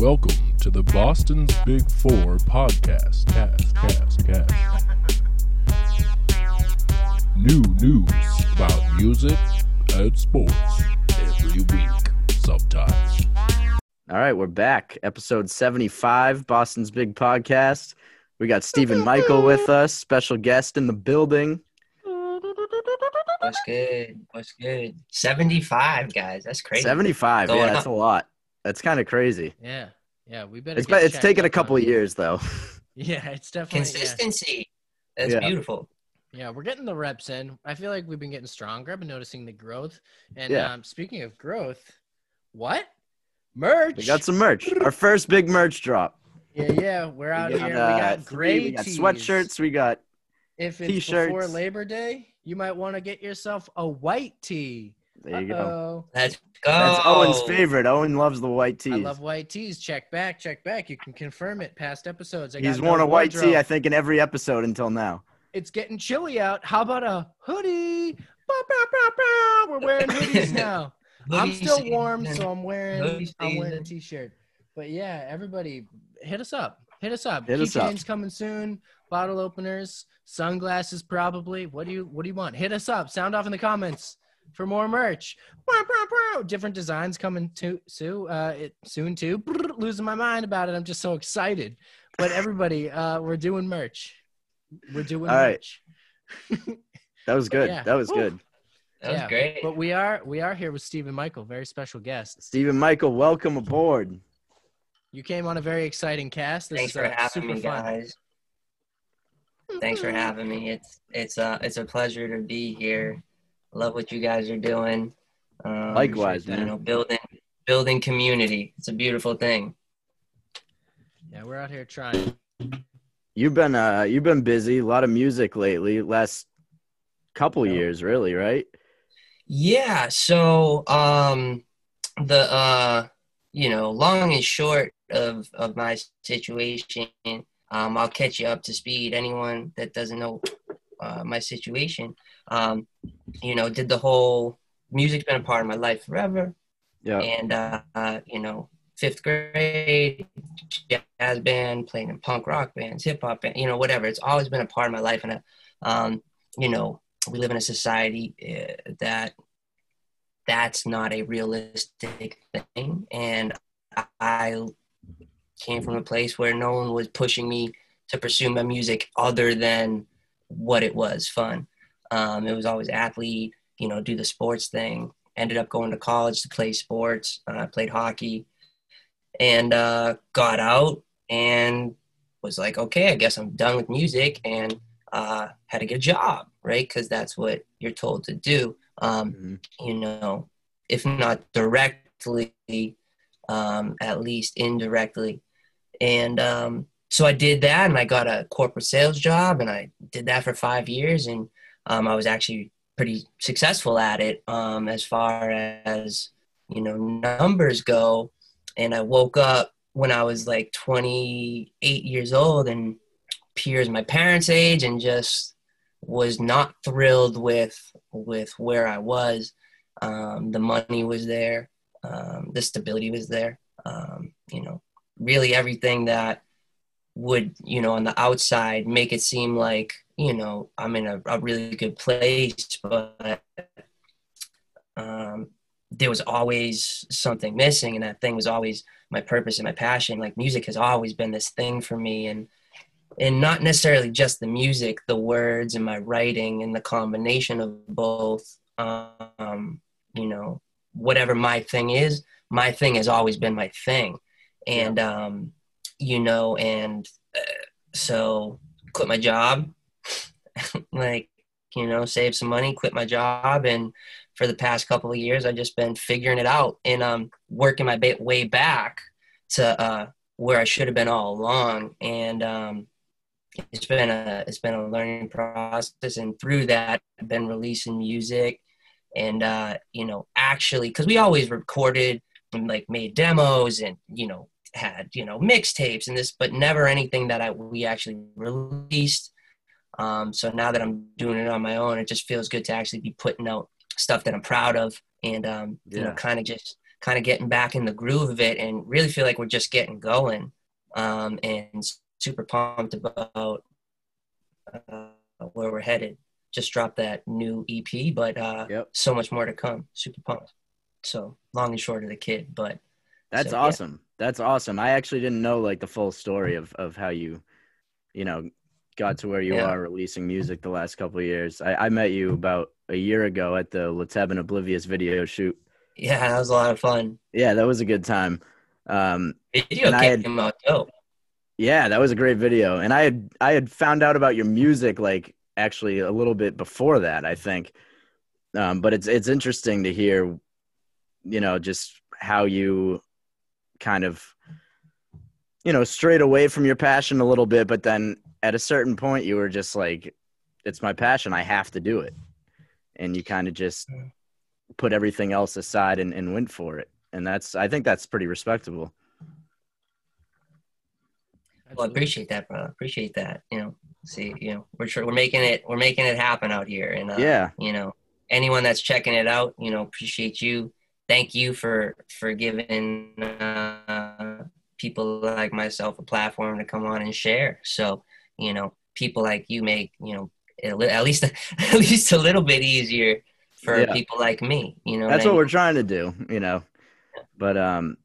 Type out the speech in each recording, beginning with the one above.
Welcome to the Boston's Big Four podcast. Cast, cast, cast. New news about music and sports every week, sometimes. All right, we're back. Episode 75, Boston's Big Podcast. We got Stephen Michael with us, special guest in the building. What's good? What's good? 75 guys. That's crazy. 75, Going yeah, that's a lot. That's kind of crazy. Yeah, yeah, we better. It's get been, it's taken a couple of years though. Yeah, it's definitely yeah. Consistency. That's Yeah. beautiful. Yeah, we're getting the reps in. I feel like we've been getting stronger. I've been noticing the growth. And Yeah. um, speaking of growth, what merch? We got some merch. Our first big merch drop. Yeah, yeah, we're out we here. got, we uh, got three- gray we got sweatshirts. We got If it's before t-shirts. Labor Day, you might want to get yourself a white tee. There you go. Uh-oh. Let's go. That's Owen's favorite. Owen loves the white tees. I love white tees. Check back, check back. You can confirm it. Past episodes. I He's got worn no a white wardrobe. tee, I think, in every episode until now. it's getting chilly out. How about a hoodie? Bah, bah, bah, bah. We're wearing hoodies now. I'm still warm, so I'm wearing Hoodie I'm wearing a season. t-shirt. But yeah, everybody, hit us up. Hit us up. Hit us up. Keychains coming soon. Bottle openers, sunglasses probably. What do you What do you want? Hit us up. Sound off in the comments for more merch. Different designs coming too soon. Uh, it, soon too. Losing my mind about it. I'm just so excited. But everybody, uh, we're doing merch. We're doing All right. merch. That was good. yeah. That was Woo. good. That was great. But we are we are here with Stephen Michael, very special guest. Stephen Michael, welcome aboard. You came on a very exciting cast. This Thanks is for uh, having super me, fun. guys. Thanks for having me. It's it's uh it's a pleasure to be here. Love what you guys are doing. Um, Likewise, you man. know, building building community. It's a beautiful thing. Yeah, we're out here trying. You've been uh you've been busy, a lot of music lately, last couple Yeah. years, really, right? Yeah, so um the uh you know, long and short of of my situation, um I'll catch you up to speed anyone that doesn't know uh my situation. Um you know, did the whole music's been a part of my life forever Yeah. and uh, uh you know, 5th grade jazz band, playing in punk rock bands, hip hop band, you know, whatever. It's always been a part of my life and uh, um you know, we live in a society uh, that that's not a realistic thing and i came from a place where no one was pushing me to pursue my music other than what it was fun um, it was always athlete you know do the sports thing ended up going to college to play sports uh, played hockey and uh, got out and was like okay i guess i'm done with music and uh, had to get a job, right? Because that's what you're told to do. Um, Mhm. you know, if not directly, um, at least indirectly. And um, so I did that, and I got a corporate sales job, and I did that for five years, and um, I was actually pretty successful at it um, as far as you know numbers go. And I woke up when I was like 28 years old, and peers my parents' age, and just was not thrilled with with where I was. Um, the money was there, um, the stability was there. Um, you know, really everything that would you know on the outside make it seem like you know I'm in a, a really good place, but um, there was always something missing, and that thing was always my purpose and my passion. Like music has always been this thing for me, and and not necessarily just the music, the words and my writing and the combination of both. Um, you know, whatever my thing is, my thing has always been my thing, and um, you know, and uh, so quit my job, like you know, save some money, quit my job, and for the past couple of years, I've just been figuring it out and um, working my ba- way back to uh, where I should have been all along, and um, it's been a it's been a learning process and through that i've been releasing music and uh you know actually because we always recorded and like made demos and you know had you know mixtapes and this but never anything that i we actually released um so now that i'm doing it on my own it just feels good to actually be putting out stuff that i'm proud of and um you know kind of just kind of getting back in the groove of it and really feel like we're just getting going um, and super pumped about uh, where we're headed. Just dropped that new EP, but uh, Yep. so much more to come. Super pumped. So long and short of the kid, but That's So, yeah. That's awesome. I actually didn't know like the full story of of how you, you know, got to where you Yeah. are releasing music the last couple of years. I, I met you about a year ago at the Leteb and Oblivious video shoot. yeah, that was a lot of fun. Yeah, that was a good time. Um, Video had- came out dope. yeah, that was a great video. And I had I had found out about your music like actually a little bit before that, I think. Um, but it's it's interesting to hear, you know, just how you kind of you know, strayed away from your passion a little bit, but then at a certain point you were just like, it's my passion, I have to do it. And you kind of just put everything else aside and, and went for it. And that's I think that's pretty respectable. Well, I appreciate that, bro. Appreciate that. You know, see, you know, we're sure we're making it, we're making it happen out here, and uh, Yeah. you know, anyone that's checking it out, you know, appreciate you. Thank you for for giving uh, people like myself a platform to come on and share. So, you know, people like you make, you know, at least at least a little bit easier for Yeah. people like me. You know, that's I what mean? we're trying to do you know but um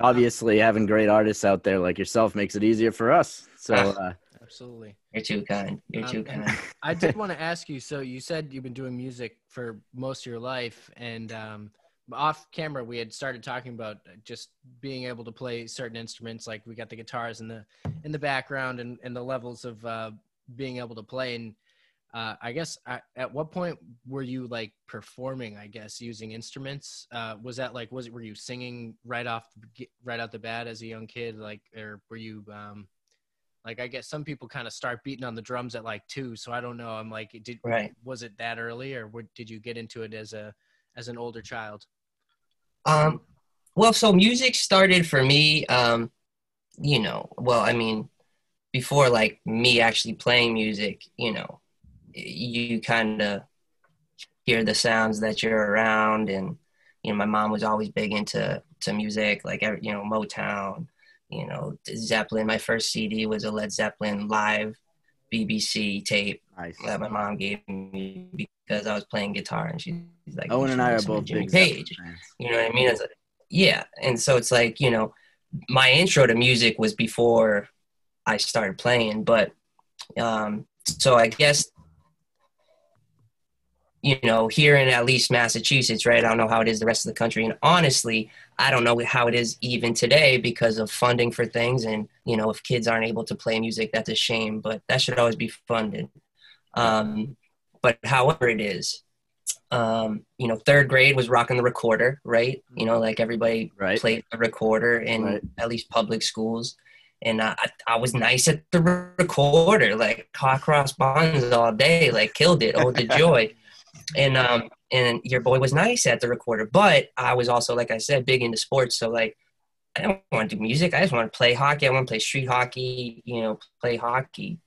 obviously having great artists out there like yourself makes it easier for us so uh, Absolutely. You're too kind. You're Um, too kind. I did want to ask you. So you said you've been doing music for most of your life, and um, off camera we had started talking about just being able to play certain instruments. Like we got the guitars in the in the background, and and the levels of uh, being able to play. And uh, I guess I, at what point were you like performing? I guess using instruments. Uh, was that like was it were you singing right off right out the bat as a young kid? Like or were you? Um, like I guess some people kind of start beating on the drums at like two, so I don't know. I'm like, did Right. was it that early, or what, did you get into it as a as an older child? Um, well, so music started for me, um, you know, well, I mean, before like me actually playing music, you know, you kind of hear the sounds that you're around. And, you know, my mom was always big into to music, like, you know, Motown, you know, Zeppelin. My first CD was a Led Zeppelin live BBC tape nice that my mom gave me because I was playing guitar. And she's like, owen and i are both Jimmy big Page. fans. You know what I mean? Like, yeah. And so it's like, you know, my intro to music was before I started playing. But um, so I guess, you know, here in at least Massachusetts, right? I don't know how it is the rest of the country. And honestly, I don't know how it is even today because of funding for things. And, you know, if kids aren't able to play music, that's a shame, but that should always be funded. Um, but however it is, um, you know, third grade was rocking the recorder, right? You know, like everybody right played the recorder in Right. at least public schools. And I, I was nice at the recorder, like hot cross buns all day, like killed it. Oh, the joy. And um, and your boy was nice at the recorder, but I was also, like I said, big into sports. So like, I don't want to do music. I just want to play hockey. I want to play street hockey. You know, play hockey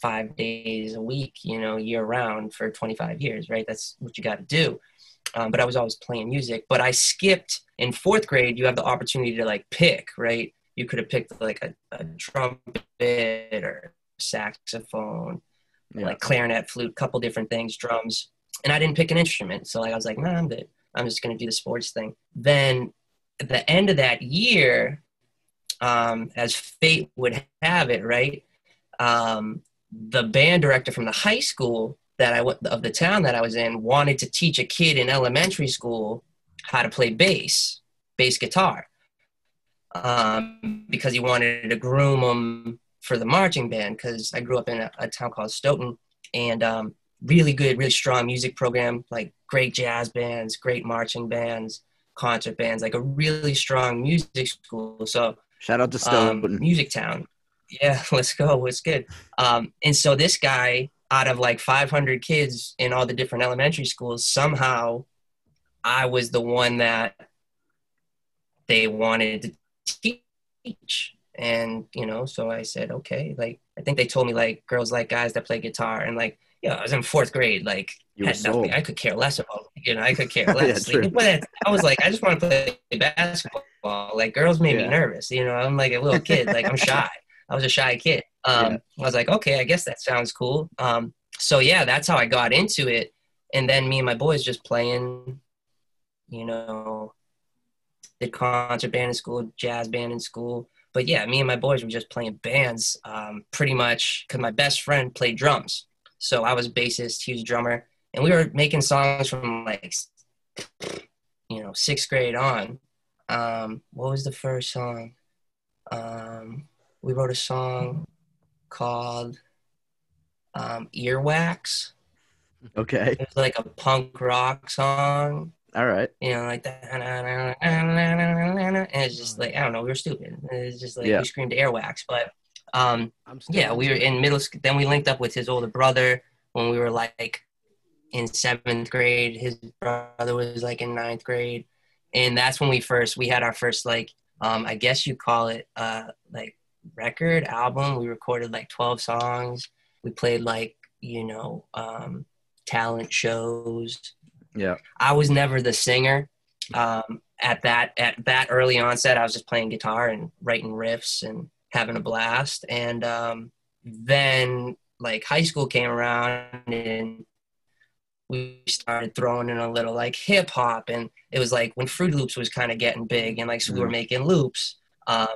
five days a week. You know, year round for 25 years, right? That's what you got to do um, but I was always playing music. But I skipped in fourth grade. You have the opportunity to like pick, right? You could have picked like a, a trumpet or saxophone, yeah. like clarinet, flute, couple different things, drums. And I didn't pick an instrument, so like I was like, nah, I'm good. I'm just gonna do the sports thing. Then at the end of that year, um, as fate would have it, right? Um, the band director from the high school that I went of the town that I was in wanted to teach a kid in elementary school how to play bass, bass guitar, um, because he wanted to groom them for the marching band. Because I grew up in a, a town called Stoughton, and um, really good, really strong music program, like great jazz bands, great marching bands, concert bands, like a really strong music school. So shout out to um, Stoughton Music Town. Yeah, let's go. It's good. Um, and so this guy, out of like 500 kids in all the different elementary schools, somehow I was the one that they wanted to teach. And, you know, so I said, okay, like, I think they told me like girls like guys that play guitar and like, you know, I was in fourth grade. Like, You had nothing. I could care less about. You know, I could care Yeah, less. true. Like, but I was like, I just want to play basketball. Like, girls made Yeah. me nervous. You know, I'm like a little kid. Like, I'm shy. I was a shy kid. Um, I was like, okay, I guess that sounds cool. Um, so yeah, that's how I got into it. And then me and my boys just playing, you know, did concert band in school, jazz band in school. But yeah, me and my boys were just playing bands um, pretty much because my best friend played drums. So I was bassist, he was drummer. And we were making songs from like, you know, sixth grade on. Um, what was the first song? Um, we wrote a song called um, Earwax. Okay. It was like a punk rock song All right. you know, like that. And it's just like I don't know, we were stupid. It's just like Yeah. we screamed earwax. But um, I'm still yeah, we were in middle school. Then we linked up with his older brother when we were like in seventh grade. His brother was like in ninth grade, and that's when we first we had our first like um, I guess you call it uh, like record album. We recorded like twelve songs. We played like you know um, talent shows. Yeah. I was never the singer. Um, at that at that early onset, I was just playing guitar and writing riffs and having a blast. And um, then like high school came around and we started throwing in a little like hip hop. And it was like when FruityLoops was kind of getting big and like so we were making loops um,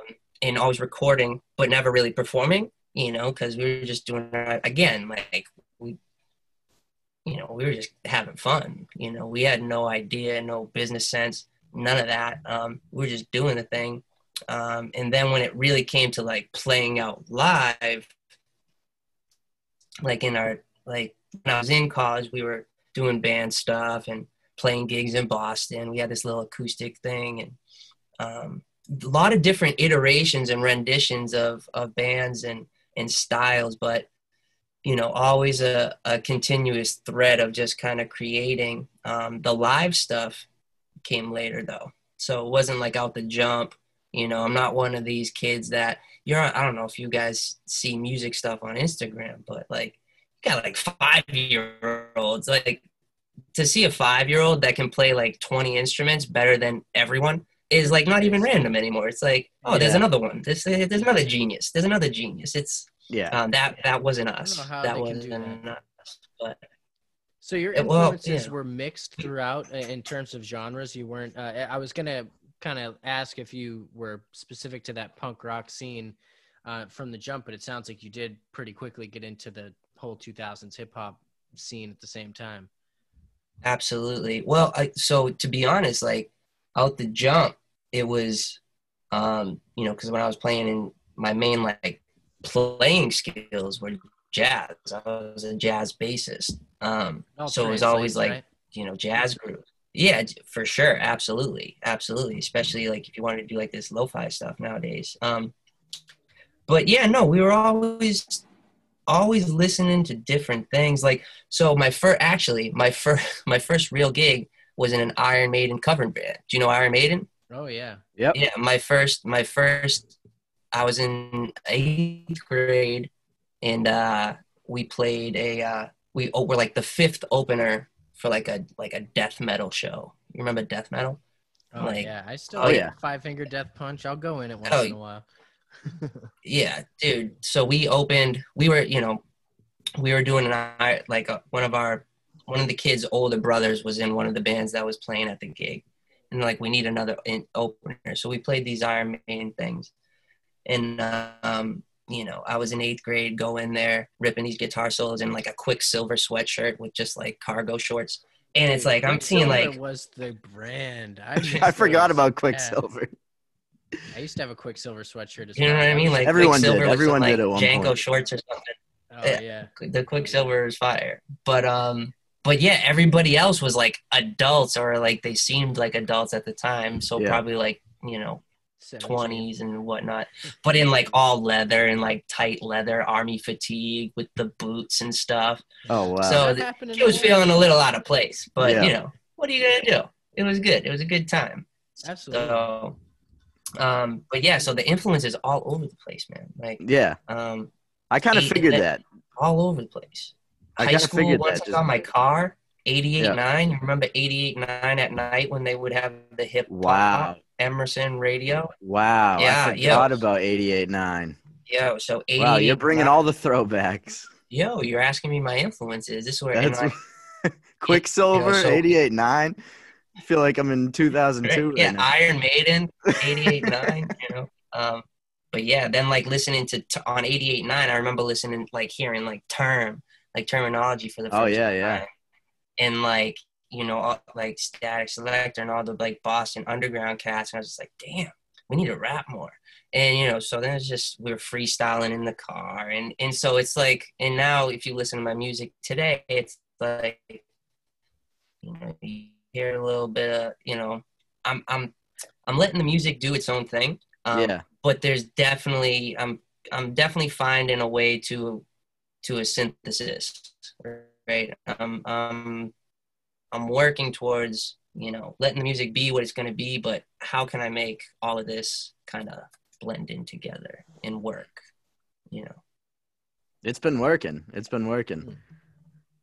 and always recording but never really performing you know because we were just doing it again like we you know we were just having fun you know. We had no idea no business sense none of that. Um, we were just doing the thing um, and then when it really came to like playing out live like in our like when I was in college, we were doing band stuff and playing gigs in Boston. We had this little acoustic thing and um, a lot of different iterations and renditions of of bands and and styles, but you know, always a, a continuous thread of just kind of creating. Um, the live stuff came later though, so it wasn't like out the jump. You know, I'm not one of these kids that you're. I don't know if you guys see music stuff on Instagram, but like you got like five year olds. Like to see a five year old that can play like 20 instruments better than everyone is like not even random anymore. It's like, oh, there's Yeah. another one. This there's another genius. There's another genius. It's Yeah. um, that that wasn't us. That wasn't do us. But So your Yeah, well, influences yeah. were mixed throughout in terms of genres. You weren't. Uh, I was gonna kind of ask if you were specific to that punk rock scene uh, from the jump, but it sounds like you did pretty quickly get into the whole 2000s hip hop scene at the same time. Absolutely. Well, I, so to be honest, like out the jump, it was, um, you know, because when I was playing in my main like playing skills were jazz. I was a jazz bassist. Um, so it was always like right? you know jazz group. Yeah, for sure, absolutely, absolutely. Especially like if you wanted to do like this lo-fi stuff nowadays. Um, but yeah, no, we were always always listening to different things. Like so, my first actually my first my first real gig was in an Iron Maiden cover band. Do you know Iron Maiden? Oh yeah. Yep. Yeah, my first, my first, I was in eighth grade, and uh, we played a, uh, we oh, were like the fifth opener for like a like a death metal show. You remember death metal? Oh Like- yeah. I still oh, like yeah. five finger death punch. I'll go in it once Oh, in a while. Yeah, dude. So we opened. We were, you know, we were doing an I like uh one of our one of the kids' older brothers was in one of the bands that was playing at the gig, and like we need another in, opener. So we played these Iron Maiden things, and um, you know, I was in eighth grade, go in there ripping these guitar solos in like a Quiksilver sweatshirt with just like cargo shorts, and it's like I'm seeing Quiksilver like was the brand. I, I forgot those. about Yeah. Quiksilver. I used to have a Quiksilver sweatshirt as well. you know what I mean, like Everyone did. Quiksilver with some, Everyone like, did at one JNCO point. shorts or something. oh yeah. yeah. the Quiksilver is fire. But um, but yeah, everybody else was like adults or like they seemed like adults at the time. So Yeah. probably like you know 17. twenties and whatnot. But in like all leather and like tight leather, army fatigue with the boots and stuff. Oh wow. So That th- happened was feeling a little out of place. But Yeah. you know, what are you gonna do? It was good. It was a good time. Absolutely. So um, but yeah, so the influence is all over the place, man. Like yeah, um, I kind of figured that- that. all over the place. I high school figured once that, I got my car, 88.9. You remember 88.9 at night when they would have the hip hop Wow. Emerson radio? Wow. Yeah, I yeah. forgot about 88.9. Yo, so 88. Wow, you're bringing all the throwbacks. Yo, you're asking me my influences. This is where That's I- Quiksilver, so- 88.9. I feel like I'm in 2002 right, yeah, now. Iron Maiden, 88.9, you know. Um, but yeah, then like listening to t- on 88.9, I remember listening, like hearing like term, like terminology for the first Oh, yeah, yeah. And like, you know, all, like Statik Selektah and all the like Boston Underground cats. And I was just like, damn, we need to rap more. And, you know, so then it's just, we are freestyling in the car. And, and so it's like, and now if you listen to my music today, it's like, you know, you hear a little bit of, you know, I'm, I'm, I'm letting the music do its own thing. Um, yeah. but there's definitely I'm I'm definitely finding a way to to a synthesis, right? Um, um, I'm working towards you know letting the music be what it's going to be, but how can I make all of this kind of blend in together and work? You know. It's been working. It's been working.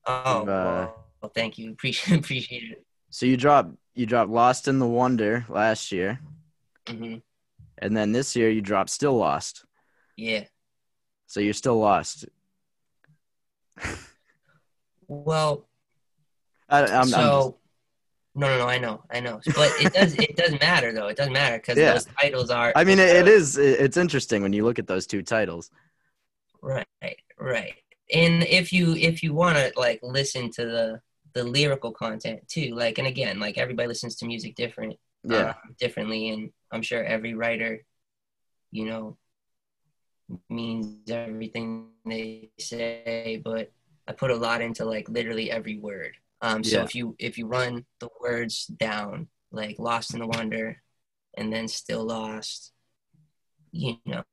Oh, uh, well, well, thank you. Appreciate appreciate it. So you dropped you dropped Lost in the Wonder last year, hmm and then this year you dropped Still Lost. Yeah. So you're still lost. Well, I, I'm, I'm so just- no, no, no. I know, I know, but it does. it doesn't matter though. It doesn't matter because Yeah. those titles are. I mean, it, it titles- is. it- It's interesting when you look at those two titles. Right, right. And if you if you want to like listen to the the lyrical content too, like, and again, like everybody listens to music different, Yeah. um, differently, and I'm sure every writer, you know, means everything they say, but I put a lot into like literally every word. Um, so Yeah. if you if you run the words down, like "lost in the wonder," and then "still lost," you know,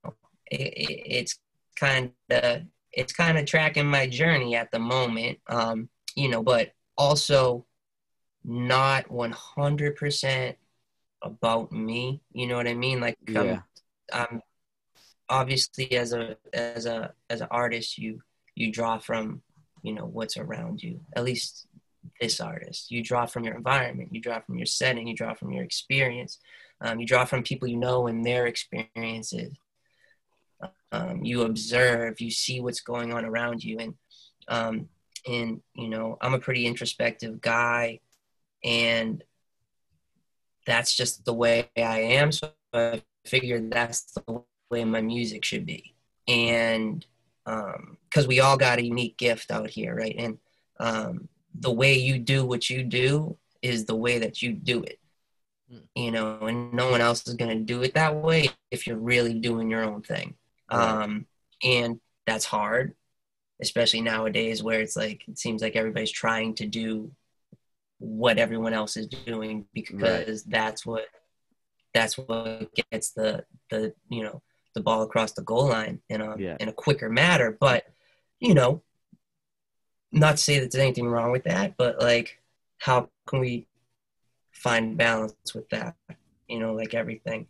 it, it, it's kind of it's kind of tracking my journey at the moment. Um, you know, but also not 100% about me. You know what I mean? Like Yeah. I'm, I'm obviously as a as a as an artist, you you draw from you know what's around you. At least this artist, you draw from your environment, you draw from your setting, you draw from your experience, um, you draw from people you know and their experiences. Um, you observe, you see what's going on around you, and um, and you know I'm a pretty introspective guy, and that's just the way I am. So I figured that's the way my music should be, and because we all got a unique gift out here, right? And um, the way you do what you do is the way that you do it. You know, and no one else is going to do it that way if you're really doing your own thing. Um, and that's hard, especially nowadays where it's like it seems like everybody's trying to do what everyone else is doing because that's what that's what gets the the you know the ball across the goal line in a Yeah. in a quicker matter. But you know, not to say that there's anything wrong with that, but like, how can we find balance with that? You know, like everything.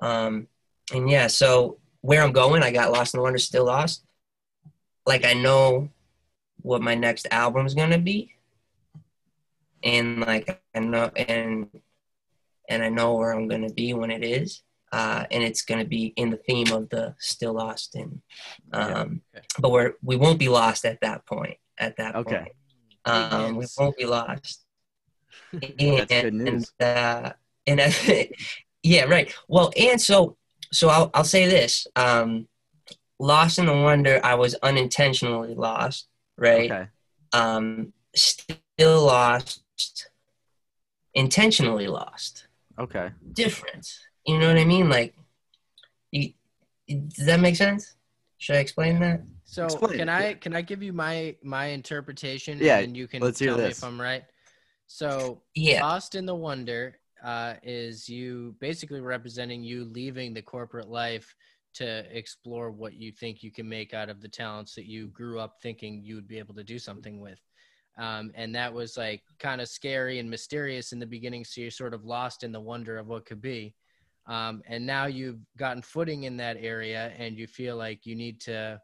Um, and yeah, so where I'm going, I got Lost in the Wonder, still lost. Like I know what my next album's gonna be, and like I know and and I know where I'm gonna be when it is, uh, and it's gonna be in the theme of the still lost and um, Okay. but we're we won't be lost at that point. At that Okay. point, um, we won't be lost. That's good and, news. uh, and uh, yeah, right. Well, and so so I'll I'll say this. Um, lost in the wonder, I was unintentionally lost. Right. Okay. Um, still lost. Intentionally lost. Okay. Different. You know what I mean? Like, you, does that make sense? Should I explain that? So Explain can it, I yeah. can I give you my my interpretation? Yeah, and you can let's hear tell me this. if I'm right. So Yeah. Lost in the Wonder uh, is you basically representing you leaving the corporate life to explore what you think you can make out of the talents that you grew up thinking you would be able to do something with. Um, and that was like kind of scary and mysterious in the beginning. So you're sort of lost in the wonder of what could be. Um, and now you've gotten footing in that area and you feel like you need to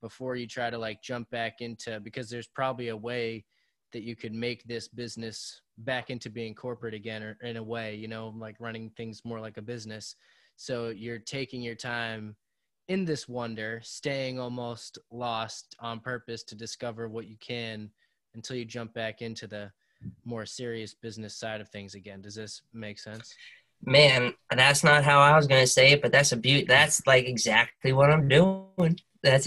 before you try to like jump back into because there's probably a way that you could make this business back into being corporate again or in a way you know like running things more like a business so you're taking your time in this wonder staying almost lost on purpose to discover what you can until you jump back into the more serious business side of things again does this make sense Man, that's not how I was gonna say it, but that's a beaut. That's like exactly what I'm doing. That's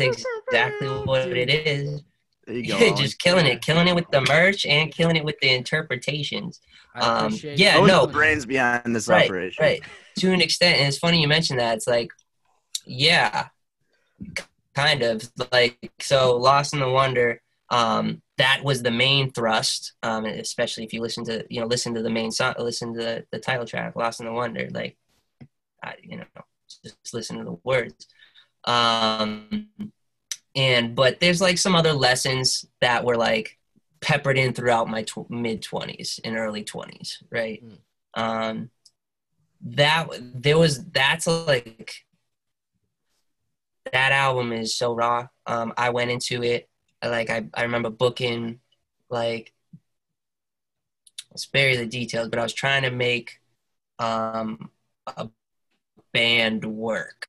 exactly what it is. There you go. Just killing it, killing it with the merch and killing it with the interpretations. Um, yeah, no. the brains behind this Right, operation. right. To an extent, and it's funny you mentioned that. It's like, yeah, kind of like so. Lost in the Wonder. Um, that was the main thrust, um, especially if you listen to you know listen to the main song, listen to the, the title track, "Lost in the Wonder." Like, I, you know, just listen to the words. Um, and but there's like some other lessons that were like peppered in throughout my tw- mid 20s and early 20s, right? Mm. Um, that there was that's like that album is so raw. Um, I went into it like I, I remember booking like spare the details, but I was trying to make um, a band work.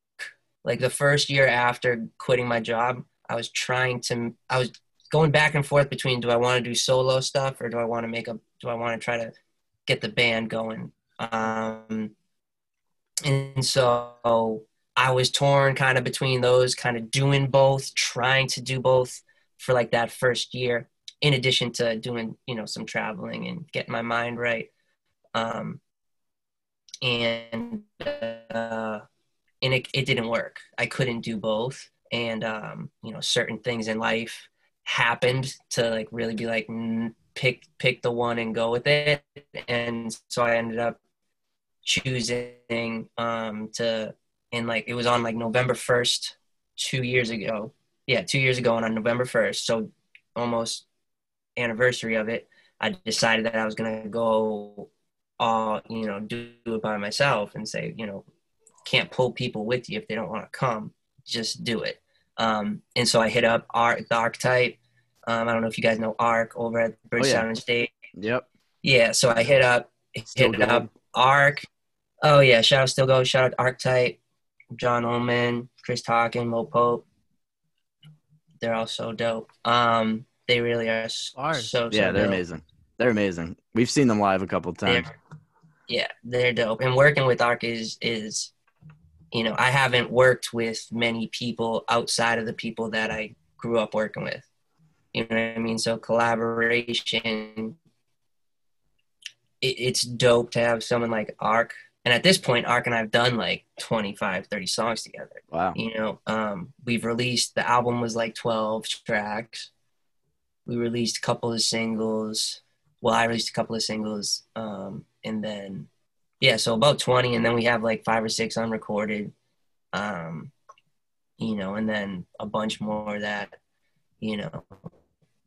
Like the first year after quitting my job, I was trying to I was going back and forth between do I want to do solo stuff or do I want to make a do I want to try to get the band going. Um, and so I was torn kind of between those, kind of doing both, trying to do both for like that first year, in addition to doing, you know, some traveling and getting my mind right. Um, and uh, and it, it didn't work. I couldn't do both. And, um, you know, certain things in life happened to like really be like, pick, pick the one and go with it. And so I ended up choosing um, to, and like, it was on like November 1st, two years ago. Yeah, two years ago and on November 1st. So almost anniversary of it, I decided that I was to go all, you know, do it by myself and say, you know, can't pull people with you if they don't want to come. Just do it. Um, and so I hit up Arc, the Archetype. Um, I don't know if you guys know Arc over at British Oh, yeah. Sound State. Yep. Yeah, so I hit up Still hit gold. up Arc. Oh yeah, shout out Still Go, shout out Archetype, John Ullman, Chris Talkin, Mo Pope. They're all so dope. Um, they really are so, so, so Yeah, they're dope. amazing. They're amazing. We've seen them live a couple times. They're, yeah, they're dope. And working with Arc is is, you know, I haven't worked with many people outside of the people that I grew up working with. You know what I mean? So collaboration. It, it's dope to have someone like Arc. And at this point, Arc and I have done like 25, 30 songs together Wow. you know um, we've released the album was like 12 tracks we released a couple of singles well i released a couple of singles um, and then yeah so about 20 and then we have like five or six unrecorded um, you know and then a bunch more that you know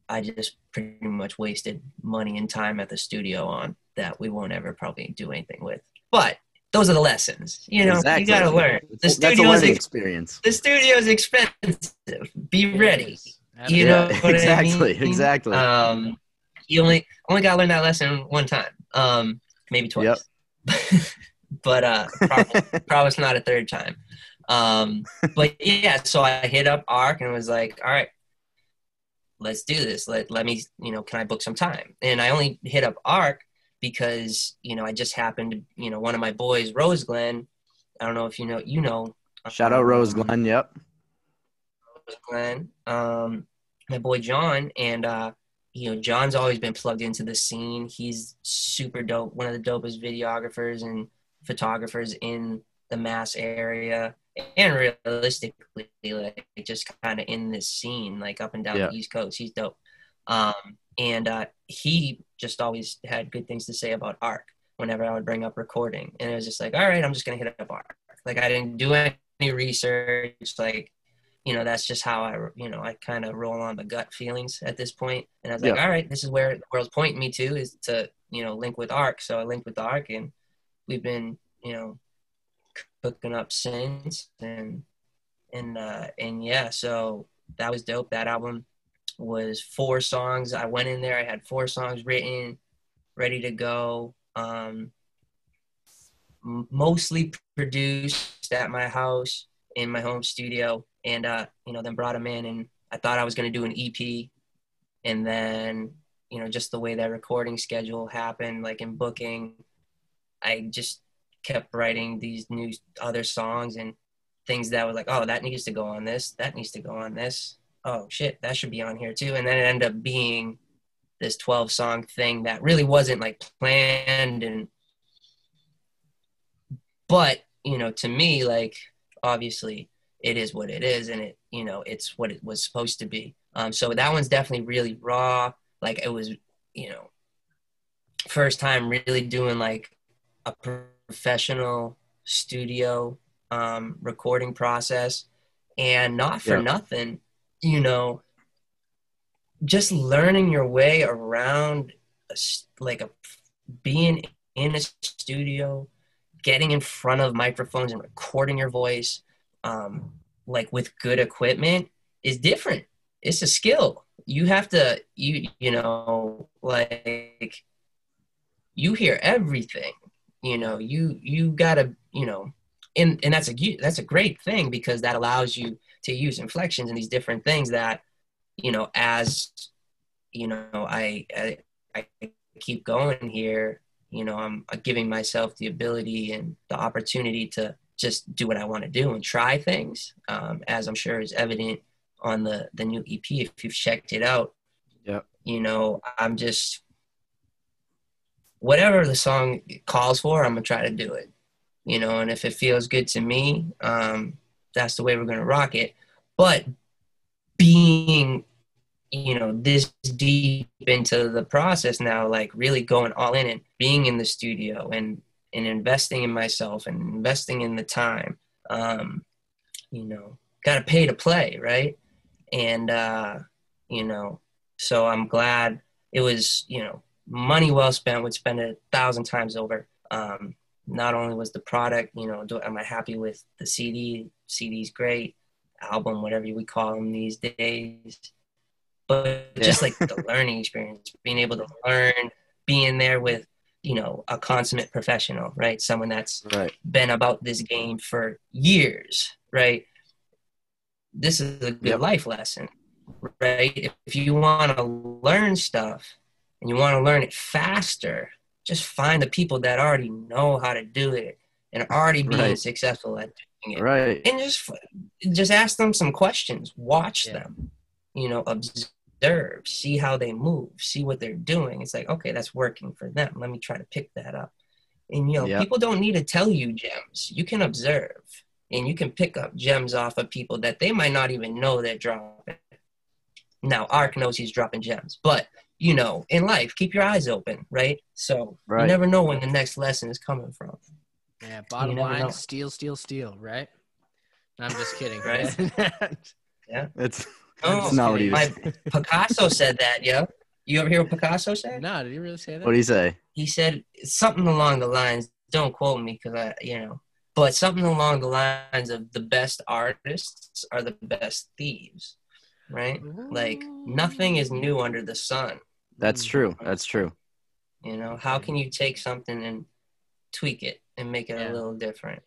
i just pretty much wasted money and time at the studio on that we won't ever probably do anything with but those are the lessons you know Exactly. you gotta learn the That's a studio's experience. the studio's expensive. Be ready. Yes. You Yeah, know what I exactly, mean? exactly. Um, you only only gotta learn that lesson one time, um, maybe twice. but uh, probably, probably not a third time. Um, but yeah, so I hit up Arc and was like, "All right, let's do this. Let let me, you know, can I book some time?" And I only hit up Arc because you know I just happened to, you know, one of my boys, Rose Glenn. I don't know if you know, you know. Shout out Rose Glenn. Yep. Glenn, um, my boy John, and uh, you know John's always been plugged into the scene. He's super dope, one of the dopest videographers and photographers in the Mass area, and realistically, like just kind of in this scene, like up and down Yeah. the East Coast. He's dope, um, and uh, he just always had good things to say about Arc whenever I would bring up recording, and it was just like, all right, I'm just gonna hit up Arc. Like I didn't do any research, like you know that's just how i you know i kind of roll on the gut feelings at this point and i was like all right this is where the world's pointing me to is to you know link with arc so i linked with arc and we've been you know cooking up since and and uh and yeah so that was dope. That album was four songs. I went in there. I had four songs written, ready to go. Um, mostly produced at my house in my home studio, and uh, you know, then brought them in, and I thought I was gonna do an EP, and then you know, just the way that recording schedule happened, like in booking, I just kept writing these new other songs and things that was like, oh, that needs to go on this, that needs to go on this. Oh shit, that should be on here too. And then it ended up being this 12 song thing that really wasn't like planned and but, you know, to me like obviously it is what it is and it, you know, it's what it was supposed to be. Um so that one's definitely really raw. Like it was, you know, first time really doing like a professional studio um, recording process and not for Yeah. nothing you know just learning your way around a like a being in a studio getting in front of microphones and recording your voice um, like with good equipment is different. It's a skill. You have to you you know like you hear everything. You know you you gotta you know and and that's a that's a great thing because that allows you to use inflections and these different things that you know as you know i i, I keep going here you know i'm giving myself the ability and the opportunity to just do what i want to do and try things um, as i'm sure is evident on the the new ep if you've checked it out Yep. you know i'm just whatever the song calls for i'm gonna try to do it you know and if it feels good to me um that's the way we're gonna rock it but being you know this deep into the process now like really going all in and being in the studio and and investing in myself and investing in the time um you know gotta pay to play right? And uh you know so i'm glad it was you know money well spent would spend a thousand times over. Um not only was the product you know do, am i happy with the cd cd's great. Album whatever we call them these days but Yeah. just like the learning experience being able to learn being there with you know a consummate professional right someone that's Right. been about this game for years right this is a good Yep. life lesson right if, you want to learn stuff and you want to learn it faster just find the people that already know how to do it and already being Right. successful at doing it Right. and just just ask them some questions watch Yeah. them you know observe see how they move see what they're doing it's like okay that's working for them let me try to pick that up and you know Yeah. people don't need to tell you gems you can observe and you can pick up gems off of people that they might not even know they're dropping now arc knows he's dropping gems but you know in life keep your eyes open right so Right. you never know when the next lesson is coming from Yeah, bottom line, know. steal, steal, steal, right? I'm just kidding. Right. Yeah. It's Oh, that's not what he was. my Picasso said that, yo. You ever hear what Picasso said? no, did he really say that? What do you say? He said something along the lines. Don't quote me because I, you know, but something along the lines of the best artists are the best thieves, right? Like nothing is new under the sun. That's Mm. true. That's true. You know, how can you take something and tweak it and make it Yeah. a little different?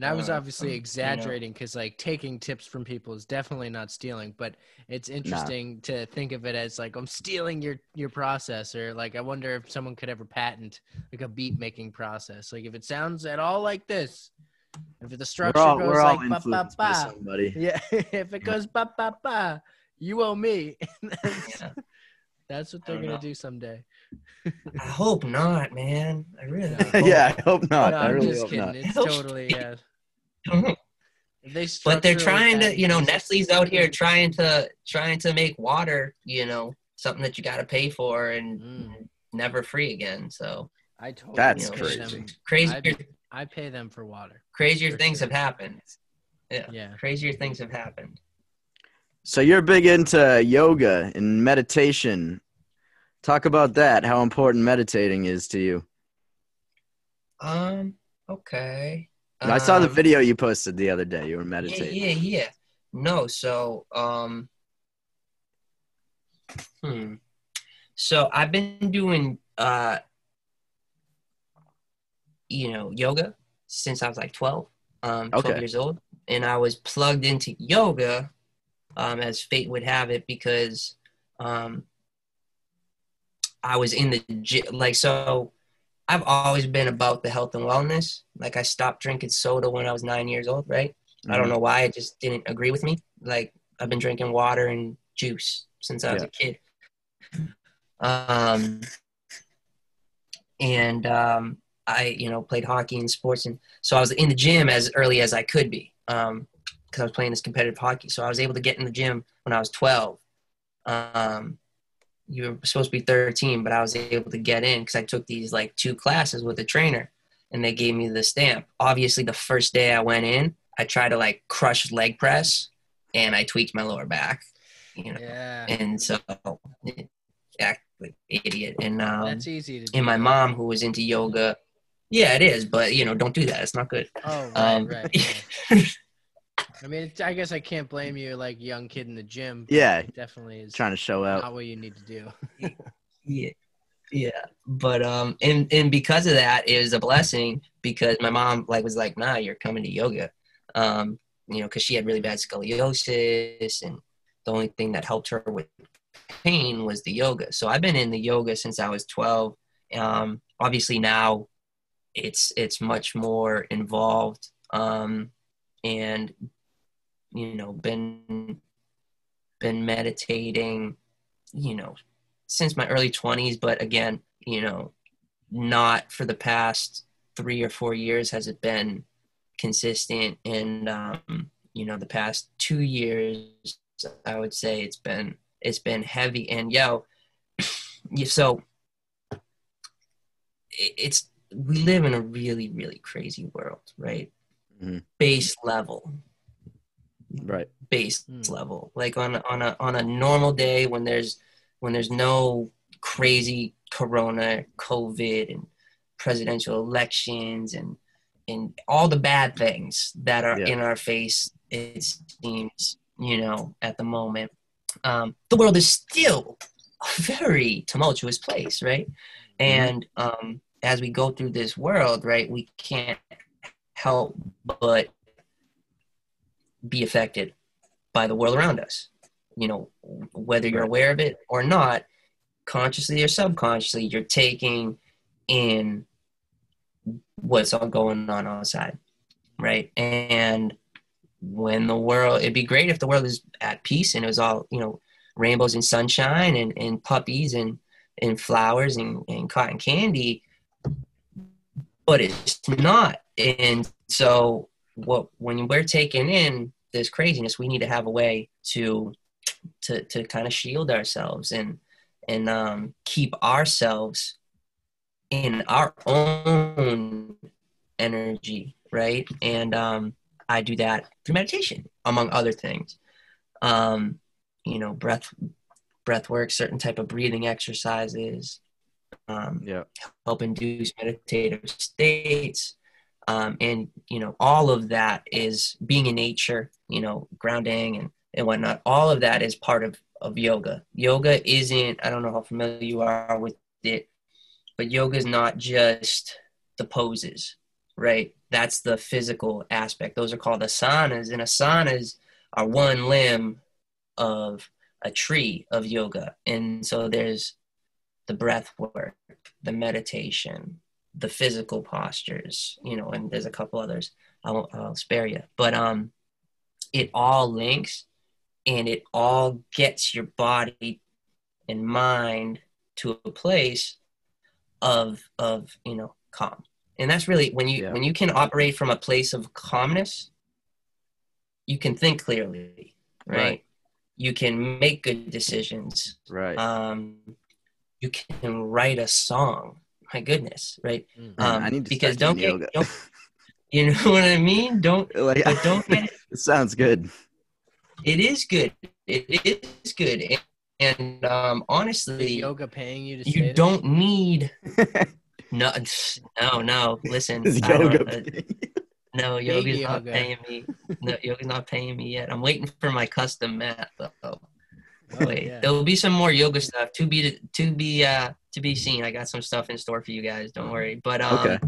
And I was uh, obviously um, you know. exaggerating because, like, taking tips from people is definitely not stealing. But it's interesting to think of it as like I'm stealing your your process, or like I wonder if someone could ever patent like a beat making process. Like if it sounds at all like this, if the structure all, goes like ba ba ba, somebody. yeah, if it goes ba ba ba, you owe me. that's, Yeah. that's what they're gonna know. do someday. I hope not, man. I really. No. hope. yeah, I hope not. no, I I'm really just hope kidding. not. It's Hope- totally yeah. but If they they're structure like trying to, you know, Nestle's out here trying to trying to make water, you know, something that you got to pay for and Mm. never free again. So I totally That's you know, pay crazy. them- crazier I pay them for water. crazier for things sure. have happened. Yeah, Yeah. crazier things have happened. So you're big into yoga and meditation. Talk about that. How important meditating is to you. Um. Okay. I saw the Um, video you posted the other day. You were Yeah, meditating. yeah, yeah. No, so um, Hmm. So I've been doing, uh, you know, yoga since I was like 12, um, 12 Okay. years old. And I was plugged into yoga, um, as fate would have it, because um, I was in the gym. Like, so I've always been about the health and wellness. Like, I stopped drinking soda when I was nine years old, right? I don't know why it just didn't agree with me. Like I've been drinking water and juice since I was Yeah. a kid. Um, and um, I, you know, played hockey and sports, and so I was in the gym as early as I could be, um, because I was playing this competitive hockey. So I was able to get in the gym when I was 12. Um, you were supposed to be 13, but I was able to get in because I took these like two classes with a trainer, and they gave me the stamp. Obviously, the first day I went in, I tried to like crush leg press, and I tweaked my lower back, you know, Yeah. and so act like idiot. And um, That's easy to do. and my mom, who was into yoga, yeah, it is, but you know, don't do that. It's not good. Oh, right, Um, right. right. I mean, it's, I guess I can't blame you, like young kid in the gym. Yeah, Definitely is trying to show out. not what you need to do. Yeah. Yeah. But um and and because of that it was a blessing because my mom like was like, nah, you're coming to yoga. Um, you know, because she had really bad scoliosis and the only thing that helped her with pain was the yoga. So I've been in the yoga since I was twelve. Um obviously now it's it's much more involved. Um and you know, been been meditating, you know, since my early 20s but again you know not for the past three or four years has it been consistent. And um, you know the past two years i would say it's been it's been heavy. And yo so it's we live in a really really crazy world right? Mhm. base level Right. base Hmm. level like on a- on a on a normal day when there's when there's no crazy corona covid and presidential elections and and all the bad things that are Yeah. in our face it seems you know at the moment um, the world is still a very tumultuous place right and um, as we go through this world right we can't help but be affected by the world around us. You know whether you're aware of it or not consciously or subconsciously you're taking in what's all going on outside right? And when the world it'd be great if the world is at peace and it was all you know rainbows and sunshine and, and puppies and and flowers and, and cotton candy but it's not. And so what when we're taking in this craziness we need to have a way to to to kind of shield ourselves and and um, keep ourselves in our own energy right and um, i do that through meditation among other things um, you know breath breath work certain type of breathing exercises um, Yeah. help induce meditative states um, and you know all of that is being in nature you know grounding and, and whatnot. All of that is part of, of yoga. Yoga isn't i don't know how familiar you are with it but yoga is not just the poses right? That's the physical aspect. Those are called asanas and asanas are one limb of a tree of yoga. And so there's the breath work the meditation the physical postures, you know, and there's a couple others. I'll, I'll spare you, but um, it all links, and it all gets your body and mind to a place of of you know calm, and that's really when you Yeah. when you can operate from a place of calmness, you can think clearly, right? Right. You can make good decisions. Right. Um, you can write a song. My goodness, right? Man, um, I need to because don't get, yoga. don't, you know what I mean? Don't, like, but don't get, it sounds good. it is good. It is good. And, and um, Is honestly, yoga paying you to you this? don't need, no, no, no, listen, Is yoga. uh, no, yoga's not paying me. No, yoga's not paying me yet. I'm waiting for my custom mat though. Oh, Wait, yeah. there'll be some more yoga stuff to be to be uh to be seen. I got some stuff in store for you guys. Don't worry. But um, Okay.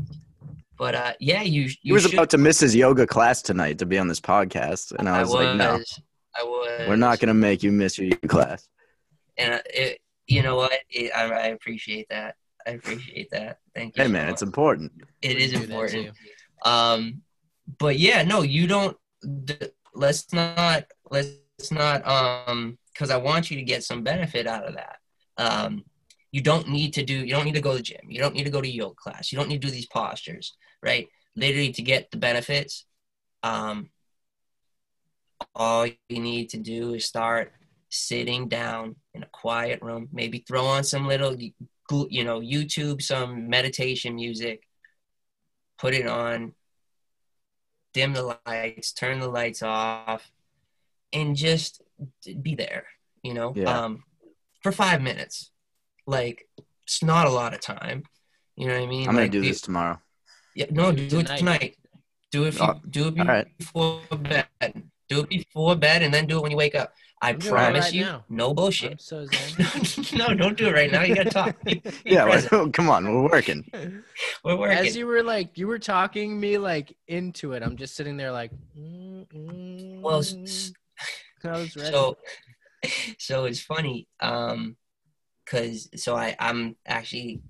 But uh, yeah, you you He was should- about to miss his yoga class tonight to be on this podcast, and I was, like, "No, I was. we're not gonna make you miss your yoga class." And uh, it, you know what? It, I, I appreciate that. I appreciate that. Thank you. Hey, so man, it's important. it is important. Um, but yeah, no, you don't. d- Let's not. Let's not. Um, because I want you to get some benefit out of that. Um, you don't need to do. You don't need to go to the gym. You don't need to go to yoga class. You don't need to do these postures, right? Literally to get the benefits. Um, all you need to do is start sitting down in a quiet room. Maybe throw on some little, you know, YouTube, some meditation music. Put it on dim the lights, turn the lights off, and just be there, you know, Yeah. um, for five minutes. Like, it's not a lot of time. You know what I mean? I'm gonna Like, do the- this tomorrow. Yeah, no, Do do, it it tonight. tonight. Do it. Oh, do it all right. before bed. Do it before bed, and then do it when you wake up. I I'm promise right you, now. no I'm bullshit. so no, don't do it right now. You gotta talk. Be Yeah, present. well, come on, we're working. We're working. As you were like, you were talking me like into it. I'm just sitting there like, mm, mm, Well, s- s- I was ready. so so it's funny um because so i i'm actually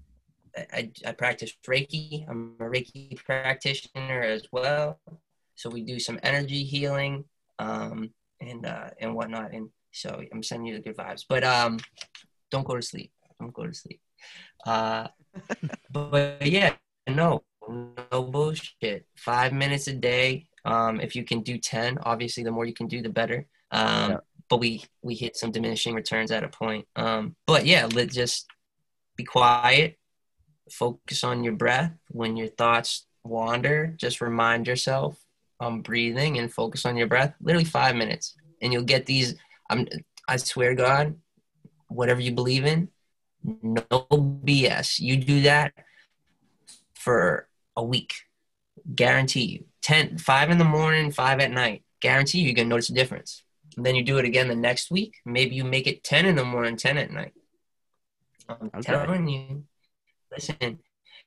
I, I practice reiki. I'm a reiki practitioner as well. So we do some energy healing um and uh and whatnot. And so i'm sending you the good vibes. But um don't go to sleep. Don't go to sleep. Uh but, but yeah no no bullshit. Five minutes a day um if you can do 10 obviously the more you can do the better um Yeah. but we we hit some diminishing returns at a point. Um but yeah let just be quiet. Focus on your breath. When your thoughts wander just remind yourself um breathing and focus on your breath. Literally five minutes. And you'll get these i'm i swear to god whatever you believe in no bs you do that for a week. Guarantee you. 10 5 in the morning 5 at night. Guarantee you you're gonna notice a difference and then you do it again the next week maybe you make it 10 in the morning 10 at night i'm Okay. telling you listen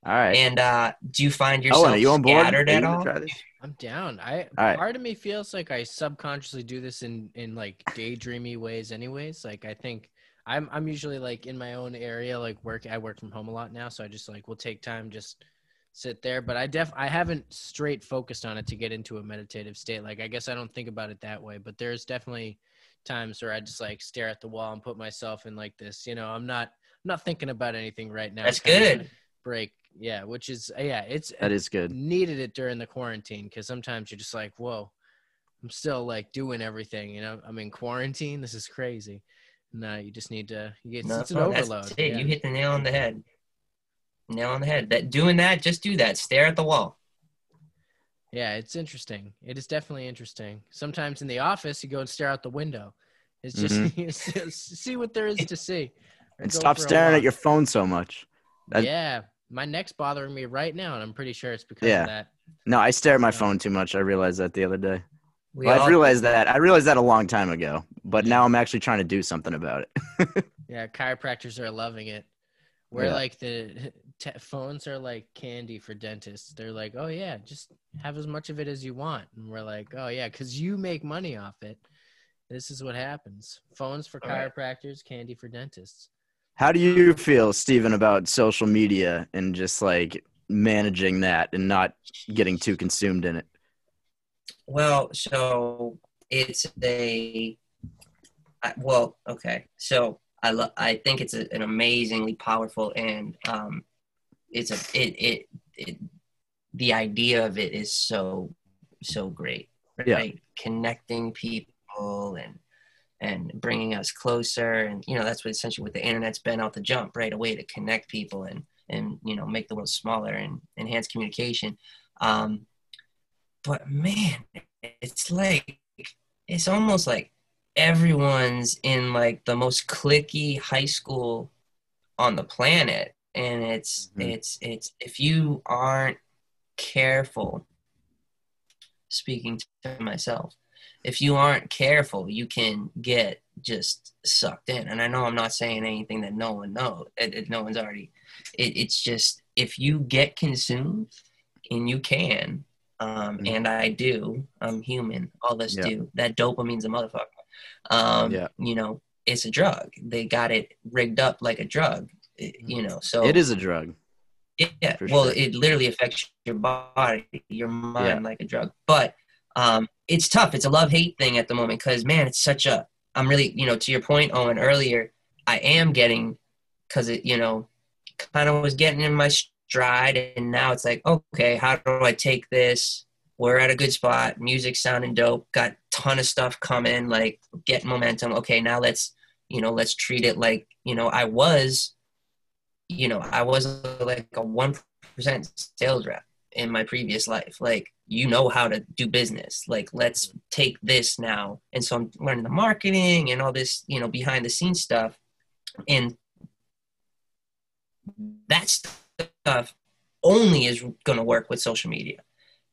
All right. and uh do you find yourself Owen, you on board? scattered you at all try this? I'm down. I All right. part of me feels like I subconsciously do this in in like daydreamy ways anyways. Like I think I'm I'm usually like in my own area like work I work from home a lot now, so I just like will take time just sit there, but I def I haven't straight focused on it to get into a meditative state. Like I guess I don't think about it that way, but there's definitely times where I just like stare at the wall and put myself in like this, you know, I'm not I'm not thinking about anything right now. that's good Break. Yeah, which is yeah, it's That is good. needed it during the quarantine because sometimes you're just like, whoa, I'm still like doing everything. You know, I'm in quarantine. This is crazy. No, you just need to. You get, No, it's an overload. it. yeah. You hit the nail on the head. Nail on the head. That doing that, just do that. Stare at the wall. yeah, it's interesting. It is definitely interesting. Sometimes in the office, you go and stare out the window. It's just mm-hmm. it's just see what there is to see. And stop staring at your phone so much. that- yeah, my neck's bothering me right now, and I'm pretty sure it's because Yeah. of that. No, I stare at my Yeah. phone too much. I realized that the other day. We Well, all- I've realized that. I realized that a long time ago, but now I'm actually trying to do something about it. Yeah, chiropractors are loving it. Where Yeah. like the te- phones are like candy for dentists. They're like, oh yeah, just have as much of it as you want. And we're like, oh yeah, because you make money off it. This is what happens. Phones for All right. chiropractors, candy for dentists. How do you feel, Steven, about social media and just like managing that and not getting too consumed in it? Well, so it's a I, well, okay. So I lo- I think it's a, an amazingly powerful and um, it's a it, it it the idea of it is so so great, right? Yeah. Connecting people and and bringing us closer, and you know that's what essentially what the internet's been out the jump, right? A way to connect people and and you know make the world smaller and enhance communication. Um, but man, it's like it's almost like everyone's in like the most cliquey high school on the planet and it's Mhm. it's it's if you aren't careful speaking to myself if you aren't careful, you can get just sucked in. And I know I'm not saying anything that no one knows, it, no one's already. It, it's just if you get consumed, and you can, um, Mhm. and I do. I'm human. All of us Yeah. do. That dopamine's a motherfucker. Um, Yeah. You know, it's a drug. They got it rigged up like a drug. You know, so It is a drug. yeah, well, sure. it literally affects your body, your mind like a drug. But um, it's tough. It's a love hate thing at the moment because man, it's such a. I'm really, you know, to your point, Owen earlier. I am getting because it, you know, kind of was getting in my stride, and now it's like, okay, how do I take this? We're at a good spot. Music sounding dope. Got ton of stuff coming. Like get momentum. Okay, now let's, you know, let's treat it like you know I was you know, I was like a one percent sales rep in my previous life. Like, you know how to do business. Like, let's take this now. And so I'm learning the marketing and all this, you know, behind the scenes stuff. And that stuff only is going to work with social media.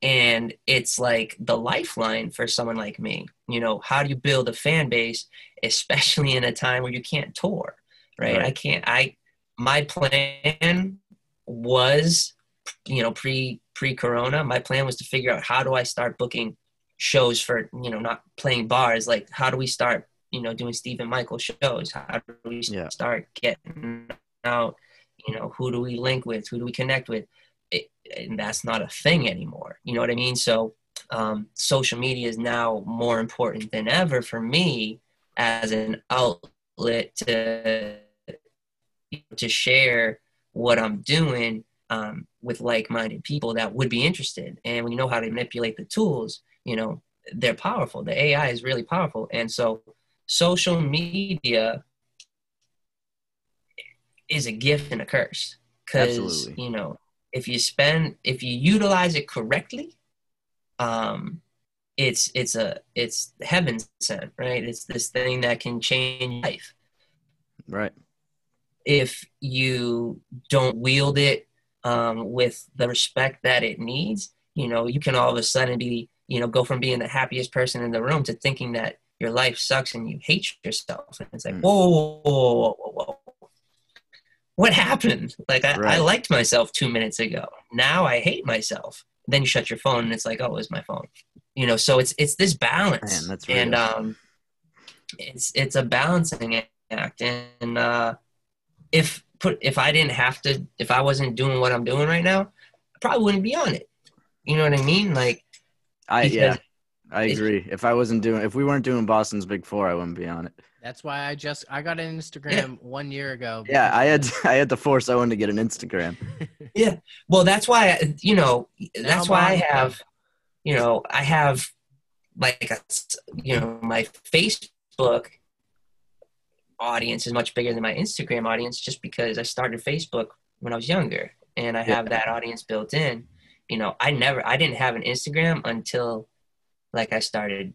And it's like the lifeline for someone like me. You know, how do you build a fan base, especially in a time where you can't tour, right? Right. I can't, I, my plan was you know pre pre corona my plan was to figure out how do i start booking shows for you know not playing bars like how do we start you know doing stephen michael shows? How do we Yeah. start getting out you know who do we link with? Who do we connect with? It, and that's not a thing anymore you know what i mean? So um, social media is now more important than ever for me as an outlet to to share what I'm doing um, with like-minded people that would be interested. And when you know how to manipulate the tools, you know they're powerful. The AI is really powerful, and so social media is a gift and a curse because you know if you spend if you utilize it correctly, um, it's it's a it's heaven sent, right? It's this thing that can change life Right. If you don't wield it um, with the respect that it needs, you know, you can all of a sudden be, you know, go from being the happiest person in the room to thinking that your life sucks and you hate yourself. And it's like, Mm. whoa, whoa, whoa, whoa, whoa, whoa. What happened? Like, I, I liked myself two minutes ago. Now I hate myself. Then you shut your phone and it's like, oh, it's my phone. You know, so it's it's this balance. Man, that's and um, it's it's a balancing act. And uh, if put if I didn't have to, if I wasn't doing what I'm doing right now, I probably wouldn't be on it. You know what I mean? Like, I yeah. I agree. If I wasn't doing, if we weren't doing Boston's Big Four, I wouldn't be on it. That's why I just I got an Instagram one year ago. Yeah, I had I had to force Owen to get an Instagram. Yeah. Well, that's why you know. That's I'm why I have, you know, I have like a, you know my Facebook audience is much bigger than my Instagram audience just because I started Facebook when I was younger and I Yeah. have that audience built in. You know, I never I didn't have an Instagram until like I started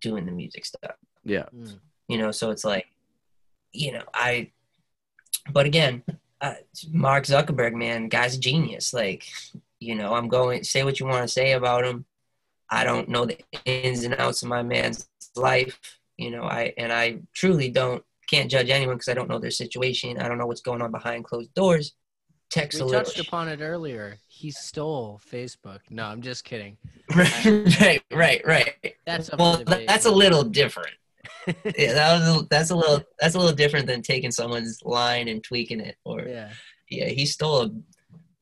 doing the music stuff. Yeah. Mm. You know, so it's like you know, I but again, uh, Mark Zuckerberg, man, guy's a genius. Like, you know, I'm going say what you want to say about him. I don't know the ins and outs of my man's life, you know. I and I truly don't can't judge anyone because I don't know their situation. I don't know what's going on behind closed doors. Text We a little. touched upon it earlier. He stole Facebook. No, I'm just kidding. right, right, right. That's Well, that's a little different. yeah, that was a, that's a little that's a little different than taking someone's line and tweaking it. Or yeah, yeah. he stole a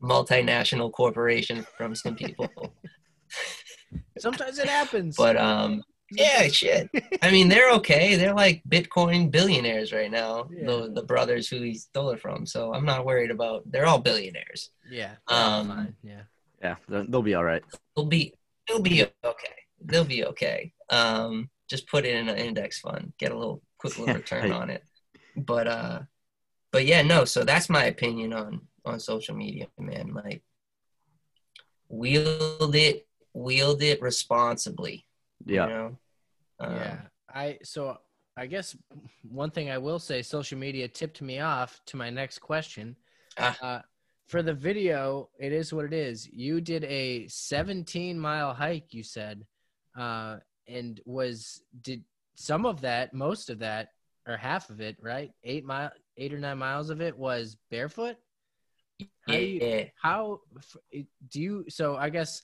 multinational corporation from some people. Sometimes it happens. but um, yeah, shit. I mean, they're okay. They're like Bitcoin billionaires right now. Yeah. The the brothers who he stole it from. So I'm not worried about. They're all billionaires. yeah. um. Yeah. Yeah, they'll they'll be all right. They'll be they'll be okay. They'll be okay. Um, just put it in an index fund, get a little quick little return on it. But uh, but yeah, no. So that's my opinion on on social media, man. Like wield it, wield it responsibly. Yeah. You know? Um, yeah. I so I guess one thing I will say, social media tipped me off to my next question. Ah. Uh, for the video, it is what it is. You did a 17 mile hike, you said, uh, and was did some of that, most of that, or half of it, right? Eight mile, eight or nine miles of it was barefoot. How do you- Yeah. How do you? So I guess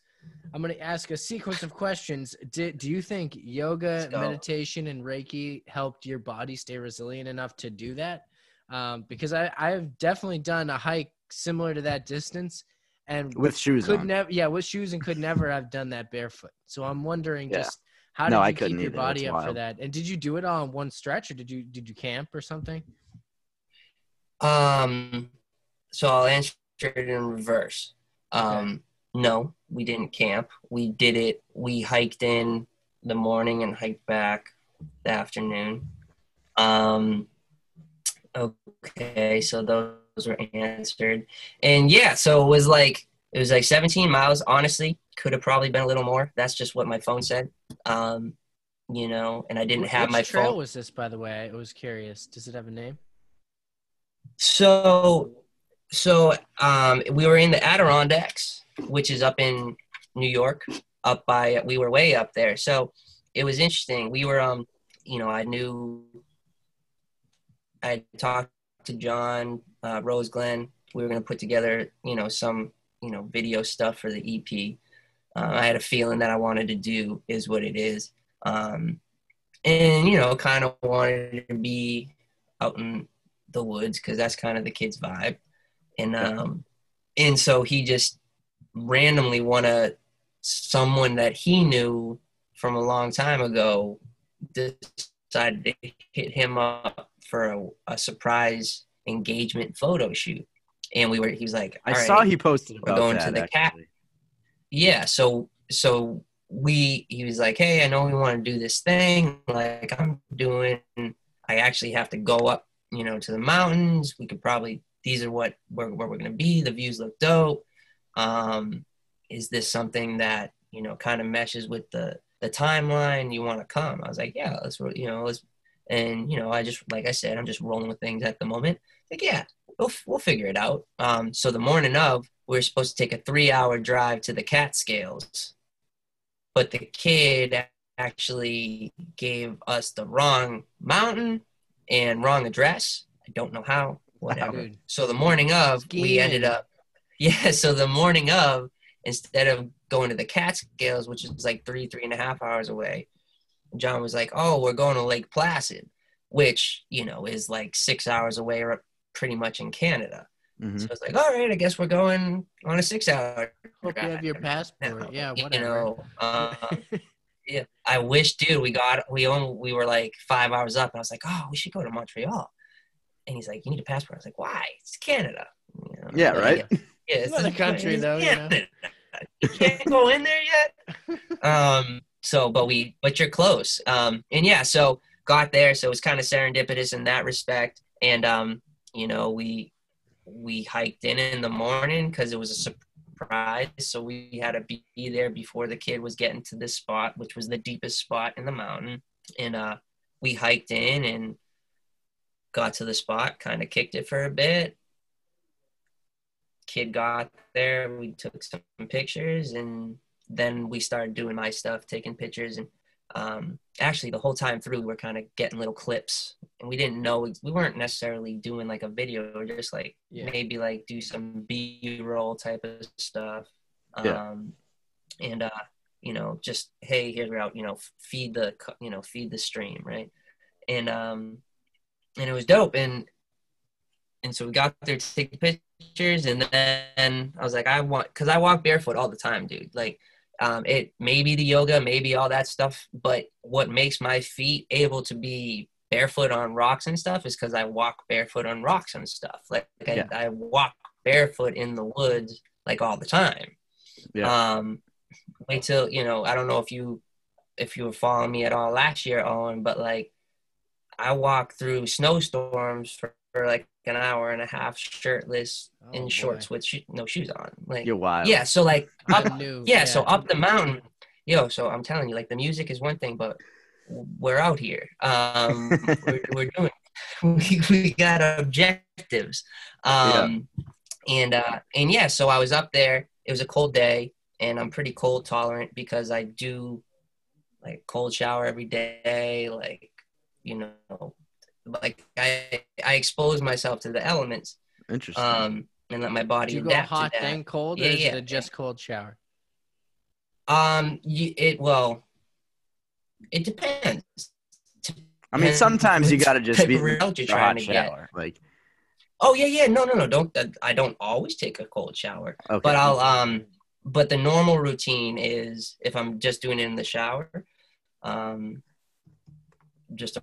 I'm going to ask a sequence of questions. Do, do you think yoga, meditation, and Reiki helped your body stay resilient enough to do that? Um, because I I've definitely done a hike similar to that distance, and with shoes could on. never yeah with shoes and could never have done that barefoot. So I'm wondering Yeah. just how did No, you I keep couldn't your either. body It's up for that? And did you do it all in one stretch, or did you did you camp or something? Um, so I'll answer it in reverse. Um, no, we didn't camp. We did it. We hiked in the morning and hiked back the afternoon. Um, okay, so those were answered, and yeah, so it was like it was like 17 miles. Honestly, could have probably been a little more. That's just what my phone said. Um, you know, and I didn't have Which my trail phone. was this, by the way? I was curious. Does it have a name? So, so um, we were in the Adirondacks, which is up in New York, up by. We were way up there, so it was interesting. We were, um, you know, I knew. I talked to John uh, Rose Glenn. We were going to put together, you know, some, you know, video stuff for the EP. Uh, I had a feeling that I wanted to do is what it is, um, and you know, kind of wanted to be out in the woods because that's kind of the kid's vibe and um and so he just randomly wanted someone that he knew from a long time ago decided to hit him up for a, a surprise engagement photo shoot. And we were he was like I "All saw he posted about going that. to the cat- yeah so so we he was like hey i know we want to do this thing like i'm doing i actually have to go up you know to the mountains. We could probably these are what where, where we're going to be the views look dope. Um is this something that you know kind of meshes with the the timeline you want to come? I was like yeah let's you know let's and you know i just like i said i'm just rolling with things at the moment. Like yeah we'll, we'll figure it out. Um so the morning of we are supposed to take a three hour drive to the Catskills, but the kid actually gave us the wrong mountain and wrong address. I don't know how, whatever. Dude. So the morning of, we ended up, yeah. So the morning of, instead of going to the Catskills, which is like three, three and a half hours away, John was like, "Oh, we're going to Lake Placid," which you know is like six hours away, or pretty much in Canada. Mhm. So it's like, all right, I guess we're going on a six-hour. Hope you have your passport. Yeah, You whatever. know, uh, yeah. I wish, dude, we got we only we were like five hours up. And I was like, oh, we should go to Montreal. And he's like, you need a passport. I was like, why? It's Canada. You know, Yeah, but right. Yeah, it's Another country, it's though, you know. You can't go in there yet. Um. So, but we, but you're close. Um. And yeah, so got there. So it was kind of serendipitous in that respect. And um, you know, we we hiked in in the morning because it was a surprise. So we had to be there before the kid was getting to this spot, which was the deepest spot in the mountain. And uh, we hiked in and got to the spot, kind of kicked it for a bit. Kid got there, we took some pictures, and then we started doing my stuff, taking pictures. And um, actually, the whole time through, we were kind of getting little clips, and we didn't know we weren't necessarily doing like a video, or just like Yeah. maybe like do some B-roll type of stuff. Yeah. Um, and uh, you know, just hey, here's out. You know, feed the you know feed the stream, right? And um, and it was dope. And and so we got there to take pictures, and then I was like, I want because I walk barefoot all the time, dude. Like, um, it maybe the yoga, maybe all that stuff, but what makes my feet able to be barefoot on rocks and stuff is because I walk barefoot on rocks and stuff. Like, Yeah. I, I walk barefoot in the woods like all the time. Yeah. Um, wait till you know. I don't know if you if you were following me at all last year, Owen, but like I walked through snowstorms for, for like an hour and a half, shirtless Oh, in boy. shorts with sho- no shoes on. Like You're wild. yeah, so like up, I knew, yeah, so up the mountain, yo. So I'm telling you, like the music is one thing, but we're out here. Um, we're, we're doing. We, we got objectives. Um, and uh, and yeah, so I was up there. It was a cold day, and I'm pretty cold tolerant because I do like cold shower every day, like you know, like I I expose myself to the elements, Interesting. um, and let my body Do you go adapt hot to that. then cold, or Yeah, is yeah. it a just cold shower? Um, you, it well, it depends. I mean, sometimes you got to just be of you're a hot trying to get. Like, Oh yeah, yeah. No, no, no. Don't. uh, I don't always take a cold shower, okay. but I'll um. But the normal routine is if I'm just doing it in the shower, um, just a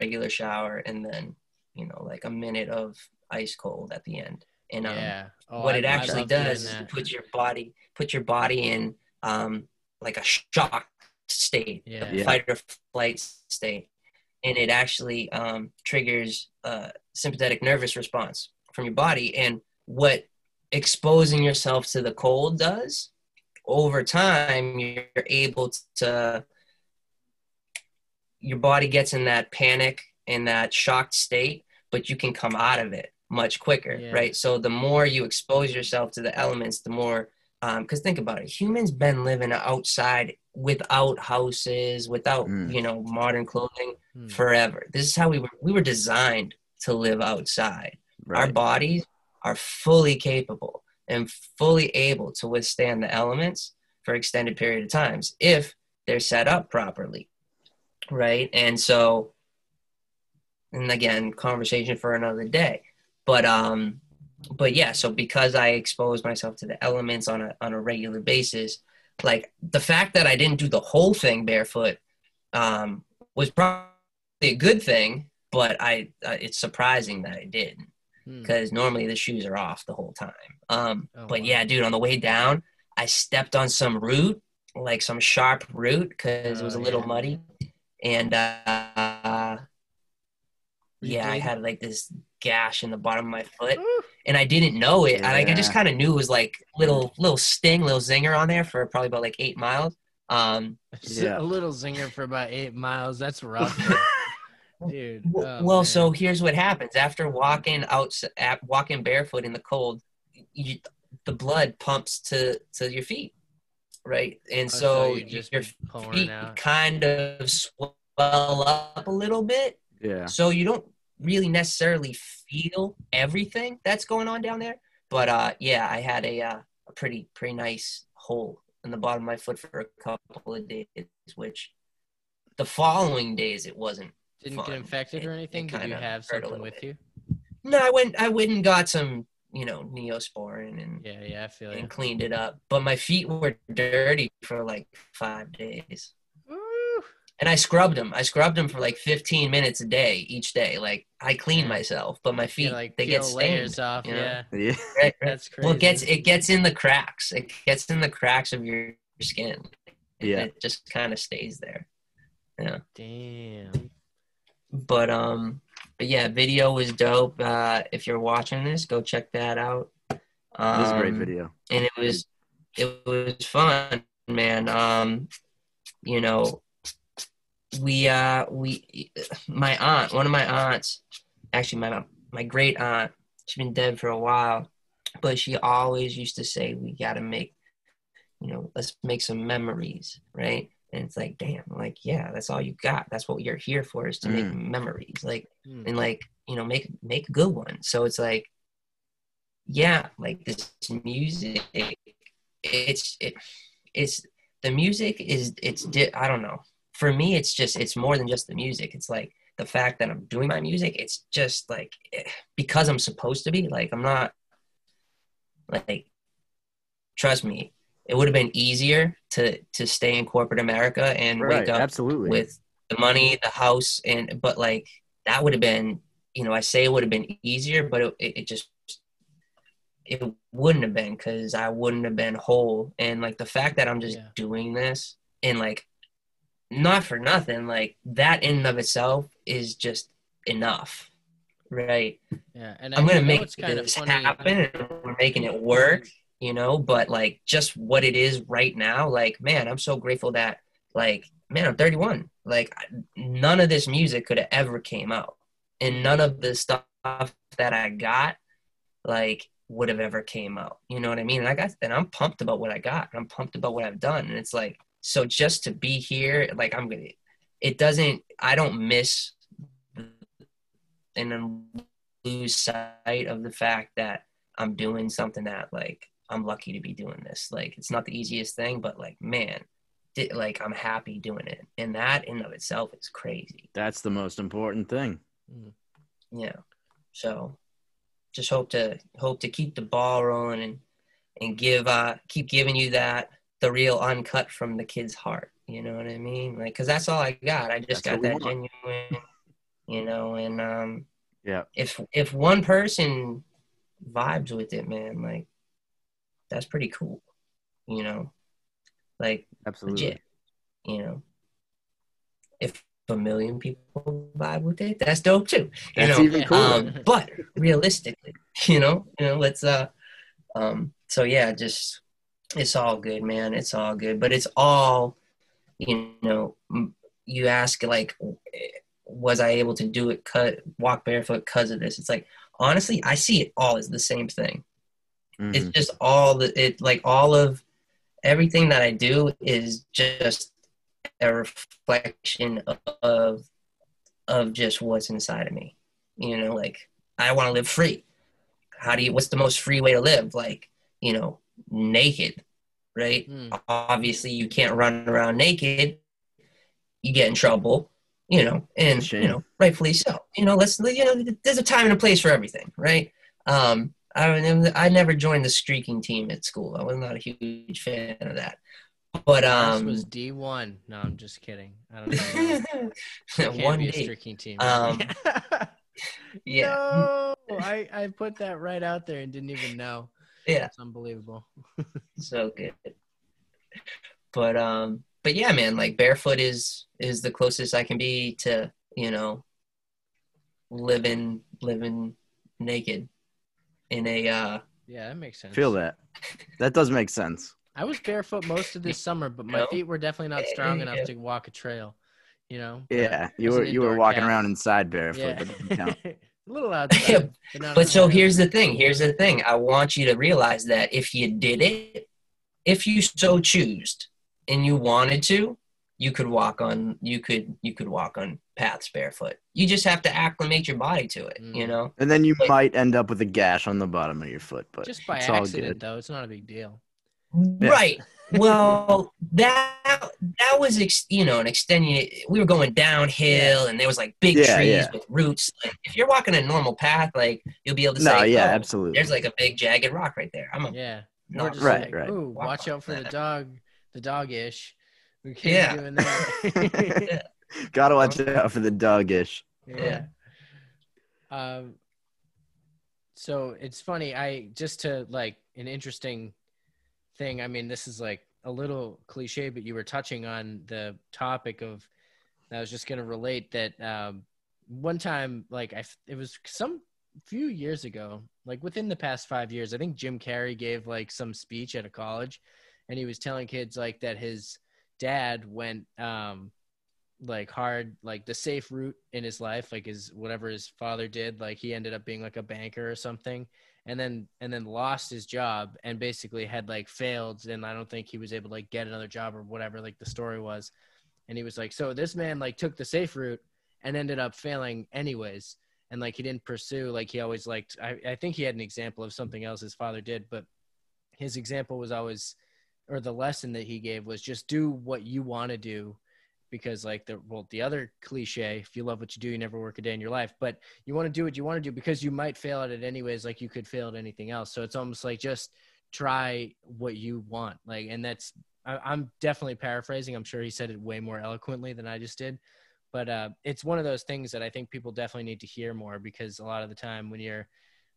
regular shower, and then you know like a minute of ice cold at the end. And um, yeah. Oh, what I- it actually does is puts your body put your body in um, like a shock state, Yeah. a fight or flight state, and it actually um, triggers a sympathetic nervous response from your body. And what exposing yourself to the cold does over time, you're able to your body gets in that panic in that shocked state, but you can come out of it much quicker, Yeah. right? So the more you expose yourself to the elements, the more because think about it, humans been living outside without houses, without Mm. you know modern clothing Hmm. forever. This is how we were we were designed to live outside. Our bodies are fully capable and fully able to withstand the elements for extended period of times if they're set up properly. Right? And so and again, conversation for another day. But um but yeah, so because I expose myself to the elements on a on a regular basis, like the fact that I didn't do the whole thing barefoot um was probably a good thing, but I uh, it's surprising that I did Hmm. because normally the shoes are off the whole time. Um, Oh, but wow. yeah, dude, on the way down, I stepped on some root, like some sharp root, because it was a Oh, little yeah. muddy, and uh, yeah, I had like this gash in the bottom of my foot, and I didn't know it. I, like I just kind of knew it was like little little sting, little zinger on there for probably about like eight miles. Um, Yeah. A little zinger for about eight miles. That's rough, dude. Oh, well, man. so here's what happens after walking out, walking barefoot in the cold, you, the blood pumps to to your feet, right? And Oh, so, you just your feet out. kind of swell up a little bit, yeah. so you don't really necessarily feel everything that's going on down there. But uh, yeah, I had a uh, a pretty pretty nice hole in the bottom of my foot for a couple of days, which the following days it wasn't Didn't fun. get infected or It- it anything? Did you have something with bit. you? No, I went. I went and got some, you know, neosporin and Yeah, yeah, I feel and you. cleaned it up. But my feet were dirty for like five days, Woo. and I scrubbed them. I scrubbed them for like 15 minutes a day each day. Like I clean myself, but my You feet like they peel get layers stained. off. you know? Yeah, Yeah. Right, right. that's crazy. Well, it gets it gets in the cracks. It gets in the cracks of your skin. Yeah. it just kind of stays there. Yeah. Damn. But um, but yeah, video was dope. Uh, if you're watching this, go check that out. Um, This is a great video. and it was it was fun man um you know we uh we my aunt one of my aunts actually my my great aunt she's been dead for a while but she always used to say we got to make you know let's make some memories right and it's like damn like yeah that's all you got. That's what you're here for is to make memories like Hmm. and like you know make make a good one. So it's like yeah like this music it's it it's the music is it's di- i don't know. For me it's just it's more than just the music. It's like the fact that i'm doing my music it's just like eh, because i'm supposed to be like i'm not like trust me it would have been easier to to stay in corporate america and Right. wake up Absolutely. with the money, the house, and but like that would have been, you know, I say it would have been easier, but it, it, just it wouldn't have been because I wouldn't have been whole. And like the fact that I'm just Yeah. doing this and like not for nothing, like that in and of itself is just enough, right? Yeah, and I'm I gonna make it's kind of this happen, and we're making it work, you know. But like, just what it is right now, like, man, I'm so grateful that, like, man, I'm 31. Like, none of this music could have ever came out, and none of the stuff that I got, like, would have ever came out. You know what I mean? And I got, and I'm pumped about what I got. I'm pumped about what I've done, and it's like, so just to be here, like I'm gonna, it doesn't. I don't miss and then lose sight of the fact that I'm doing something that like I'm lucky to be doing this. Like it's not the easiest thing, but like man, di- like I'm happy doing it, and that in of itself is crazy. That's the most important thing. Yeah. So just hope to hope to keep the ball rolling and and give uh keep giving you that the real uncut from the kid's heart. You know what I mean? Like, cause that's all I got. I just That's got that genuine, you know. And um, Yeah. if if one person vibes with it, man, like that's pretty cool. You know, like Absolutely. legit. You know, if a million people vibe with it, that's dope too. You That's know, even cooler. um, but realistically, you know, you know, let's uh, um, so yeah, just it's all good, man. It's all good, but it's all, you know, you ask like, was I able to do it? Cut walk barefoot because of this? It's like honestly, I see it all as the same thing. Mhm. It's just all the it like all of everything that I do is just a reflection of of just what's inside of me. You know, like I want to live free. How do you? What's the most free way to live? Like you know, naked, right? Mm. Obviously, you can't run around naked. You get in trouble. You know, and shame. you know, rightfully so. You know, let's you know, there's a time and a place for everything, right? Um, I I never joined the streaking team at school. I was not a huge fan of that. But This um, was D one. No, I'm just kidding. I don't know. One be a streaking team. Um, yeah, No, I I put that right out there and didn't even know. yeah, It's unbelievable. so good. But um, but yeah, man, like barefoot is is the closest I can be to you know living living naked in a uh Yeah, that makes sense. Feel that. That does make sense. I was barefoot most of this summer, but my No. feet were definitely not strong Yeah. enough to walk a trail. You know. But Yeah, you were you were walking cat- around inside barefoot. Yeah. That a little outside. but not But so outside. here's the thing. Here's the thing. I want you to realize that if you did it, if you so choose, and you wanted to, you could walk on. You could you could walk on paths barefoot. You just have to acclimate your body to it. You Mm. know. And then you Like- might end up with a gash on the bottom of your foot, but just by it's all accident good. though, it's not a big deal. Yeah. Right. Well, that that was ex, you know an extending. We were going downhill, and there was like big Yeah, trees yeah. with roots. Like if you're walking a normal path, like you'll be able to No, say, yeah, "Oh, absolutely. There's like a big jagged rock right there. I'm a Yeah. not just Right, like, right. Ooh, watch out for the dog, the dog ish. We can't Yeah. be doing that. Gotta watch out for the doggish. yeah. Um. So it's funny. I just to like an interesting thing. I mean, this is like a little cliche, but you were touching on the topic of. I was just gonna relate that um, one time, like I, it was some few years ago, like within the past five years. I think Jim Carrey gave like some speech at a college, and he was telling kids like that his dad went um like hard like the safe route in his life like his whatever his father did like he ended up being like a banker or something and then and then lost his job and basically had like failed and i don't think he was able to like get another job or whatever like the story was. And he was like so this man like took the safe route and ended up failing anyways. And like he didn't pursue like he always liked i, I think he had an example of something else his father did but his example was always or the lesson that he gave was just do what you want to do because like the well the other cliche if you love what you do you never work a day in your life but you want to do what you want to do because you might fail at it anyways like you could fail at anything else. So it's almost like just try what you want like and that's I, i'm definitely paraphrasing. I'm sure he said it way more eloquently than i just did but uh, it's one of those things that i think people definitely need to hear more because a lot of the time when you're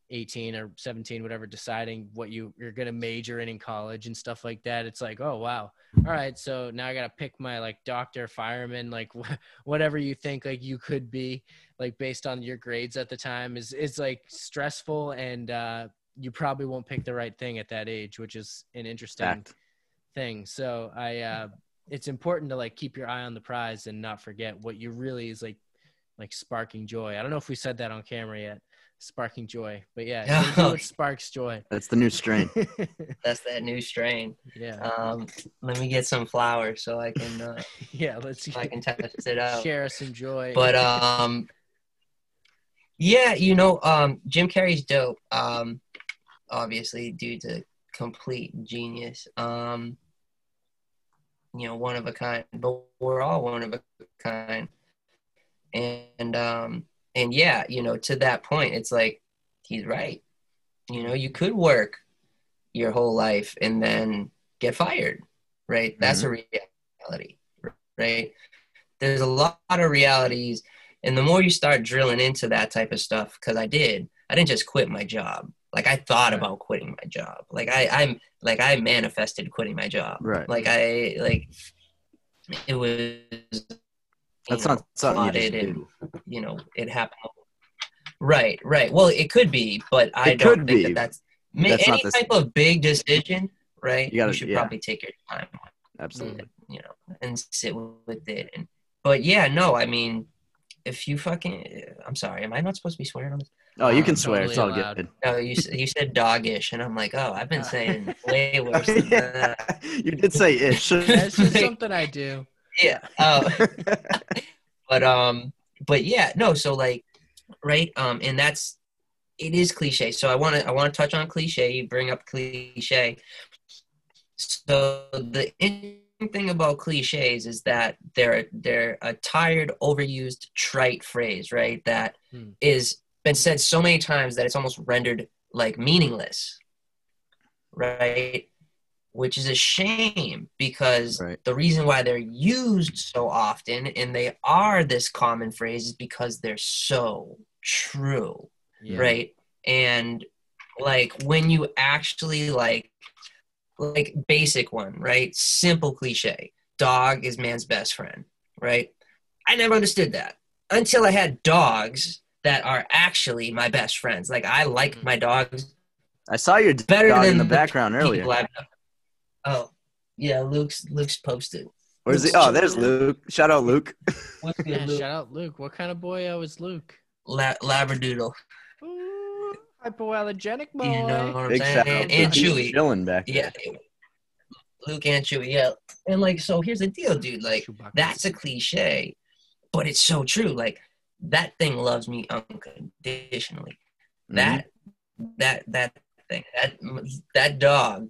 18 or 17 whatever deciding what you you're going to major in in college and stuff like that it's like oh wow. All right so now i gotta pick my like doctor fireman like wh- whatever you think like you could be like based on your grades at the time is is like stressful and uh you probably won't pick the right thing at that age which is an interesting Fact. thing. So i uh it's important to like keep your eye on the prize and not forget what you really is like like sparking joy. I don't know if we said that on camera yet sparking joy. But yeah, Yeah. do what sparks joy. That's the new strain. That's that new strain. yeah, Um, let me get some flowers so I can uh, yeah. Let's so I can test it out. share some joy. But um, yeah, you know, um, Jim Carrey's dope. Um, obviously, dude's a complete genius. Um, you know, one of a kind. But we're all one of a kind. And um, and yeah, you know, to that point, it's like he's right. You know, you could work your whole life and then get fired, right? That's mm-hmm. a reality, right? There's a lot of realities and the more you start drilling into that type of stuff, because I did, I didn't just quit my job. Like I thought about quitting my job. Like I, I'm like I manifested quitting my job. Right. Like I like it was. You That's know, not something you just and do. you know it happened. Right, right. Well, it could be, but I It don't could think be. that that's, That's not any the type of big decision. Right, You gotta- should yeah. probably take your time Absolutely. you know, and sit with it. And but yeah, no, I mean, if you fucking, I'm sorry, am I not supposed to be swearing on this? Oh, you Um, can swear. It's all allowed. good. No, you you said doggish, and I'm like, oh, I've been saying way worse than that. Yeah, you did say ish. That's just something I do. Yeah. Uh, but um, but yeah, no. So like, right? Um, and that's it is cliche. So I want to I want to touch on cliche. You bring up cliche. So the interesting thing about cliches is that they're they're a tired, overused, trite phrase, right? That Hmm. is been said so many times that it's almost rendered like meaningless, right? Which is a shame because Right. the reason why they're used so often and they are this common phrase is because they're so true Yeah. right and like when you actually like like basic one right simple cliche dog is man's best friend right i never understood that until i had dogs that are actually my best friends like i like mm. my dogs I saw your better dog than in the the background earlier. I've oh yeah luke's luke's posted Where's he? Oh, there's Luke. Shout out Luke. what's good Yeah, luke shout out Luke. What kind of boy I was Luke? La- labradoodle Ooh, hypoallergenic boy. you know what i'm Big shout saying out. and Chewie chilling back Yeah. there. Luke and Chewie, yeah. And like, so here's the deal, dude. Like, Chewbacca. that's a cliche, but it's so true. Like, that thing loves me unconditionally. Mhm. That, that, that thing, that, that dog, that object.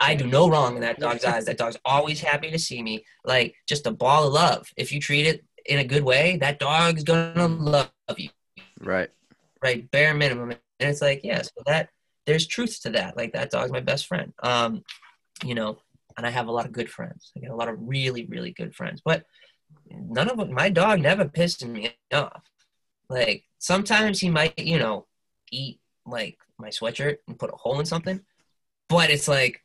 I do no wrong in that dog's eyes. That dog's always happy to see me. Like, just a ball of love. If you treat it in a good way, that dog's gonna love you Right. right bare minimum and it's like yeah so that there's truth to that like that dog's my best friend um you know and i have a lot of good friends i got a lot of really really good friends but none of them my dog never pisses me off like sometimes he might you know eat like my sweatshirt and put a hole in something but it's like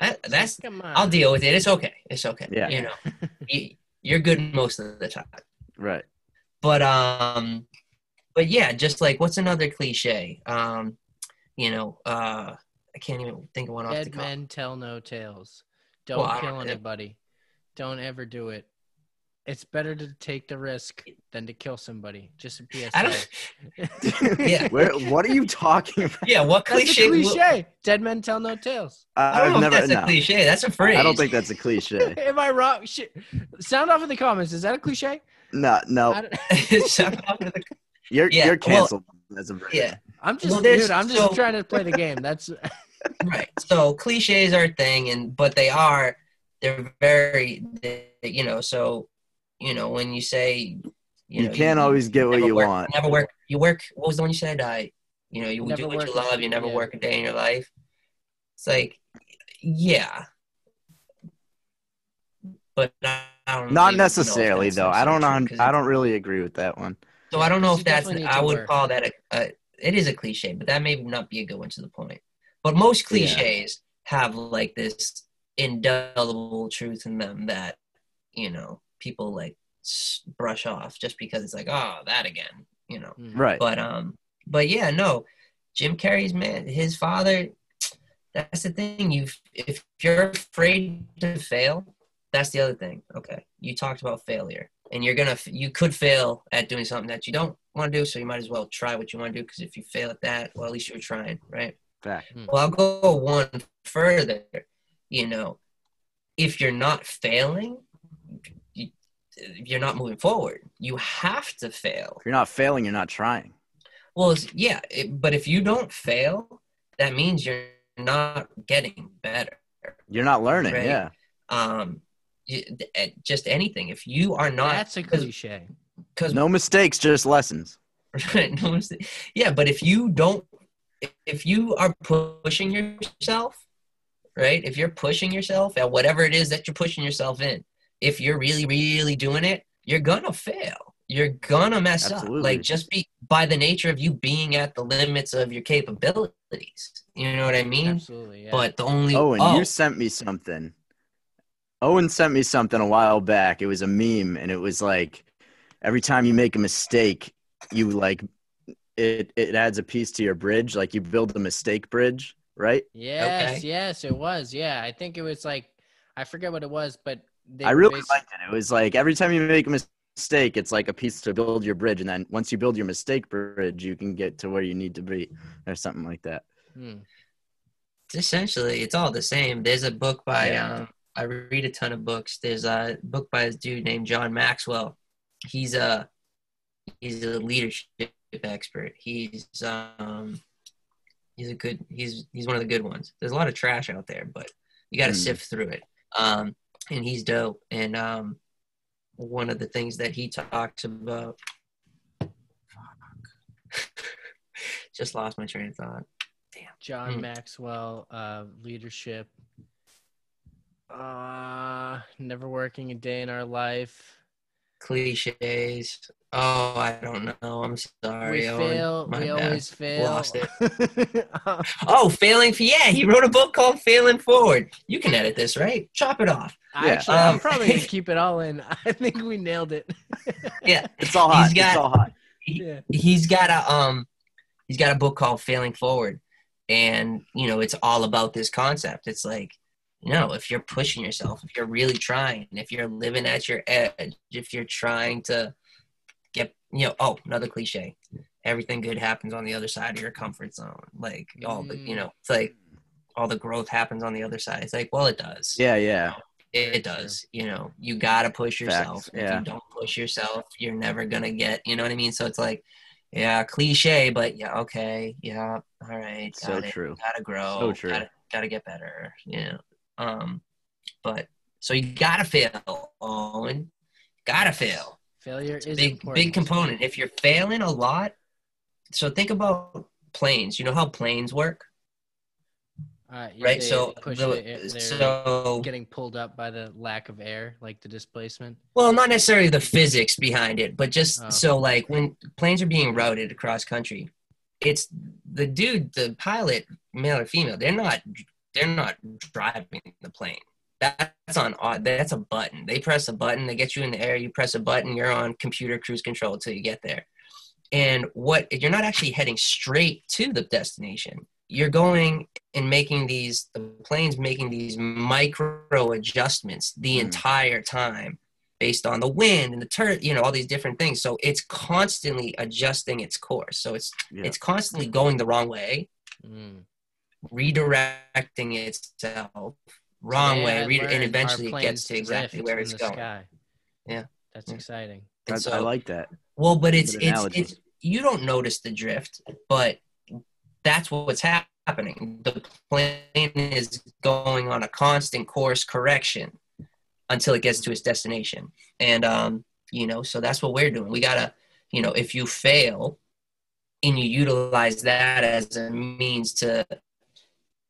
that, that's i'll deal with it it's okay it's okay Yeah. you know you, you're good most of the time Right. but um but yeah just like what's another cliche um you know uh i can't even think of one off the Dead top men tell no tales. Don't Well, kill don't- anybody. Don't ever do it. It's better to take the risk than to kill somebody. Just a PSA. I don't, Yeah. Where? What are you talking about? yeah what That's cliche, a cliche. Dead men tell no tales. i I, don't I've know never. if that's no. a cliche that's a phrase I don't think that's a cliche. Am I wrong? Shit. Sound off in the comments. Is that a cliche? No, no. Sound off to the- You're Yeah, you're well, canceled as of right yeah I'm just, Well, dude. I'm just so- trying to play the game. That's right so cliches are a thing and but they are they're very they, you know so you know when you say you, You know, can't always get what you work- want. never work you work what was the one you said i you know you Never do what you love you never yeah. work a day in your life it's like yeah but I don't Not really know if necessarily though. I don't know. I don't really agree with that one. so I don't know if that's. I would work. call that a, a. It is a cliche, but that may not be a good one to the point. But most Yeah. cliches have like this indelible truth in them that you know people like brush off just because it's like oh that again you know. Hmm. Right. But um, but yeah, no, Jim Carrey's man, his father. That's the thing. You, if you're afraid to fail, that's the other thing. Okay, you talked about failure, and you're gonna, you could fail at doing something that you don't want to do, so you might as well try what you want to do. Because if you fail at that, well, at least you were trying, right? Fact. Well, I'll go one further. You know, if you're not failing, you, you're not moving forward. You have to fail. If you're not failing, you're not trying. Well, yeah, it, but if you don't fail, that means you're not getting better. You're not learning. Right. Yeah. Um, eh, just anything. If you are not, That's a cliche. because No mistakes, just lessons. Right, no mistake. yeah, but if you don't, if you are pushing yourself, right? If you're pushing yourself at whatever it is that you're pushing yourself in, if you're really, really doing it, you're gonna fail. You're gonna mess Absolutely. up. Like just be by the nature of you being at the limits of your capabilities. You know what I mean? Absolutely. Yeah. But the only Oh, and oh, you sent me something. Owen sent me something a while back. It was a meme, and it was like every time you make a mistake, you like it. It adds a piece to your bridge. Like you build a mistake bridge, right? yes, okay. yes, it was. Yeah, I think it was like I forget what it was, but they I really basi- liked it. It was like every time you make a mistake, it's like a piece to build your bridge, and then once you build your mistake bridge, you can get to where you need to be, or something like that. Hmm. essentially it's all the same there's a book by Yeah. um i read a ton of books there's a book by this dude named john maxwell he's a he's a leadership expert he's um he's a good he's he's one of the good ones there's a lot of trash out there but you got to Hmm. sift through it um and he's dope and um one of the things that he talks about Fuck just lost my train of thought Damn. John Hmm. Maxwell, uh, leadership. Uh, never working a day in our life. Cliches. Oh, I don't know. I'm sorry. we Owen. fail. My We bad. always fail. Lost it. Oh, failing. For, yeah, he wrote a book called Failing Forward. You can edit this, right? Chop it off. Yeah. Actually, I'm Um, probably gonna keep it all in. I think we nailed it. Yeah, It's all He's hot. got- it's all hot. yeah. he's got a um, he's got a book called Failing Forward, and you know it's all about this concept. It's like, you know, if you're pushing yourself, if you're really trying, if you're living at your edge, if you're trying to get, you know, oh, another cliche. Everything good happens on the other side of your comfort zone. Like all the, you Mm. know, it's like all the growth happens on the other side. It's like, well, it does. Yeah, yeah. It, it does. You know, you gotta push yourself. Facts, If yeah. you don't push yourself, you're never gonna get. You know what I mean? So it's like, yeah, cliche, but yeah, okay, yeah, all right, So it. true. Gotta grow. So true. Gotta, gotta get better. You know, um, but so you gotta fail, Owen. Gotta fail. Failure is Big important. big component. If you're failing a lot, so think about planes. You know how planes work, Uh, yeah, right? they so push the- so getting pulled up by the lack of air, like the displacement. Well, not necessarily the physics behind it, but just Oh. so like when planes are being routed across country, it's the dude, the pilot, male or female. They're not, they're not driving the plane. That's on. That's a button. They press a button. They get you in the air. You press a button. You're on computer cruise control until you get there. And what you're not actually heading straight to the destination. You're going and making these. The plane's making these micro adjustments the Mhm. entire time based on the wind and the turn, you know, all these different things. So it's constantly adjusting its course. So it's Yeah. it's constantly going the wrong way, Mm. Redirecting itself wrong Yeah, way, re- and eventually it gets to exactly where it's going. Sky. Yeah. That's Yeah. exciting. And I, so, I like that. well, but it's it's it's you don't notice the drift, but that's what's happening. The plane is going on a constant course correction until it gets to its destination, and um, you know, so that's what we're doing. We gotta, you know, if you fail, and you utilize that as a means to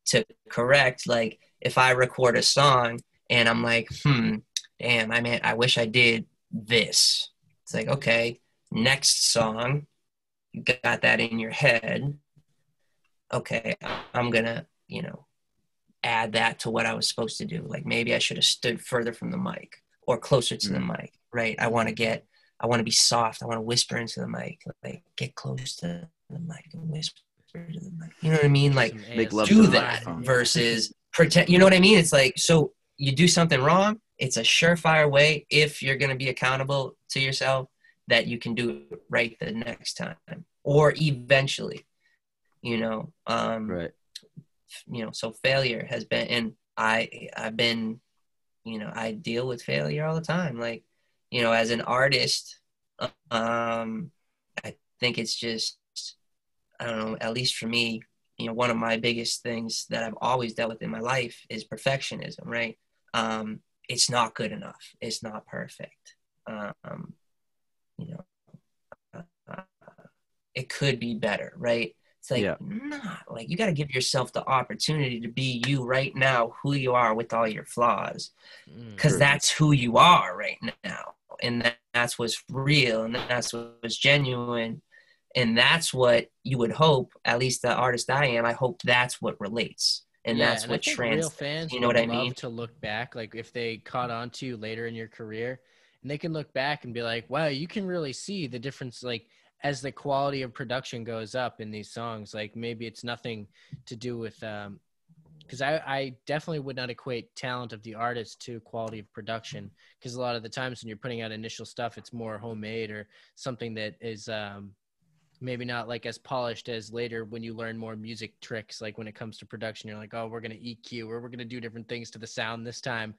to correct, like if I record a song and I'm like, hmm, damn, I mean, I wish I did this. It's like, okay, next song, you got that in your head. Okay, I'm gonna, you know, add that to what I was supposed to do. Like maybe I should have stood further from the mic or closer to the mic, right? I want to get, I want to be soft. I want to whisper into the mic, like get close to the mic and whisper to the mic. You know what I mean? Like Some Make love do that microphone. versus pretend. You know what I mean? It's like so you do something wrong. It's a surefire way if you're going to be accountable to yourself that you can do it right the next time or eventually you know um Right. you know so failure has been and i i've been you know i deal with failure all the time like you know as an artist um i think it's just i don't know at least for me you know one of my biggest things that i've always dealt with in my life is perfectionism right um it's not good enough it's not perfect um you know uh, it could be better right it's like Yeah. nah like you got to give yourself the opportunity to be you right now who you are with all your flaws Mm. because True. that's who you are right now and that, that's what's real and that's what's genuine and that's what you would hope at least the artist i am i hope that's what relates and Yeah, that's I what think real trans fans you know what I mean? to look back like if they caught on to you later in your career and they can look back and be like wow you can really see the difference like as the quality of production goes up in these songs like maybe it's nothing to do with um because I, I definitely would not equate talent of the artist to quality of production because a lot of the times when you're putting out initial stuff it's more homemade or something that is um maybe not like as polished as later when you learn more music tricks like when it comes to production you're like oh we're going to eq or we're going to do different things to the sound this time.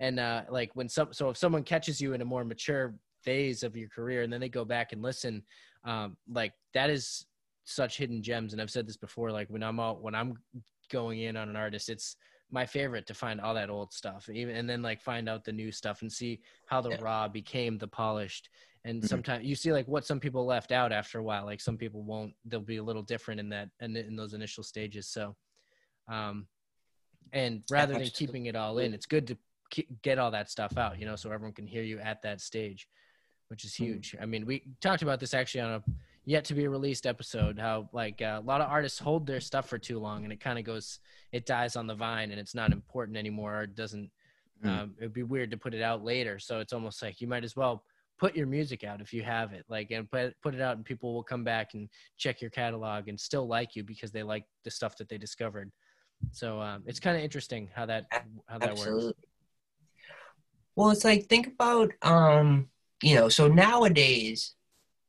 And uh like when some so if someone catches you in a more mature phase of your career and then they go back and listen um like that is such hidden gems. And i've said this before like when i'm out when i'm going in on an artist it's my favorite to find all that old stuff even and then like find out the new stuff and see how the Yeah. raw became the polished and Mhm. sometimes you see like what some people left out after a while like some people won't they'll be a little different in that in, in those initial stages so um and rather than keeping it all in it's good to ke- get all that stuff out you know so everyone can hear you at that stage which is Mhm. huge i mean we talked about this actually on a yet to be released episode how like uh, a lot of artists hold their stuff for too long and it kind of goes it dies on the vine and it's not important anymore or it doesn't Mm. um, it'd be weird to put it out later so it's almost like you might as well put your music out if you have it like and put, put it out and people will come back and check your catalog and still like you because they like the stuff that they discovered. So um, it's kind of interesting how that how that absolutely. Works well it's like think about um you know so nowadays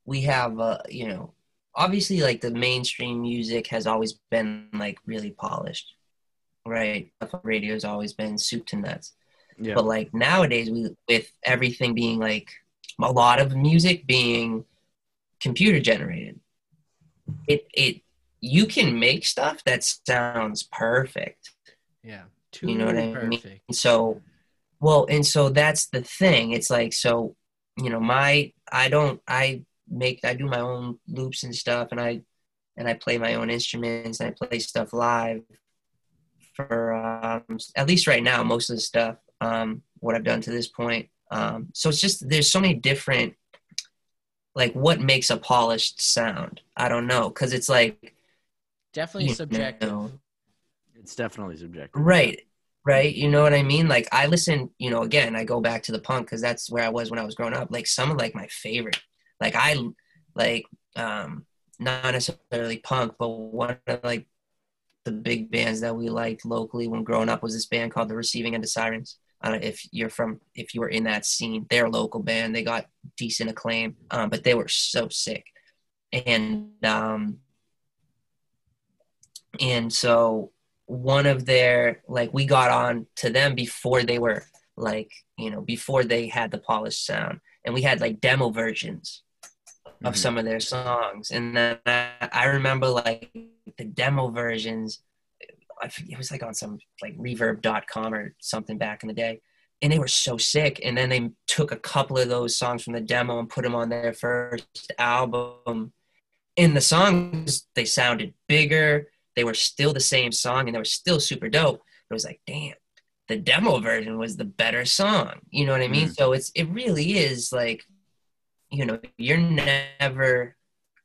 we have uh you know obviously like the mainstream music has always been like really polished right? Radio has always been soup to nuts. Yeah. but like nowadays we with everything being like a lot of music being computer generated. It it you can make stuff that sounds perfect. Yeah. Too You know what I mean? and so well and so that's the thing. It's like so you know my i don't i make i do my own loops and stuff and i and i play my own instruments and i play stuff live for um, at least right now most of the stuff um what i've done to this point um so it's just there's so many different like what makes a polished sound i don't know because it's like definitely subjective know, It's definitely subjective. Right. Right. You know what I mean? Like I listen, you know, again, I go back to the punk because that's where I was when I was growing up. Like some of like my favorite, like I like um not necessarily punk, but one of like the big bands that we liked locally when growing up was this band called The Receiving End of Sirens. I don't know if you're from if you were in that scene. They're a local band. They got decent acclaim, um, but they were so sick. And um and so one of their like we got on to them before they were like you know before they had the polished sound and we had like demo versions of Mhm. some of their songs and then I, I remember like the demo versions it was like on some like reverb.com or something back in the day and they were so sick and then they took a couple of those songs from the demo and put them on their first album in the songs they sounded bigger they were still the same song and they were still super dope it was like damn the demo version was the better song you know what i mean? Mm. So it's it really is like you know you're never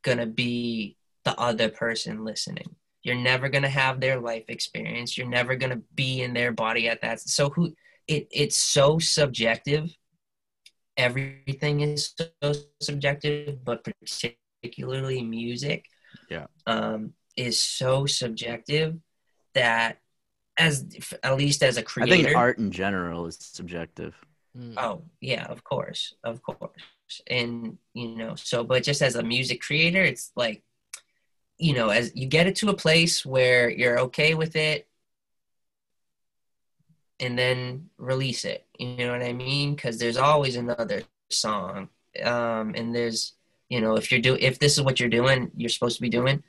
gonna be the other person listening you're never gonna have their life experience you're never gonna be in their body at that so who it it's so subjective everything is so subjective but particularly music Yeah. um is so subjective that as at least as a creator I think art in general is subjective. Mm. oh yeah of course of course and you know so but just as a music creator it's like you know as you get it to a place where you're okay with it and then release it you know what i mean? Because there's always another song um and there's you know if you're do if this is what you're doing you're supposed to be doing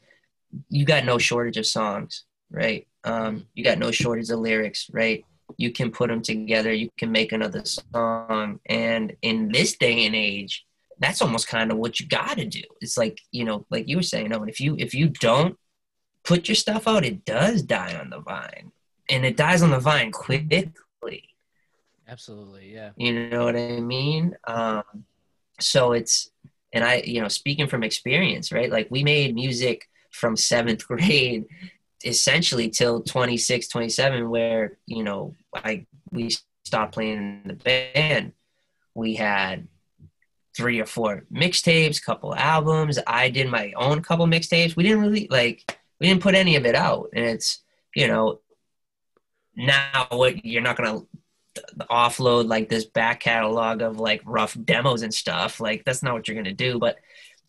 you got no shortage of songs right? Um you got no shortage of lyrics right? You can put them together you can make another song and in this day and age that's almost kind of what you got to do. It's like you know like you were saying oh if you if you don't put your stuff out it does die on the vine. And it dies on the vine quickly. Absolutely, yeah. you know what i mean? Um so it's and i you know speaking from experience right? Like we made music from seventh grade essentially till 26 27 where you know i we stopped playing in the band. We had three or four mixtapes couple albums. I did my own couple mixtapes. We didn't really like we didn't put any of it out. And it's you know now what you're not gonna offload like this back catalog of like rough demos and stuff. Like that's not what you're gonna do. But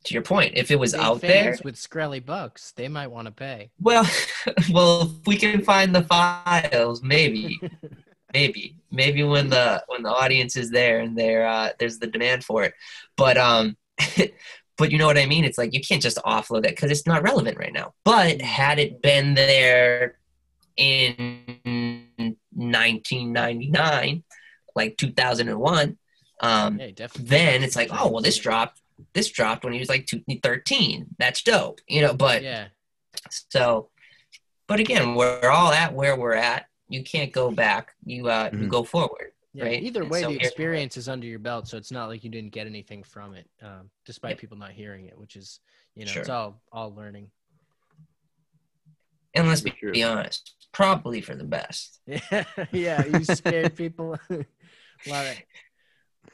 to your point if it was Big out there with Skrelly bucks, they might want to pay. well, well, if we can find the files, maybe, maybe, maybe when the when the audience is there and there uh, there's the demand for it. But um, but you know what I mean? It's like you can't just offload that because it's not relevant right now. But had it been there in 1999, like 2001, um, Yeah, then it's like, oh well, this dropped. This dropped when he was like two, 13. That's dope, you know. But Yeah, so, but again, we're all at where we're at. You can't go back. You uh, you Mhm. go forward. yeah. Right, Either way, so the experience is under your belt, so it's not like you didn't get anything from it, um, despite Yeah. people not hearing it, which is, you know, Sure. it's all all learning. And let's be, be honest, probably for the best. Yeah, yeah. You scared people. Love it.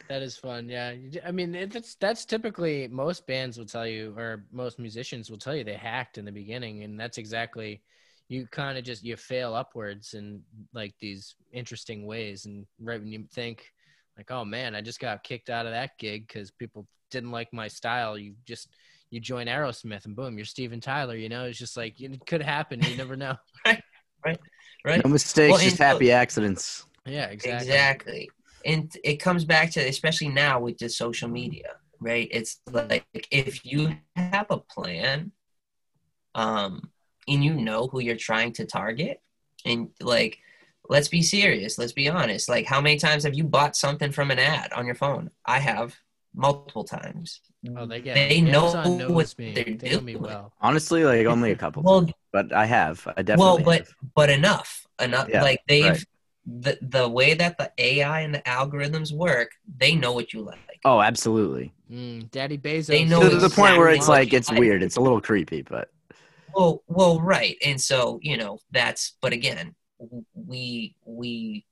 That is fun. Yeah, I mean, it- that's that's typically most bands will tell you, or most musicians will tell you they hacked in the beginning, and that's exactly. You kind of just you fail upwards in like these interesting ways, and right when you think, like, oh man, I just got kicked out of that gig because people didn't like my style. You just you join Aerosmith, and boom, you're Steven Tyler. You know, it's just like it could happen. You never know. Right? No mistakes, Well, just and- happy accidents. Yeah, exactly. Exactly. And it comes back to, especially now with the social media, right? It's like if you have a plan, um, and you know who you're trying to target, and like, let's be serious, let's be honest. Like, how many times have you bought something from an ad on your phone? I have multiple times. Oh, they get They me. know Amazon what me. they're They know me well. Honestly, like only a couple, Well, times, but I have. I definitely. well, but have. but enough, enough. Yeah, like they've right. the the way that the AI and the algorithms work, they know what you like. Oh, absolutely. Mm, Daddy Bezos. They know to the point where it's like it's like. weird. It's a little creepy, but Well, well, right, and so you know that's. But again, we we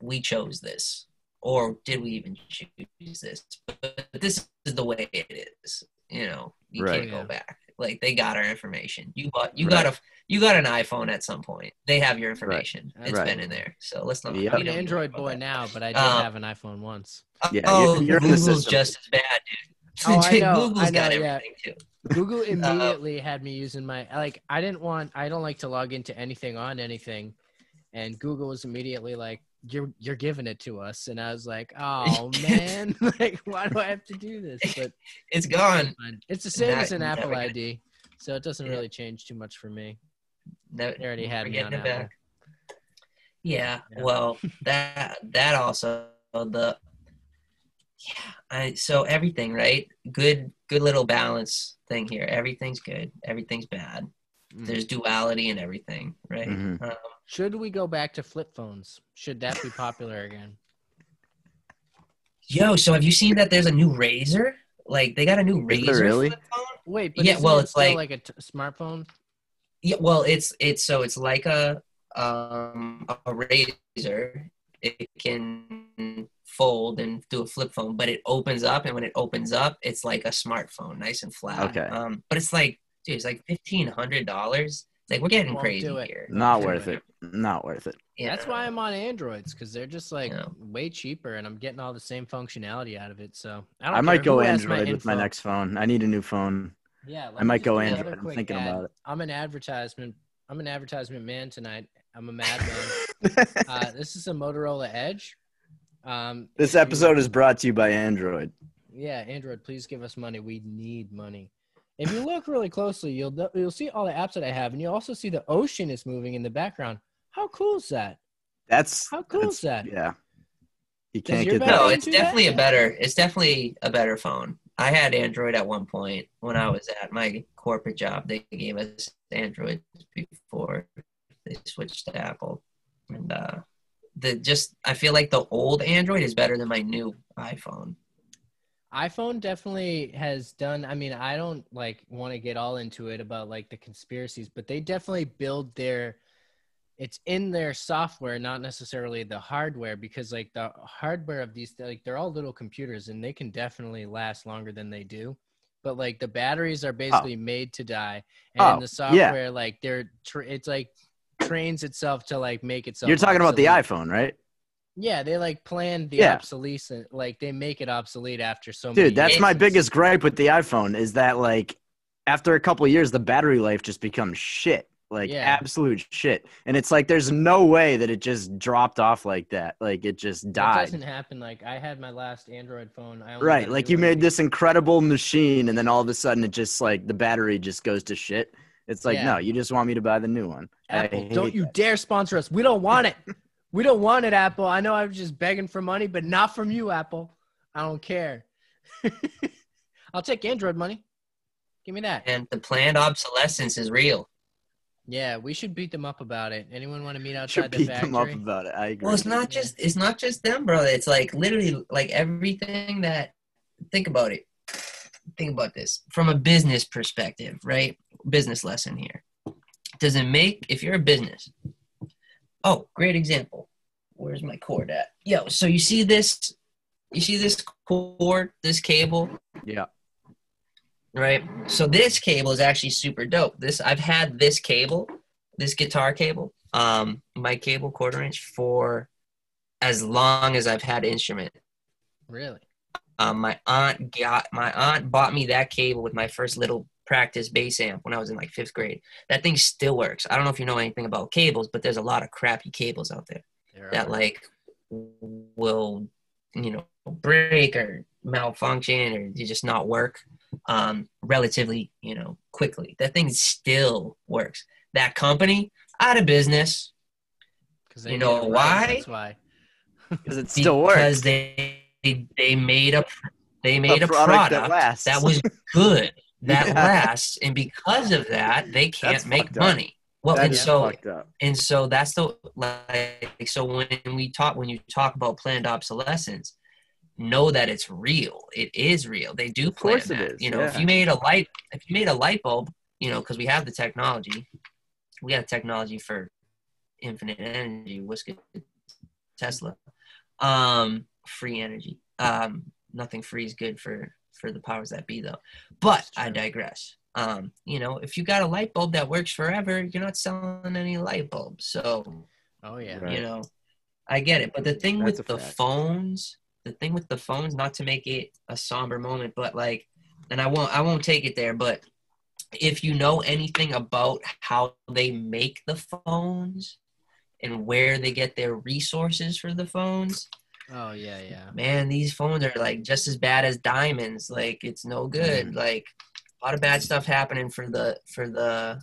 we chose this, or did we even choose this? But this is the way it is. You know, you Right. can't Yeah. go back. Like they got our information. You bought. You Right. got a. You got an iPhone at some point. They have your information. It's Right. been in there. So let's not. Yep. we I'm an don't need to Android boy that. now, but I did Um, have an iPhone once. Yeah, oh, you're- you're in the Google's system. just as bad, dude. Oh, I know, Google's I got know, yeah. everything too. Google uh, immediately had me using my like I didn't want I don't like to log into anything on anything, and Google was immediately like you're you're giving it to us, and I was like oh man like why do I have to do this? But It's gone. it's the same as an Apple ID, so it doesn't Yeah. really change too much for me. They already had me on Apple. back. Yeah, Yeah. well, that that also the yeah. I so everything right. Good good little balance thing here. Everything's good. Everything's bad. Mm. There's duality in everything, right? Mhm. Um, Should we go back to flip phones? Should that be popular again? yo, so have you seen that? There's a new Razr. Like they got a new Is Razr really? flip phone. Wait, but Yeah, well, it's like- like a t- smartphone. Yeah, well, it's it's so it's like a um a razor. It can fold and do a flip phone, but it opens up, and when it opens up, it's like a smartphone, nice and flat. Okay. Um, but it's like, dude, it's like fifteen hundred dollars. It's Like we're getting Won't crazy do it. here. Not worth it. Not worth it. Yeah. That's why I'm on Androids because they're just like Yeah. way cheaper, and I'm getting all the same functionality out of it. So I, don't I might go who has Android with my next phone. I need a new phone. Yeah, I might go Android. I'm thinking ad. about it. I'm an advertisement. I'm an advertisement man tonight. I'm a madman. uh, this is a Motorola Edge. Um, this if you- episode is brought to you by Android. Yeah, Android, please give us money. We need money. If you look really closely, you'll you'll see all the apps that I have, and you'll also see the ocean is moving in the background. How cool is that? That's How cool that's- is that? Yeah. You can't get that. No, it's do that? definitely a better. It's definitely a better phone. I had Android at one point when I was at my corporate job. They gave us Android before they switched to Apple, and uh, the just I feel like the old Android is better than my new iPhone. iPhone definitely has done. I mean, I don't like want to get all into it about like the conspiracies, but they definitely build their. It's in their software, not necessarily the hardware, because like the hardware of these, like they're all little computers, and they can definitely last longer than they do. But like the batteries are basically made to die, and Oh, the yeah. software, like they're, tra- it's like trains itself to like make itself. You're talking about the iPhone, right? Yeah, they like plan the Yeah. obsolescence, like they make it obsolete after so many. Dude, that's my biggest gripe with the iPhone is that like after a couple of years the battery life just becomes shit. Like Yeah. absolute shit. And it's like there's no way that it just dropped off like that. Like it just died. doesn't happen. Like I had my last Android phone. I only Right. Like you made this incredible machine and then all of a sudden it just like the battery just goes to shit. It's like, Yeah. no, you just want me to buy the new one. Apple. Don't you that. dare sponsor us. We don't want it. we don't want it, Apple. I know I'm just begging for money, but not from you, Apple. I don't care. I'll take Android money. Give me that. And the planned obsolescence is real. Yeah, we should beat them up about it. Anyone want to meet Should outside the beat them up about it. I agree. Well, it's not just it's not just them, bro. It's like literally like everything that. Think about it. Think about this from a business perspective, right? Business lesson here. Does it make if you're a business? Oh, great example. Where's my cord at? Yo, so you see this? You see this cord, this cable, Yeah. right? So this cable is actually super dope. This I've had this cable, this guitar cable, um, my cable quarter inch for as long as I've had instrument. Really? Um, my aunt got my aunt bought me that cable with my first little practice bass amp when I was in like fifth grade. That thing still works. I don't know if you know anything about cables, but there's a lot of crappy cables out there There that like will you know break or malfunction or they just not work um relatively you know quickly that thing still works that company out of business 'Cause you they know did right, why? That's why. Because it still works. because works. they they made a they made a, product product, that that was good that Yeah. lasts and because of that they can't That's make money. Well That and so and so that's the like so when we talk when you talk about planned obsolescence know that it's real. It is real. They do Of plan course it that. is, you know if you made a light if you made a light bulb you know because we have the technology we have technology for infinite energy what's good tesla um free energy. Um nothing free is good for for the powers that be though but i digress um you know if you got a light bulb that works forever you're not selling any light bulbs so Oh yeah. Right. you know i get it but the thing That's with the fact. phones the thing with the phones not to make it a somber moment but like and i won't i won't take it there but if you know anything about how they make the phones and where they get their resources for the phones Oh yeah, yeah. man these phones are like just as bad as diamonds like it's no good Mm. like a lot of bad stuff happening for the for the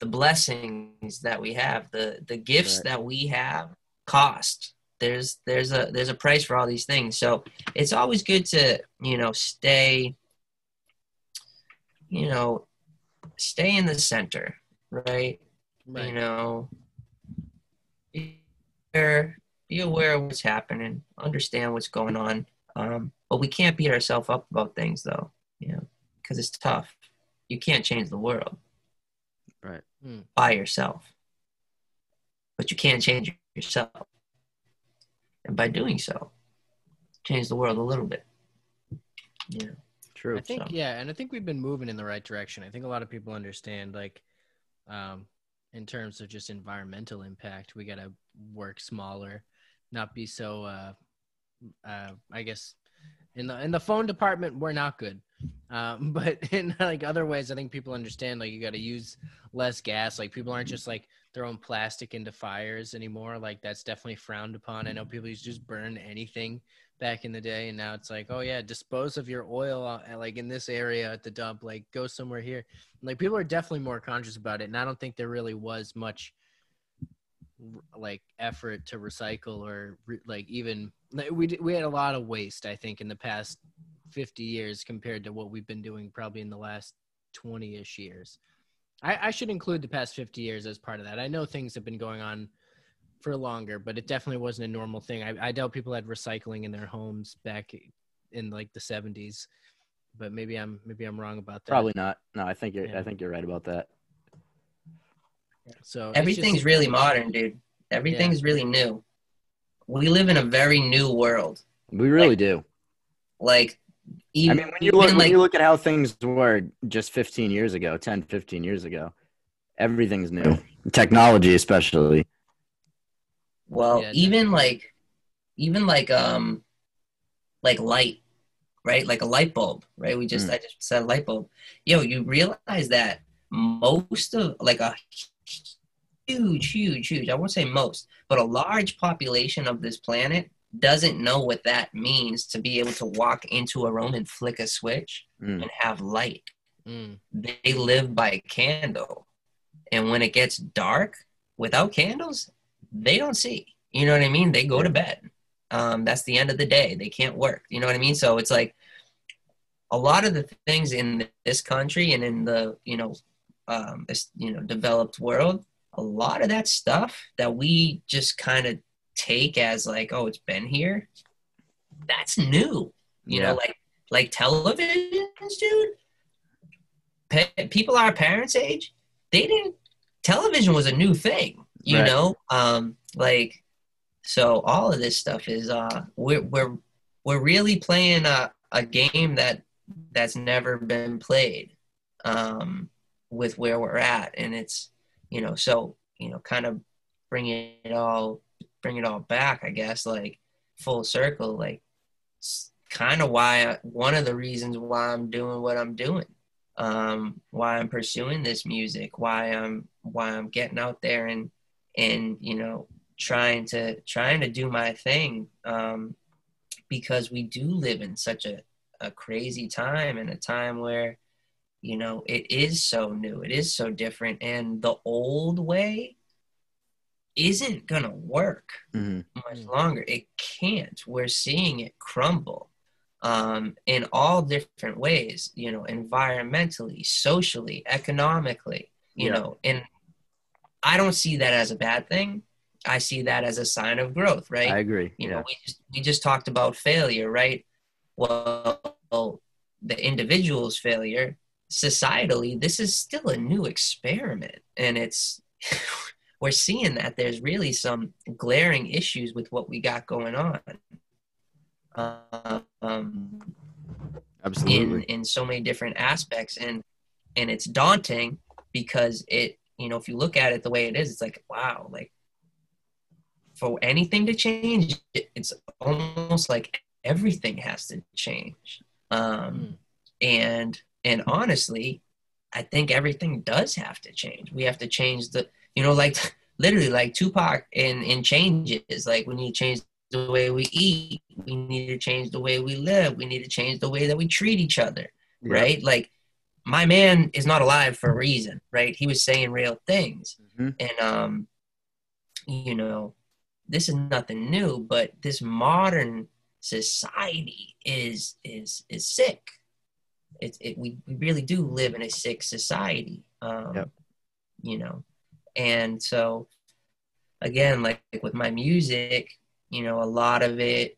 the blessings that we have the the gifts Right. that we have cost there's there's a there's a price for all these things so it's always good to you know stay you know stay in the center right Right. you know be aware, of what's happening understand what's going on um, but we can't beat ourselves up about things though you know because it's tough you can't change the world Right. Hmm. by yourself but you can change yourself and by doing so change the world a little bit you know True. I think so. yeah, and I think we've been moving in the right direction. I think a lot of people understand like um, in terms of just environmental impact. We got to work smaller, not be so. Uh, uh, I guess in the in the phone department we're not good, um, but in like other ways, I think people understand. Like you got to use less gas. Like people aren't just like throwing plastic into fires anymore. Like that's definitely frowned upon. I know people used to just burn anything back in the day, and now it's like, oh yeah, dispose of your oil uh, like in this area at the dump. Like go somewhere here. Like people are definitely more conscious about it, and I don't think there really was much like effort to recycle or re- like even like, we we had a lot of waste I think in the past 50 years compared to what we've been doing probably in the last 20ish years. I, I should include the past 50 years as part of that. I know things have been going on for longer, but it definitely wasn't a normal thing. I, I doubt people had recycling in their homes back in like the 70s, but maybe I'm maybe I'm wrong about that. Probably not. No, I think you're. Yeah. I think you're right about that. So Everything's just- really modern, dude. Everything's really new. We live in a very new world. We really Like, do. Like, I mean, when you look even, when you look at how things were just 15 years ago, 10, 15 years ago, everything's new. Technology, especially. well, Yeah, even like, even like, um, like light, right? Like a light bulb, right? We just, Mm. I just said light bulb. Yo, you realize that most of, like a huge, huge, huge, I won't say most, but a large population of this planet doesn't know what that means to be able to walk into a room and flick a switch Mm. and have light. Mm, they live by candle. And when it gets dark without candles, they don't see. You know what I mean? They go to bed. Um, that's the end of the day. They can't work. You know what I mean? So it's like a lot of the things in this country and in the you know um, this you know developed world, a lot of that stuff that we just kind of take as like, oh, it's been here. That's new. You Yeah. know, like like televisions, dude pa- people our parents' age, they didn't. Television was a new thing, you Right. know. Um, like, so all of this stuff is uh, we're we're we're really playing a a game that that's never been played, um, with where we're at, and it's you know so you know kind of bring it all bring it all back, I guess, like full circle, like kind of why I, one of the reasons why I'm doing what I'm doing um, why I'm pursuing this music, why I'm why I'm getting out there and and you know trying to trying to do my thing um, because we do live in such a, a crazy time and a time where you know it is so new, it is so different, and the old way isn't gonna work Mhm. much longer. It can't. We're seeing it crumble um, in all different ways, you know, environmentally, socially, economically, you Yeah. know, and I don't see that as a bad thing. I see that as a sign of growth, right? I agree. you yeah. know, we just we just talked about failure, right? Well, the individual's failure, societally, this is still a new experiment, and it's we're seeing that there's really some glaring issues with what we got going on. Um, in Absolutely. in so many different aspects and and it's daunting because it you know if you look at it the way it is it's like wow like for anything to change it's almost like everything has to change um Mm. and and honestly i think everything does have to change. We have to change the you know like literally like tupac in in changes. Like we need to change the way we eat. We need to change the way we live. We need to change the way that we treat each other Yeah. right? Like my man is not alive for a reason right? He was saying real things. Mhm. and um you know this is nothing new but this modern society is is is sick it's it we, we really do live in a sick society um Yep. you know and so again like, with my music you know a lot of it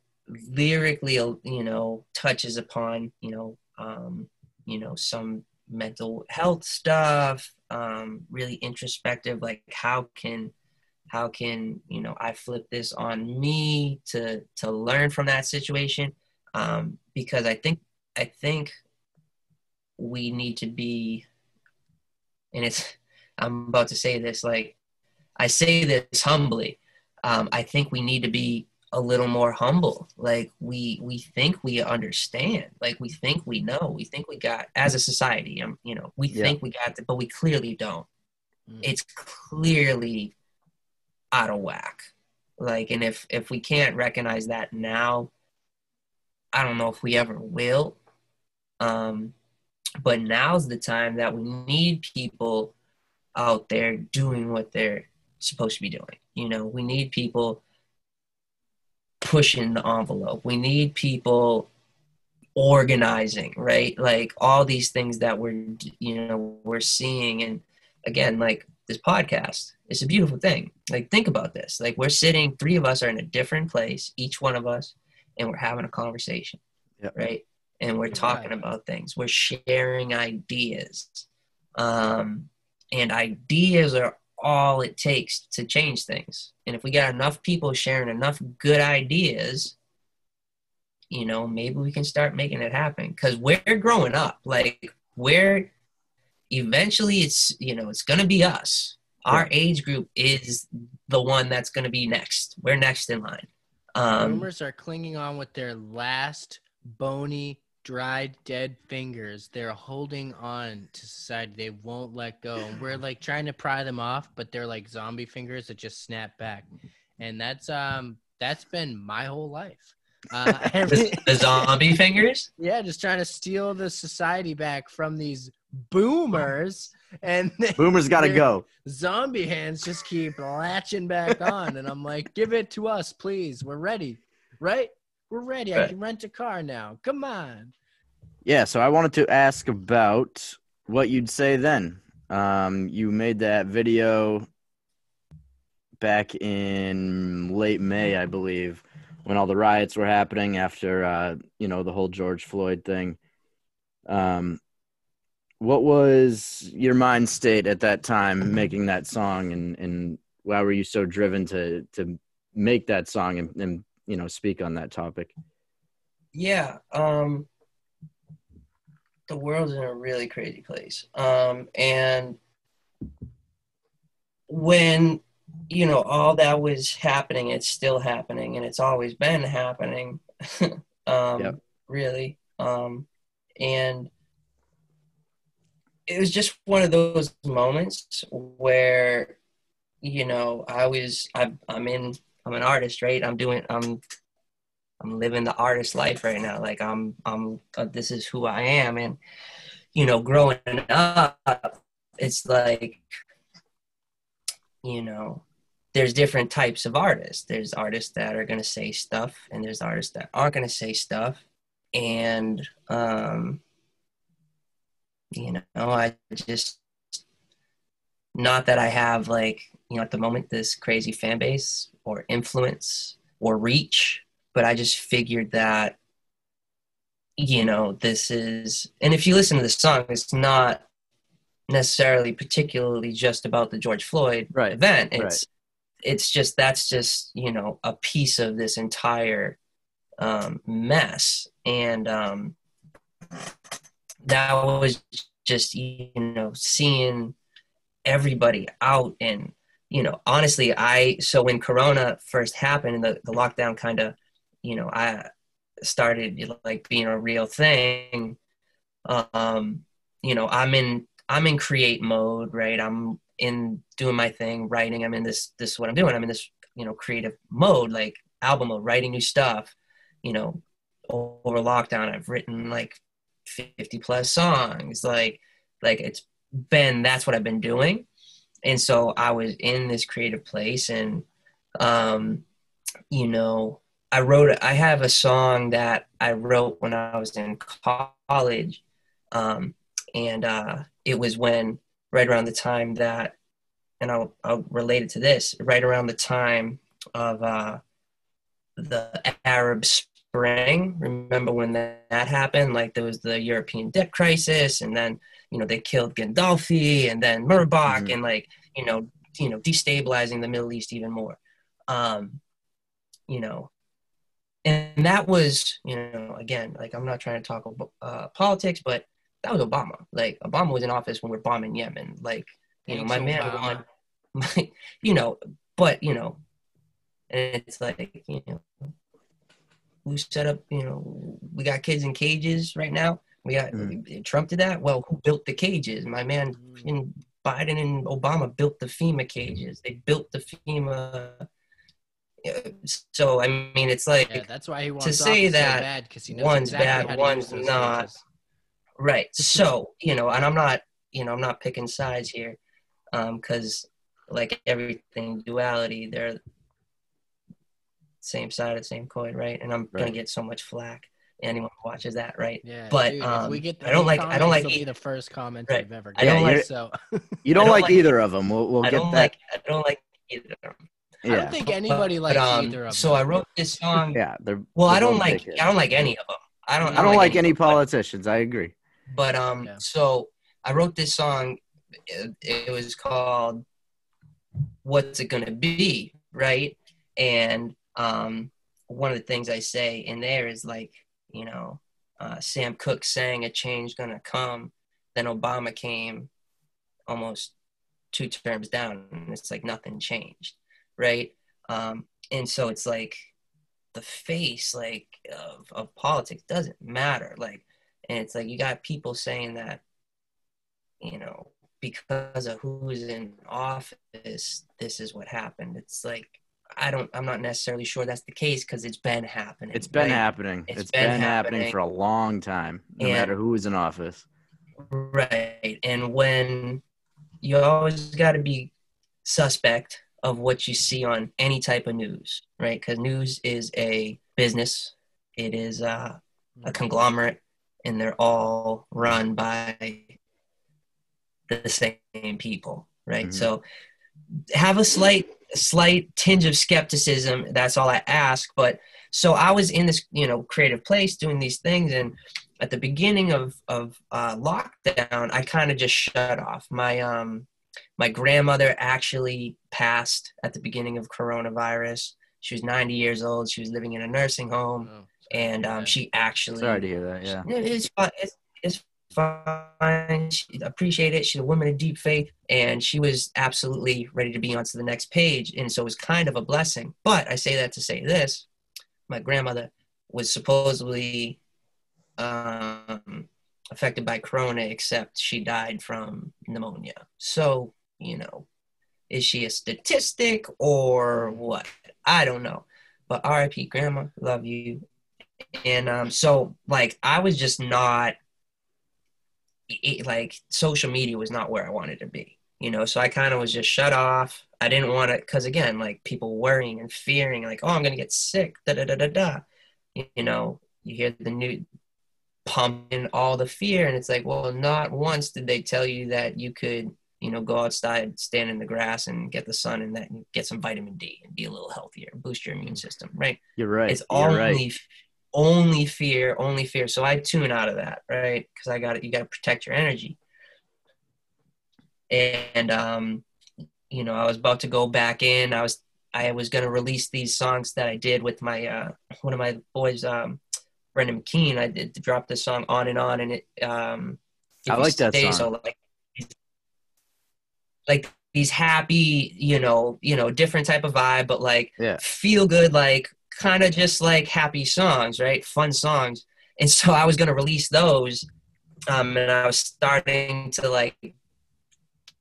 lyrically you know touches upon you know um you know some mental health stuff um really introspective like how can how can you know i flip this on me to to learn from that situation um because i think i think we need to be and it's I'm about to say this like I say this humbly. Um, I think we need to be a little more humble. Like we we think we understand. Like we think we know. We think we got as a society. Um, you know, we Yeah. think we got it, but we clearly don't. Mm. It's clearly out of whack. Like, and if if we can't recognize that now, I don't know if we ever will. Um, but now's the time that we need people out there doing what they're supposed to be doing. You know, we need people pushing the envelope. We need people organizing, right? Like all these things that we're, you know, we're seeing. And again, like this podcast, it's a beautiful thing. Like think about this. Like we're sitting, three of us are in a different place, each one of us, and we're having a conversation, Yep. right? And we're talking Right. about things. We're sharing ideas. Um, and ideas are all it takes to change things. And if we got enough people sharing enough good ideas, you know, maybe we can start making it happen. Because we're growing up. Like we're eventually it's you know, it's gonna be us. Our age group is the one that's gonna be next. We're next in line. Um Boomers are clinging on with their last bony, dried, dead fingers. They're holding on to society. They won't let go. And we're like trying to pry them off, but they're like zombie fingers that just snap back. And that's um that's been my whole life. Uh, every, the, the zombie fingers. yeah, just trying to steal the society back from these boomers, and the Boomers got to go. zombie hands just keep latching back on, and I'm like, give it to us, please. We're ready, right? We're ready. I can rent a car now. Come on. Yeah, so I wanted to ask about what you'd say then. Um, you made that video back in late May, I believe, when all the riots were happening after uh, you know the whole George Floyd thing. Um, what was your mind state at that time making that song, and and why were you so driven to to make that song and, and you know speak on that topic? Yeah. Um, the world's in a really crazy place. Um, and when you know all that was happening, it's still happening, and it's always been happening. um, Yep. Really. Um, and it was just one of those moments where you know i was I, i'm in i'm an artist right? I'm doing i'm i'm living the artist life right now. Like i'm i'm uh, this is who i am. And you know growing up it's like you know there's different types of artists. There's artists that are going to say stuff and there's artists that aren't going to say stuff. And um you know i just not that i have like you know at the moment this crazy fan base or influence or reach but i just figured that you know this is and if you listen to the song it's not necessarily particularly just about the george floyd Right, event. it's it's just that's just you know a piece of this entire um, mess. And um, that was just you know seeing everybody out and you know honestly i so when corona first happened and the, the lockdown kind of you know i started like being a real thing um you know i'm in i'm in create mode right? I'm in doing my thing writing i'm in this this is what i'm doing. I'm in this you know creative mode like album mode writing new stuff you know over lockdown i've written like 50 plus songs like like it's been that's what i've been doing and so i was in this creative place and um you know i wrote i have a song that i wrote when i was in college um and uh it was when right around the time that and i'll, I'll relate it to this right around the time of uh the arab spring remember when that, that happened? Like there was the european debt crisis and then you know they killed Gaddafi and then Mubarak Mhm. and like you know you know destabilizing the Middle East even more. Um, you know, and that was you know again like I'm not trying to talk about uh, politics, but that was Obama. Like Obama was in office when we're bombing Yemen. Like you know, my man won. My, you know, but you know, and it's like you know, who set up? You know, we got kids in cages right now. We got hmm. eh, eh, Trump did that. Well, who built the cages? My man, hmm. in Biden and Obama built the FEMA cages. They built the FEMA. uh, So I mean, it's like Yeah, that's why he wants to say that so bad one's exactly bad, one's not. cages. Right. So, you know, and I'm not, you know, I'm not picking sides here um, because, like everything, duality, they're same side of the same coin, right? And I'm gonna get so much flack. Anyone who watches that, right? Yeah, But, dude, um, we get the I don't like- I don't like it'll be e- the first comment Right. I've ever I don't gotten. like- so You don't, don't like, like- either of them. We'll, we'll I get don't that. like, I don't like either. of them. I don't think anybody But, likes um, either of them. So I wrote this song. yeah. They're, Well, they're I don't like, dickheads. I don't like any of them. I don't, I don't like any of but- politicians. I agree. But um, Yeah. so I wrote this song. It, it was called "What's It Gonna Be," right? And um, one of the things I say in there is like, you know, uh, Sam Cooke saying "A Change Gonna Come," then Obama came, almost two terms down, and it's like nothing changed, right? Um, and so it's like the face, like of, of politics, doesn't matter, like and it's like you got people saying that you know because of who's in office this is what happened it's like i don't i'm not necessarily sure that's the case because it's been happening It's been right? happening. It's it's been been, happening. happening. for a long time, no And- matter who's in office. right and when you always got to be suspect of what you see on any type of news right because news is a business it is uh, a conglomerate and they're all run by the same people right Mhm. so have a slight slight tinge of skepticism that's all i ask but so i was in this you know creative place doing these things and at the beginning of of uh, lockdown i kind of just shut off my um my grandmother actually passed at the beginning of coronavirus she was 90 years old she was living in a nursing home Oh, and um, she actually Sorry to hear that. Yeah. it's. It's, it's fine. She appreciate it. She's a woman of deep faith, and she was absolutely ready to be on to the next page. And so it was kind of a blessing. But I say that to say this: my grandmother was supposedly um, affected by corona, except she died from pneumonia. So you know, is she a statistic or what? I don't know. But R.I.P. Grandma, love you and um, so like I was just not it, like social media was not where I wanted to be, you know. So I kind of was just shut off. I didn't want to because again, like people worrying and fearing, like oh I'm gonna get sick, da da da da da. You, know, you hear the new pumping all the fear, and it's like, well, not once did they tell you that you could. You know, go outside, stand in the grass, and get the sun, and that get some vitamin D, and be a little healthier, boost your immune mm. system, right? You're right. it's only right. Only fear only fear so i tune out of that right because i got it. you got to protect your energy and um you know i was about to go back in i was i was going to release these songs that i did with my uh one of my boys um brendan mckean i did drop this song on and on and it um I like that song. so like like these happy you know you know different type of vibe but like Yeah. feel good like kind of just like happy songs right? Fun songs. And so i was going to release those um and i was starting to like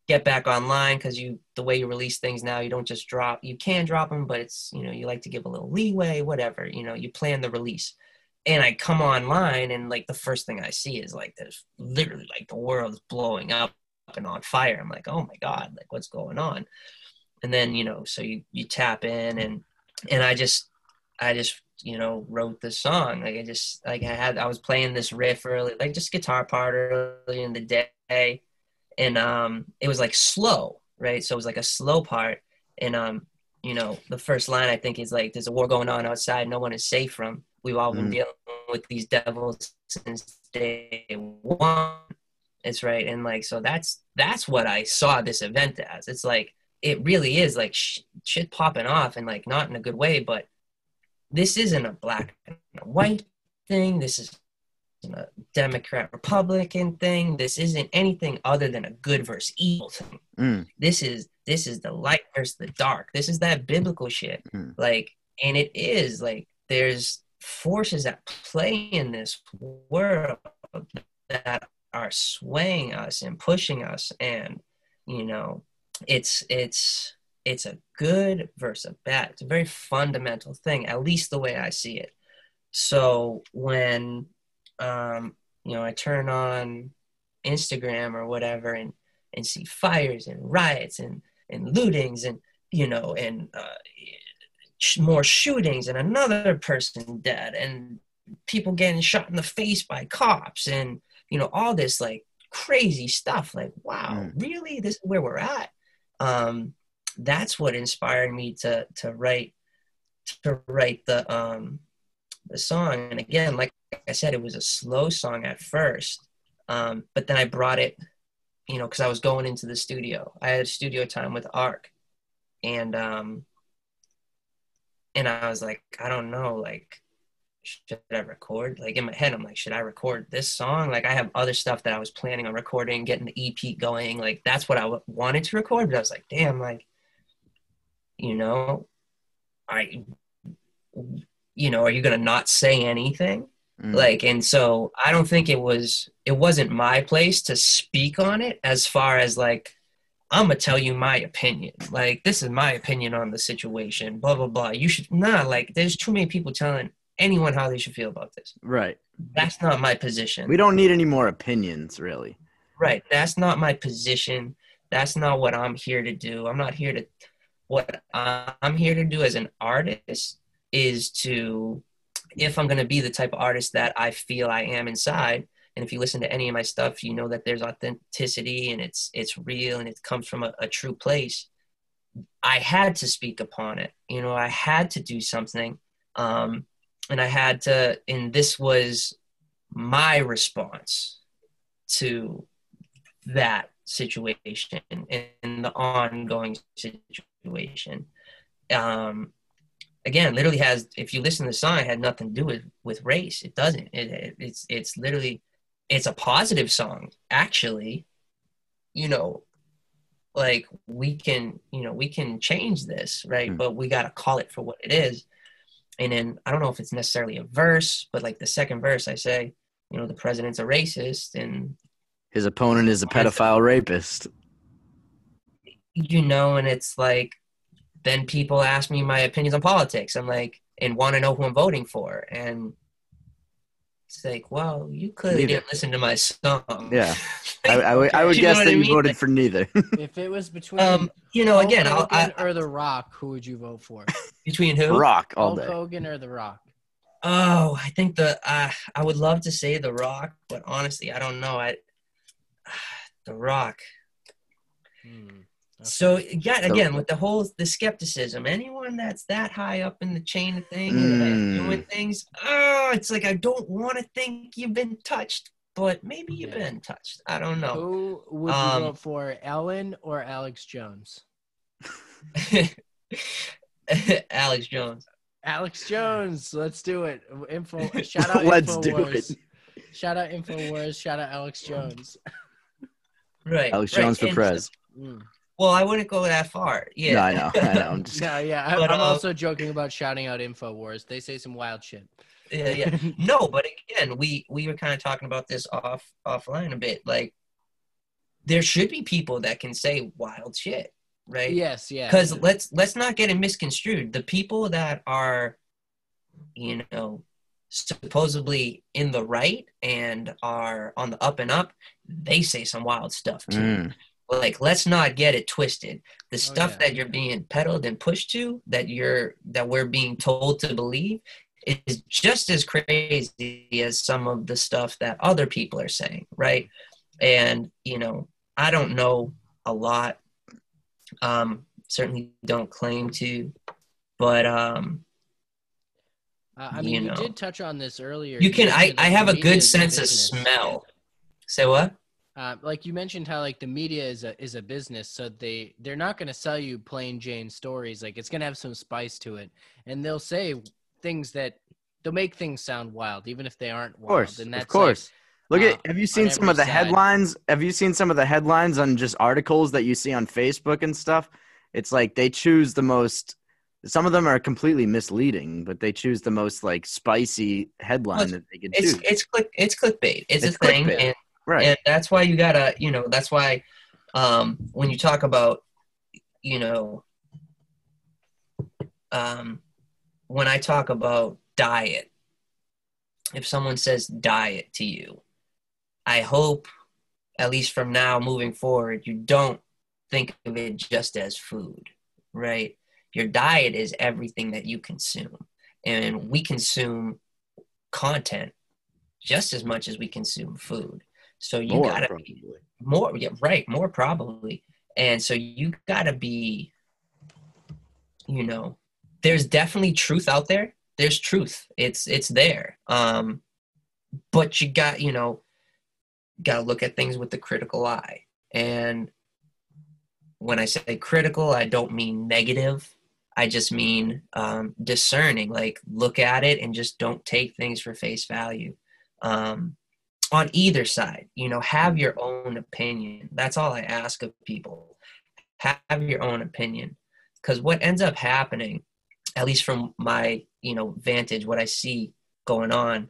get back online because you the way you release things now you don't just drop you can drop them but it's you know you like to give a little leeway whatever you know you plan the release. And i come online and like the first thing i see is like there's literally like the world's blowing up and on fire. I'm like oh my god like what's going on? And then you know so you you tap in and and i just i just you know wrote this song. Like i just like i had i was playing this riff early like just guitar part early in the day. And um it was like slow right? So it was like a slow part. And um you know the first line i think is like there's a war going on outside no one is safe from. We've all been Mm. dealing with these devils since day one. It's right. And like so that's that's what i saw this event as. It's like it really is like sh- shit popping off and like not in a good way but this isn't a black and a white thing this is a Democrat Republican thing. This isn't anything other than a good versus evil thing. Mm. This is this is the light versus the dark. This is that biblical shit. Mm. Like, and it is like there's forces at play in this world that are swaying us and pushing us, and you know, it's it's it's a good versus a bad. It's a very fundamental thing, at least the way I see it. So when um, you know I turn on Instagram or whatever and and see fires and riots and and lootings and you know and uh, sh- more shootings and another person dead and people getting shot in the face by cops and you know all this like crazy stuff like wow Mm. really this is where we're at um that's what inspired me to to write to write the um the song. And again like i said it was a slow song at first um but then i brought it you know because i was going into the studio. I had studio time with arc and um and i was like i don't know like should i record? Like in my head i'm like should i record this song? Like i have other stuff that i was planning on recording getting the ep going. Like that's what I w- wanted to record but i was like damn like you know i you know are you gonna not say anything? Mm. like and so i don't think it was it wasn't my place to speak on it as far as like i'm gonna tell you my opinion. Like this is my opinion on the situation blah blah blah. You should nah like there's too many people telling anyone how they should feel about this. Right. that's not my position. We don't need any more opinions, really. right. That's not my position. That's not what i'm here to do. I'm not here to what i'm here to do as an artist is to if i'm going to be the type of artist that i feel i am inside and if you listen to any of my stuff you know that there's authenticity and it's it's real and it comes from a, a true place i had to speak upon it you know i had to do something um and i had to and this was my response to that situation and the ongoing situation. Um, again, literally has if you listen to the song, it had nothing to do with with race. It doesn't. It, it, it's it's literally it's a positive song actually. You know, like we can you know we can change this right, Hmm. but we got to call it for what it is. And then I don't know if it's necessarily a verse, but like the second verse, I say, you know, the president's a racist, and His opponent is a pedophile rapist. You know, and it's like, then people ask me my opinions on politics. I'm like, and want to know who I'm voting for, and it's like, well, you clearly Neither. didn't listen to my song. Yeah. I, I would, I would guess that I you voted Like- for neither. If it was between Um, you know, Hulk again, I'll, Hogan I, or The Rock, who would you vote for? between who? Rock all Hulk day. Hogan or The Rock? Oh, I think the uh, I would love to say The Rock, but honestly, I don't know. I The Rock. Hmm. So yeah, So- again, with the whole the skepticism, anyone that's that high up in the chain of things Mm. doing things, oh, it's like I don't want to think you've been touched, but maybe you've Yeah. been touched. I don't know. Who would you Um, vote for, Ellen or Alex Jones? Alex Jones. Alex Jones, let's do it. Info, shout out Let's do Infowars. it. Shout out Infowars. Shout out Alex Jones. Right. Alex right. Jones for And- prez. Mm. Well, I wouldn't go that far. Yeah. No, I know. I know. I'm just, Yeah, yeah. I, But, I'm uh, also joking about shouting out Infowars. They say some wild shit. yeah, yeah. No, but again, we we were kind of talking about this off offline a bit. Like, there should be people that can say wild shit, right? yes, yeah. because let's let's not get it misconstrued the people that are you know supposedly in the right and are on the up and up they say some wild stuff too Mm, like let's not get it twisted the stuff yeah. that you're being peddled and pushed to that you're that we're being told to believe is just as crazy as some of the stuff that other people are saying right and you know i don't know a lot um certainly don't claim to but um Uh, I you mean, you, know. did touch on this earlier. you can i i have a good sense of smell say what Uh, like you mentioned, how like the media is a is a business, so they they're not going to sell you plain Jane stories. Like it's going to have some spice to it, and they'll say things that they'll make things sound wild, even if they aren't wild. course, and of that's course. Look uh, at have you seen some of the side. headlines? Have you seen some of the headlines on just articles that you see on Facebook and stuff? It's like they choose the most some of them are completely misleading, but they choose the most like spicy headline Well, that they can It's choose. it's click it's clickbait. It's, It's a thing, and right. and that's why you gotta you know that's why um when you talk about you know um when i talk about diet if someone says diet to you i hope at least from now moving forward you don't think of it just as food right your diet is everything that you consume and we consume content just as much as we consume food so you More, gotta probably. be more yeah right more probably. And so you gotta be you know there's definitely truth out there. There's truth. It's it's there. Um but you got you know gotta look at things with the critical eye. And when i say critical i don't mean negative. I just mean um discerning. Like look at it and just don't take things for face value. Um on either side you know have your own opinion. That's all i ask of people. Have your own opinion. Because what ends up happening at least from my you know vantage what i see going on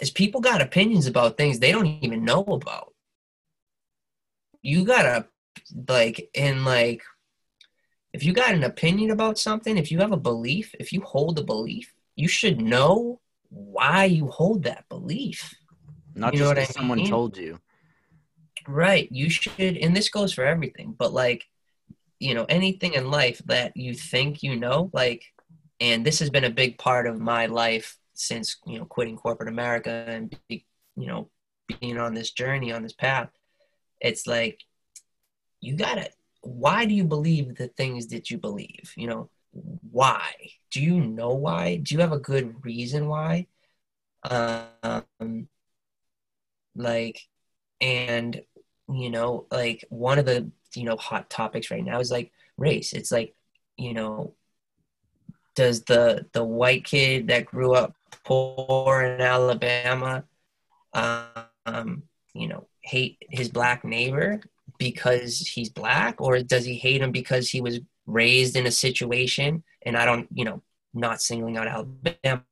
is people got opinions about things they don't even know about. You gotta like in like if you got an opinion about something if you have a belief if you hold a belief you should know why you hold that belief Not you know just what I because someone mean? told you. Right. You should, and this goes for everything, but like, you know, anything in life that you think you know, like, and this has been a big part of my life since, you know, quitting corporate America and, be, you know, being on this journey, on this path. It's like, you gotta, why do you believe the things that you believe? You know, why? Do you know why? Do you have a good reason why? Um, like, and you know like one of the you know hot topics right now is like race. It's like you know does the the white kid that grew up poor in alabama um you know hate his black neighbor because he's black? Or does he hate him because he was raised in a situation and i don't you know not singling out alabama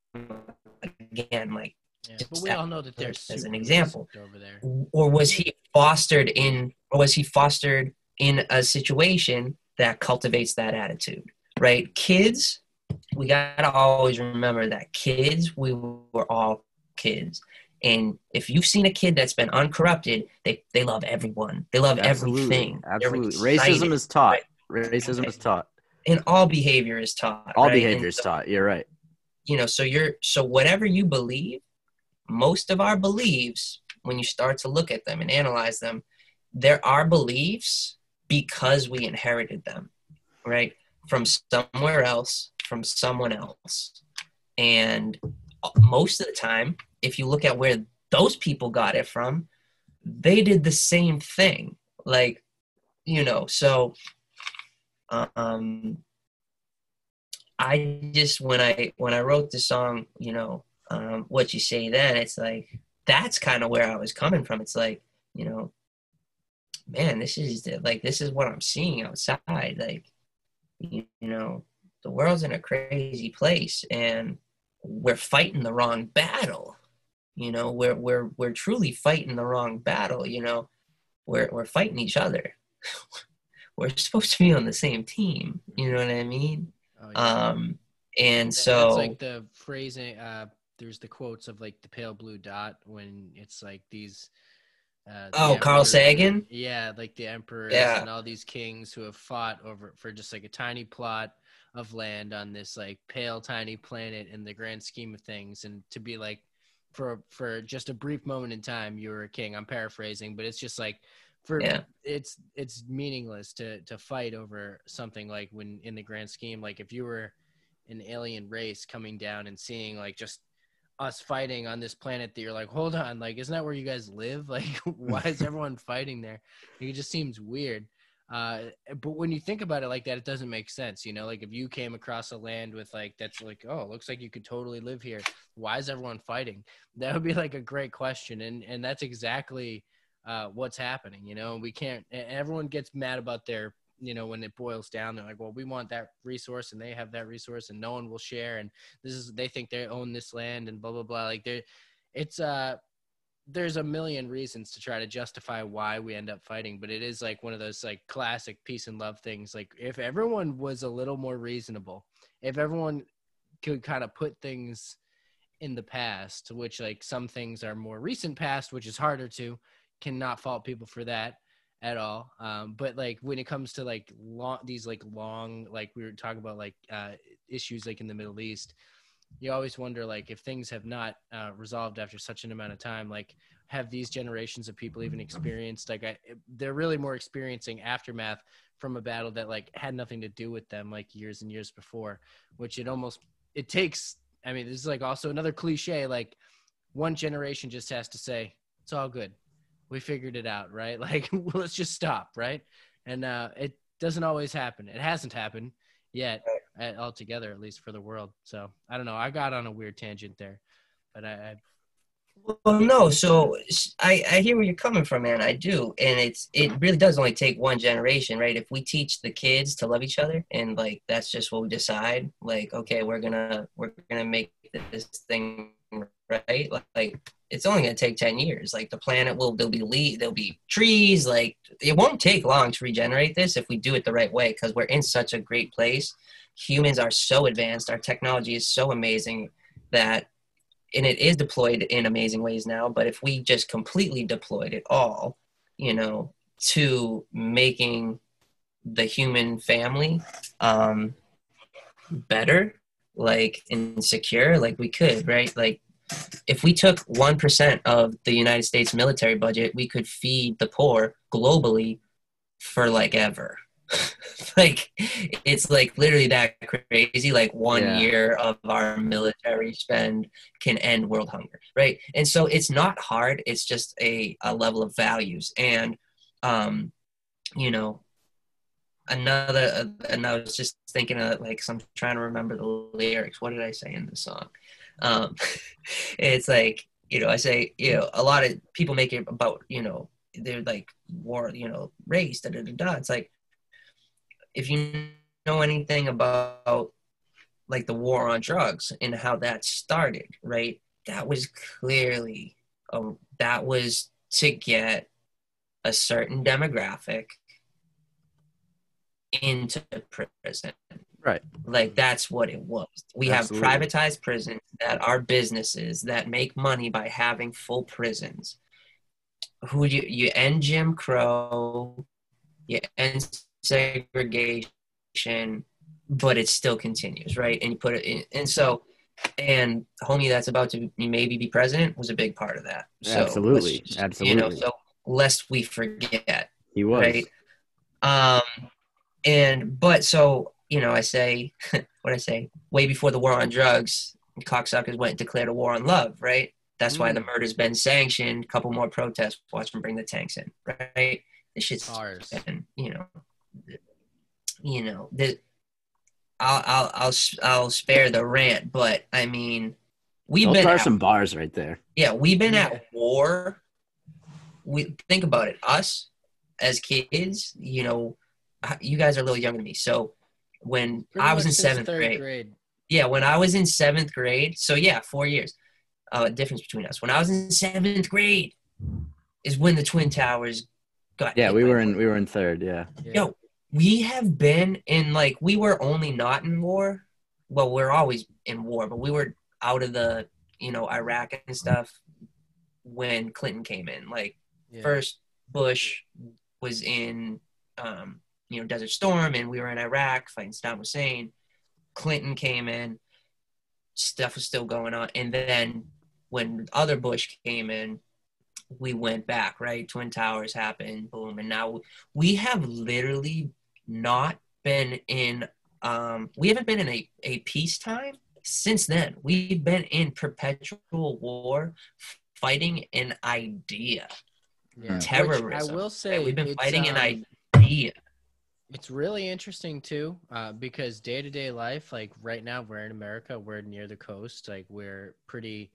again like Yeah, but we all know that there's as an example. over there. or was he fostered in or was he fostered in a situation that cultivates that attitude right kids we got to always remember that kids we were all kids and if you've seen a kid that's been uncorrupted they they love everyone they love everything They're Absolutely. Racism is taught. Racism is taught. and all behavior is taught All right? behavior And is so- taught. You're right. you know so you're so whatever you believe most of our beliefs when you start to look at them and analyze them there are beliefs because we inherited them right? From somewhere else from someone else. And most of the time if you look at where those people got it from they did the same thing. Like you know so um I just when I when I wrote the song, you know, um, what you say then, it's like that's kind of where I was coming from. It's like, you know, man, this is the, like this is what I'm seeing outside. Like, you, you know, the world's in a crazy place, and we're fighting the wrong battle. You know, we're we're we're truly fighting the wrong battle. You know, we're we're fighting each other. we're supposed to be on the same team. You know what I mean? Oh, yeah. Um, and That- so like the phrasing. Uh, there's the quotes of like the pale blue dot when it's like these. Uh, Oh, Carl Sagan? Yeah, like the emperors Yeah. and all these kings who have fought over for just like a tiny plot of land on this like pale tiny planet in the grand scheme of things, and to be like for for just a brief moment in time you were a king. I'm paraphrasing, but it's just like for Yeah. it's it's meaningless to to fight over something like when in the grand scheme like if you were an alien race coming down and seeing like just us fighting on this planet that you're like hold on like isn't that where you guys live like why is everyone fighting there it just seems weird Uh, but when you think about it like that, it doesn't make sense. You know, like if you came across a land with like that's like, oh, looks like you could totally live here. Why is everyone fighting? That would be like a great question, and and that's exactly uh, what's happening. You know, we can't. Everyone gets mad about their you know when it boils down they're like well we want that resource and they have that resource and no one will share and this is they think they own this land and blah blah blah. Like they it's uh there's a million reasons to try to justify why we end up fighting but it is like one of those like classic peace and love things. Like if everyone was a little more reasonable if everyone could kind of put things in the past which like some things are more recent past which is harder to cannot fault people for that at all. Um but like when it comes to like long these like long like we were talking about like uh issues like in the middle east you always wonder like if things have not uh, resolved after such an amount of time like have these generations of people even experienced like I, they're really more experiencing aftermath from a battle that like had nothing to do with them like years and years before which it almost it takes i mean this is like also another cliche like one generation just has to say it's all good we figured it out right like let's just stop right and uh it doesn't always happen it hasn't happened yet uh, altogether, at least for the world. So I don't know. I got on a weird tangent there, but I, I Well, no. So I, I hear where you're coming from, man. I do, and it's it really does only take one generation, right? If we teach the kids to love each other, and like that's just what we decide, like okay, we're gonna we're gonna make this thing right. Like, like it's only gonna take ten years. Like the planet will there'll be le- there'll be trees. Like it won't take long to regenerate this if we do it the right way, because we're in such a great place. Humans are so advanced. Our technology is so amazing that and it is deployed in amazing ways now but if we just completely deployed it all you know to making the human family um better like and secure like we could right like if we took 1% of the united states military budget we could feed the poor globally for like ever. Like it's like literally that crazy like one Yeah. year of our military spend can end world hunger right? And so it's not hard it's just a, a level of values. And um you know another and i was just thinking of like so i'm trying to remember the lyrics. What did i say in the song um it's like you know i say you know a lot of people make it about you know they're like war you know race da da da da it's like if you know anything about like the war on drugs and how that started, right? That was clearly um, that was to get a certain demographic into prison. Right. Like that's what it was. We Absolutely. have privatized prisons that are businesses that make money by having full prisons. Who you you end Jim Crow, you end segregation, but it still continues, right? And you put it in, and so, and homie that's about to maybe be president was a big part of that. So Absolutely. just- Absolutely. You know, so lest we forget, He was. right? Um, and but so you know, I say what I say way before the war on drugs, cocksuckers went and declared a war on love, right? That's why the mm. murder's been sanctioned. Couple more protests. Watch them bring the tanks in, right? This shit's ours. and you know, you know, the, I'll I'll I'll s- I'll spare the rant, but I mean, we've Those been are at, some bars right there. yeah, we've been Yeah. at war. We think about it, us as kids, you know, you guys are a little younger than me, so when Pretty I was in seventh third grade, yeah, when I was in seventh grade, so yeah, four years, uh, difference between us. When I was in seventh grade, is when the twin towers got. Yeah, hit we were in we were in third. Yeah. Yeah. Yo, we have been in like we were only not in war. Well, we're always in war, but we were out of the you know Iraq and stuff when Clinton came in. Like Yeah. first Bush was in um, you know Desert Storm, and we were in Iraq fighting Saddam Hussein. Clinton came in, stuff was still going on, and then when other Bush came in, we went back. Right, Twin Towers happened, boom, and now we have literally not been in. Um, we haven't been in a, a peacetime since then. We've been in perpetual war, fighting an idea. Yeah. Which terrorism. I will say we've been fighting um, an idea. It's really interesting too, uh, because day to day life, like right now, we're in America, we're near the coast, like we're pretty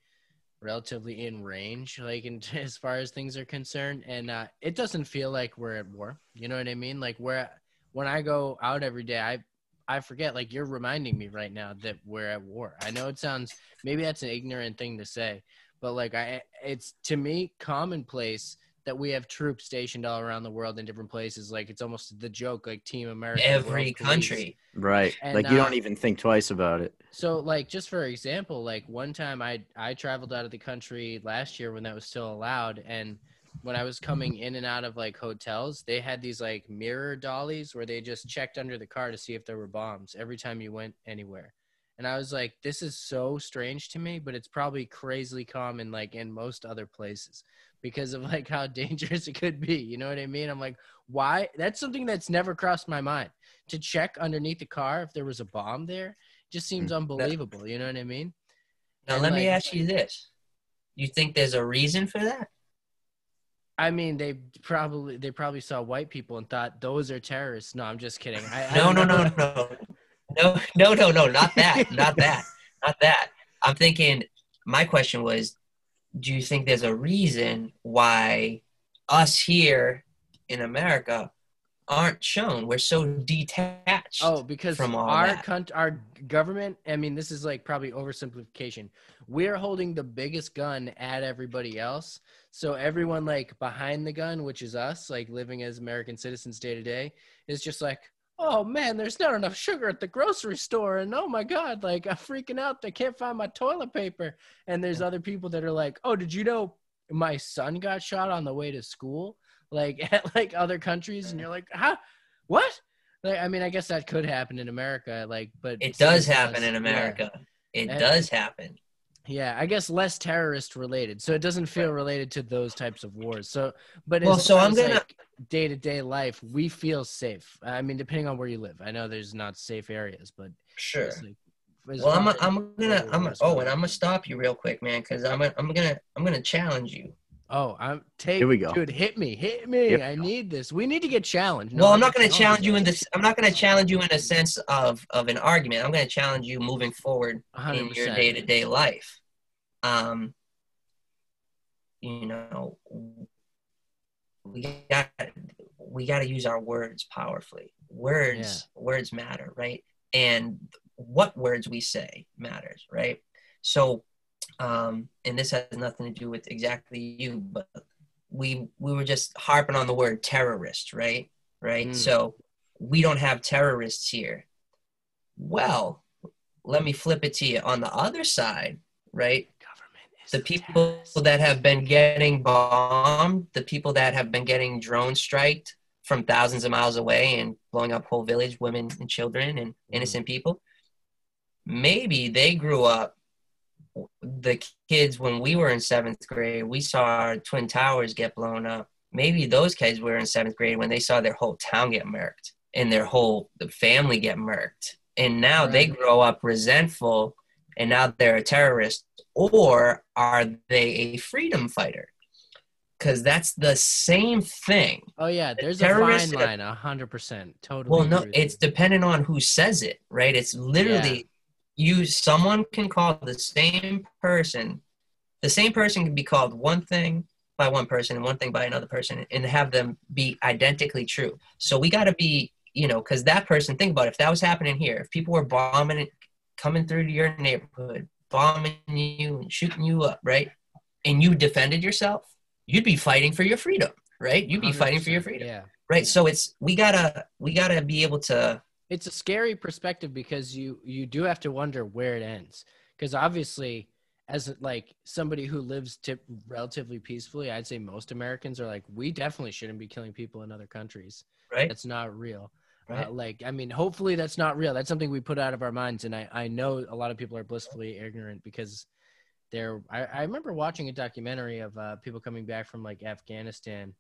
relatively in range, like in, as far as things are concerned, and uh, it doesn't feel like we're at war. You know what I mean? Like where when I go out every day, I I forget. Like you're reminding me right now that we're at war. I know it sounds maybe that's an ignorant thing to say, but like I, it's to me commonplace that we have troops stationed all around the world in different places. Like it's almost the joke, like Team America. Every World Police. country. Right. And, like you uh, don't even think twice about it. So like just for example, like one time I I traveled out of the country last year when that was still allowed and when I was coming in and out of like hotels, they had these like mirror dollies where they just checked under the car to see if there were bombs every time you went anywhere. And I was like, this is so strange to me, but it's probably crazily common like in most other places because of like how dangerous it could be. You know what I mean? I'm like, why? That's something that's never crossed my mind to check underneath the car if there was a bomb there. Just hmm. seems unbelievable. You know what I mean? Now And, let me ask you this: You think there's a reason for that? I mean, they probably they probably saw white people and thought those are terrorists. No, I'm just kidding. I, I No, no, no, no, no, no, no, no, not that, not that, not that. I'm thinking. My question was, do you think there's a reason why us here in America aren't shown? We're so detached. Oh, because from our country, our government. I mean, this is like probably oversimplification. We're holding the biggest gun at everybody else. So everyone like behind the gun, which is us, like living as American citizens day to day, is just like, oh man, there's not enough sugar at the grocery store, and oh my god, like I'm freaking out. I can't find my toilet paper. And there's other people that are like, oh, did you know my son got shot on the way to school? Like at like other countries, and you're like, huh? What? Like, I mean, I guess that could happen in America, like, but it does happen in America. It And- does happen. Yeah, I guess less terrorist related, so it doesn't feel related to those types of wars. So, but Well, so I'm gonna- like, day-to-day life, we feel safe. I mean, depending on where you live. I know there's not safe areas, but Sure. like, Well, I'm, far I'm gonna, I'm, wars oh, and I'm gonna stop you real quick, man, because I'm, I'm gonna, I'm gonna challenge you. Oh, I'm take. Here we go. Dude, hit me, hit me. Here I go. need this. We need to get challenged. well, I'm not gonna challenge you in this. this. I'm not gonna challenge you in a sense of, of an argument. I'm gonna challenge you moving forward in your day to day life. Um, you know, we got we got to use our words powerfully. Words words matter, right? And what words we say matters, right? So, um, and this has nothing to do with exactly you, but we we were just harping on the word terrorist, right? Right. Mm. So we don't have terrorists here. Well, let me flip it to you on the other side, right? The people that have been getting bombed, the people that have been getting drone striked from thousands of miles away and blowing up whole village, women and children and mm-hmm. innocent people, maybe they grew up. The kids, when we were in seventh grade, we saw our twin towers get blown up. Maybe those kids were in seventh grade when they saw their whole town get murked and their whole family get murked. And now they grow up resentful and now they're a terrorist or are they a freedom fighter because that's the same thing Oh yeah, there's a terrorist- fine line, a hundred percent. Totally. well no it's you. dependent on who says it right it's literally you someone can call the same person the same person can be called one thing by one person and one thing by another person and have them be identically true so we got to be you know because that person think about it, if that was happening here if people were bombing it coming through to your neighborhood bombing you and shooting you up right? And you defended yourself you'd be fighting for your freedom right? You'd be fighting for your freedom Yeah. right? So it's we gotta we gotta be able to it's a scary perspective because you you do have to wonder where it ends. Because obviously as like somebody who lives tip relatively peacefully i'd say most americans are like we definitely shouldn't be killing people in other countries. Right. That's not real Right. uh, like i mean hopefully that's not real that's something we put out of our minds and i i know a lot of people are blissfully ignorant because they're i, I remember watching a documentary of uh, people coming back from like afghanistan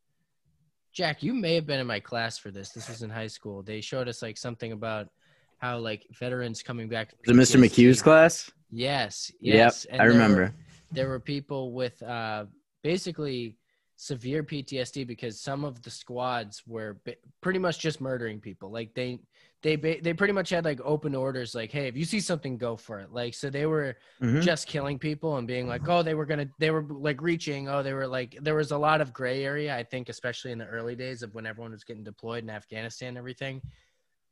Jack, you may have been in my class for this. This was in high school. They showed us like something about how like veterans coming back. It Mr. McHugh's class? Yes, yes. Yep, I there were- remember. there were people with uh, basically severe PTSD because some of the squads were pretty much just murdering people. Like they they they pretty much had like open orders like hey if you see something go for it like so they were Mhm. just killing people and being like oh they were gonna they were like reaching oh they were like there was a lot of gray area i think especially in the early days of when everyone was getting deployed in afghanistan and everything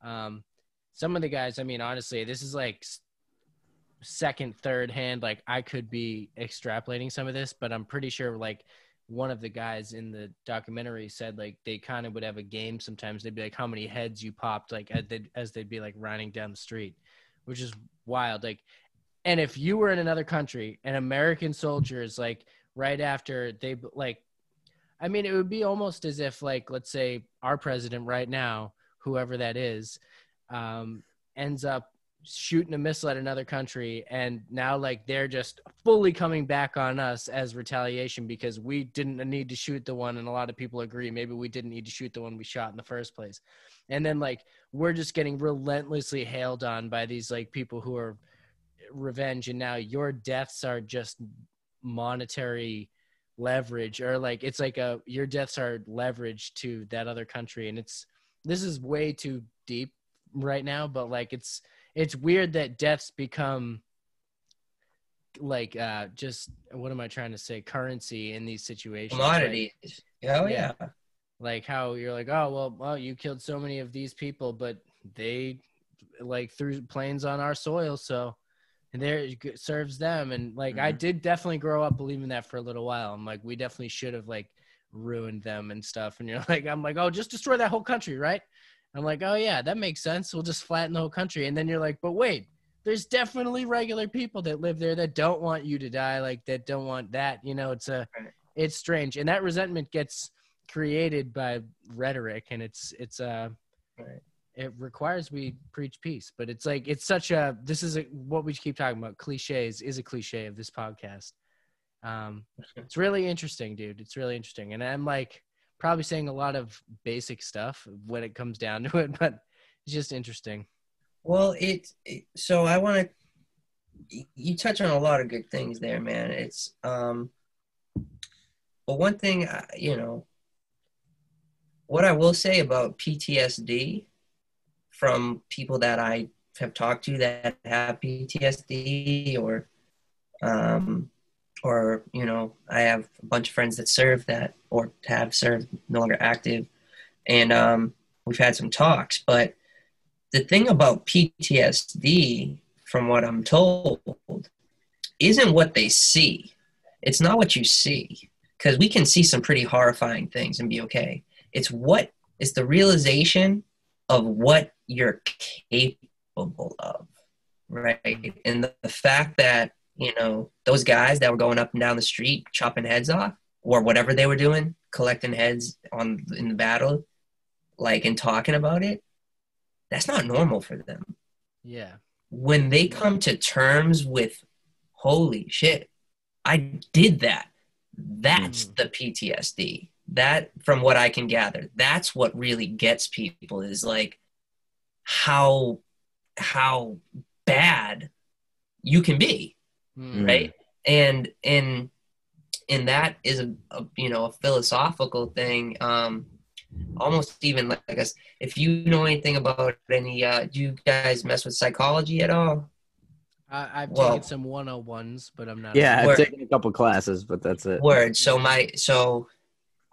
um some of the guys i mean honestly this is like second third hand like i could be extrapolating some of this but i'm pretty sure like one of the guys in the documentary said like they kind of would have a game sometimes. They'd be like how many heads you popped like as they'd, as they'd be like running down the street which is wild like and if you were in another country and american soldiers like right after they like i mean it would be almost as if like let's say our president right now whoever that is um ends up shooting a missile at another country and now like they're just fully coming back on us as retaliation because we didn't need to shoot the one and a lot of people agree maybe we didn't need to shoot the one we shot in the first place. And then like we're just getting relentlessly hailed on by these like people who are revenge and now your deaths are just monetary leverage or like it's like a your deaths are leverage to that other country. And it's this is way too deep right now but like it's it's weird that deaths become like uh just what am i trying to say currency in these situations? Commodities. Oh Yeah. yeah. like how you're like oh well well you killed so many of these people but they like threw planes on our soil so and there it serves them and like i Mhm. did definitely grow up believing that for a little while i'm like we definitely should have like ruined them and stuff and you're like i'm like oh just destroy that whole country right i'm like oh yeah that makes sense. We'll just flatten the whole country. And then you're like but wait there's definitely regular people that live there that don't want you to die like that don't want that you know it's a it's strange. And that resentment gets created by rhetoric and it's it's uh Right. it requires we preach peace. But it's like it's such a this is a, what we keep talking about cliches is a cliche of this podcast. Um it's really interesting dude. It's really interesting. And i'm like probably saying a lot of basic stuff when it comes down to it but it's just interesting Well, it, it so I want to. You touch on a lot of good things there, man. It's um. Well, one thing I- you know. What I will say about PTSD, from people that I have talked to that have PTSD, or, um, or you know, I have a bunch of friends that serve that or have served, no longer active, and um, we've had some talks, but the thing about PTSD, from what I'm told, isn't what they see. It's not what you see. Because we can see some pretty horrifying things and be okay. It's what it's the realization of what you're capable of. Right. And the, the fact that, you know, those guys that were going up and down the street chopping heads off or whatever they were doing, collecting heads on in the battle, like and talking about it, that's not normal for them. yeah When they come to terms with, holy shit, I did that. That's Mm. the PTSD. That, from what I can gather, that's what really gets people is like how how bad you can be Hmm. right and and and that is a, a you know a philosophical thing um almost even like I guess if you know anything about any uh do you guys mess with psychology at all I, I've Well- taken some 101s, but I'm not. Yeah, I've Word. taken a couple classes, but that's it. word so my so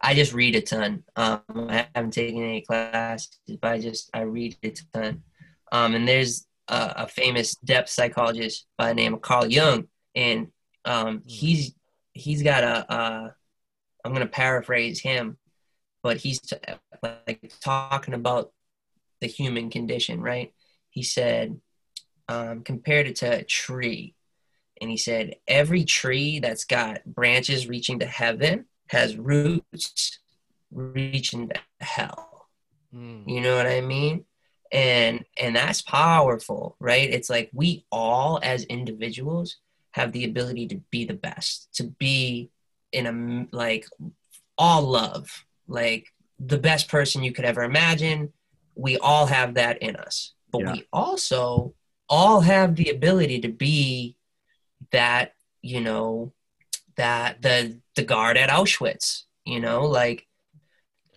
i just read a ton um i haven't taken any classes but i just i read a ton um and there's a, a famous depth psychologist by the name of carl jung and um he's he's got a uh i'm gonna paraphrase him but he's t- like talking about the human condition right? He said um compared it to a tree. And he said every tree that's got branches reaching to heaven has roots reaching to hell. Hmm. you know what i mean? And and that's powerful right? It's like we all as individuals have the ability to be the best to be in a like all love like the best person you could ever imagine we all have that in us but Yeah. we also all have the ability to be that you know that the the guard at Auschwitz You know, like,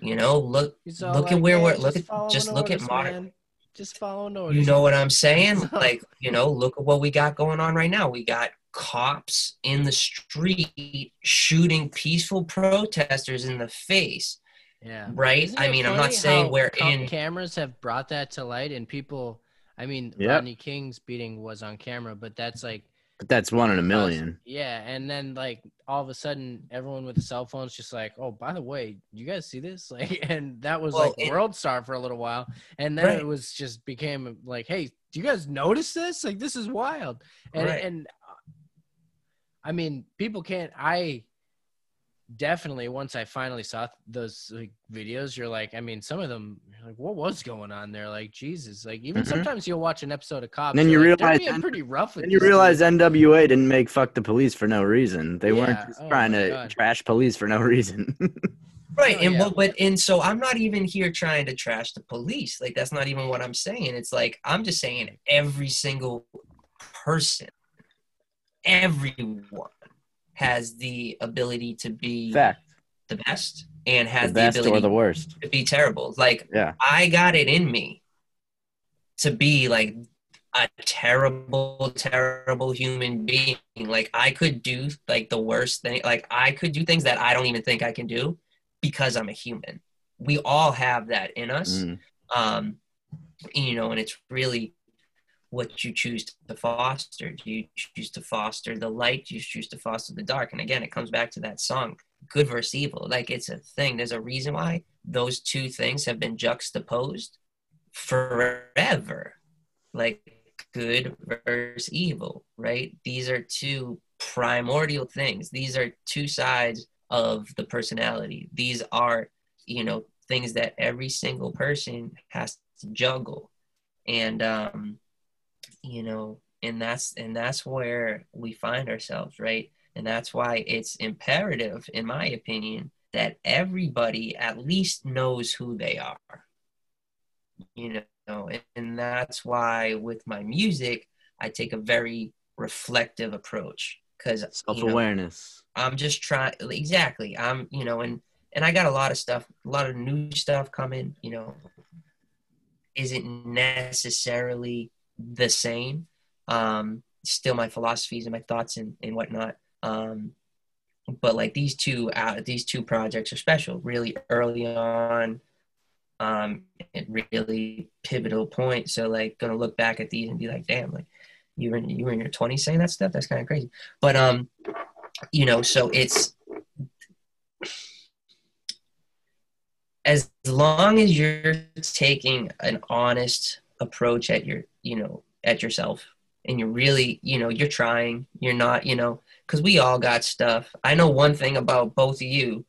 you know, look, He's look like, at where "Hey, we're look at just look at modern. man. Just following orders. You know what I'm saying? Like, you know, look at what we got going on right now. We got cops in the street shooting peaceful protesters in the face, Yeah. right? I mean, I'm not saying where in. cameras have brought that to light and people I mean Yep. Rodney King's beating was on camera, but that's like But that's one in a million. yeah, and then like all of a sudden everyone with a cell phone's just like, Oh, by the way, you guys see this? Like and that was Well, like it- world star for a little while. And then Right. it was just became like, Hey, do you guys notice this? Like this is wild. And Right. and I mean, people can't I definitely once I finally saw those like, videos, you're like, I mean, some of them, you're like, what was going on there? Like, Jesus, like even Mhm. sometimes you'll watch an episode of Cops. then you're like, realize being then- pretty rough. with Then you realize dudes. NWA didn't make fuck the police for no reason. They weren't just Oh trying to God. trash police for no reason. Right, Oh, and yeah. but, but and so I'm not even here trying to trash the police. Like that's not even what I'm saying. It's like I'm just saying every single person, everyone has the ability to be Fact. the best and has The the, ability or the worst. to be terrible. Like Yeah. I got it in me to be like a terrible, terrible human being. Like I could do like the worst thing. Like I could do things that I don't even think I can do because I'm a human. We all have that in us. Mm. Um, you know, and it's really what you choose to foster. Do you choose to foster the light? Do you choose to foster the dark? And again, it comes back to that song, good versus evil. Like it's a thing. There's a reason why those two things have been juxtaposed forever. Like good versus evil, right? These are two primordial things. These are two sides of the personality. These are, you know, things that every single person has to juggle. And um, you know, and that's and that's where we find ourselves, right? And that's why it's imperative, in my opinion, that everybody at least knows who they are. You know, and, and that's why with my music, I take a very reflective approach because Self awareness. I'm just trying exactly. I'm you know, and and I got a lot of stuff, a lot of new stuff coming. You know, isn't necessarily the same. Um, still my philosophies and my thoughts and, and whatnot. Um, but like these two uh, these two projects are special. Really early on, um, and really pivotal point. So like gonna look back at these and be like, damn, like you were in, you were in your twenties saying that stuff. That's kind of crazy. But um, you know, so it's as long as you're taking an honest approach at your you know at yourself and you're really you know you're trying you're not you know because we all got stuff i know one thing about both of you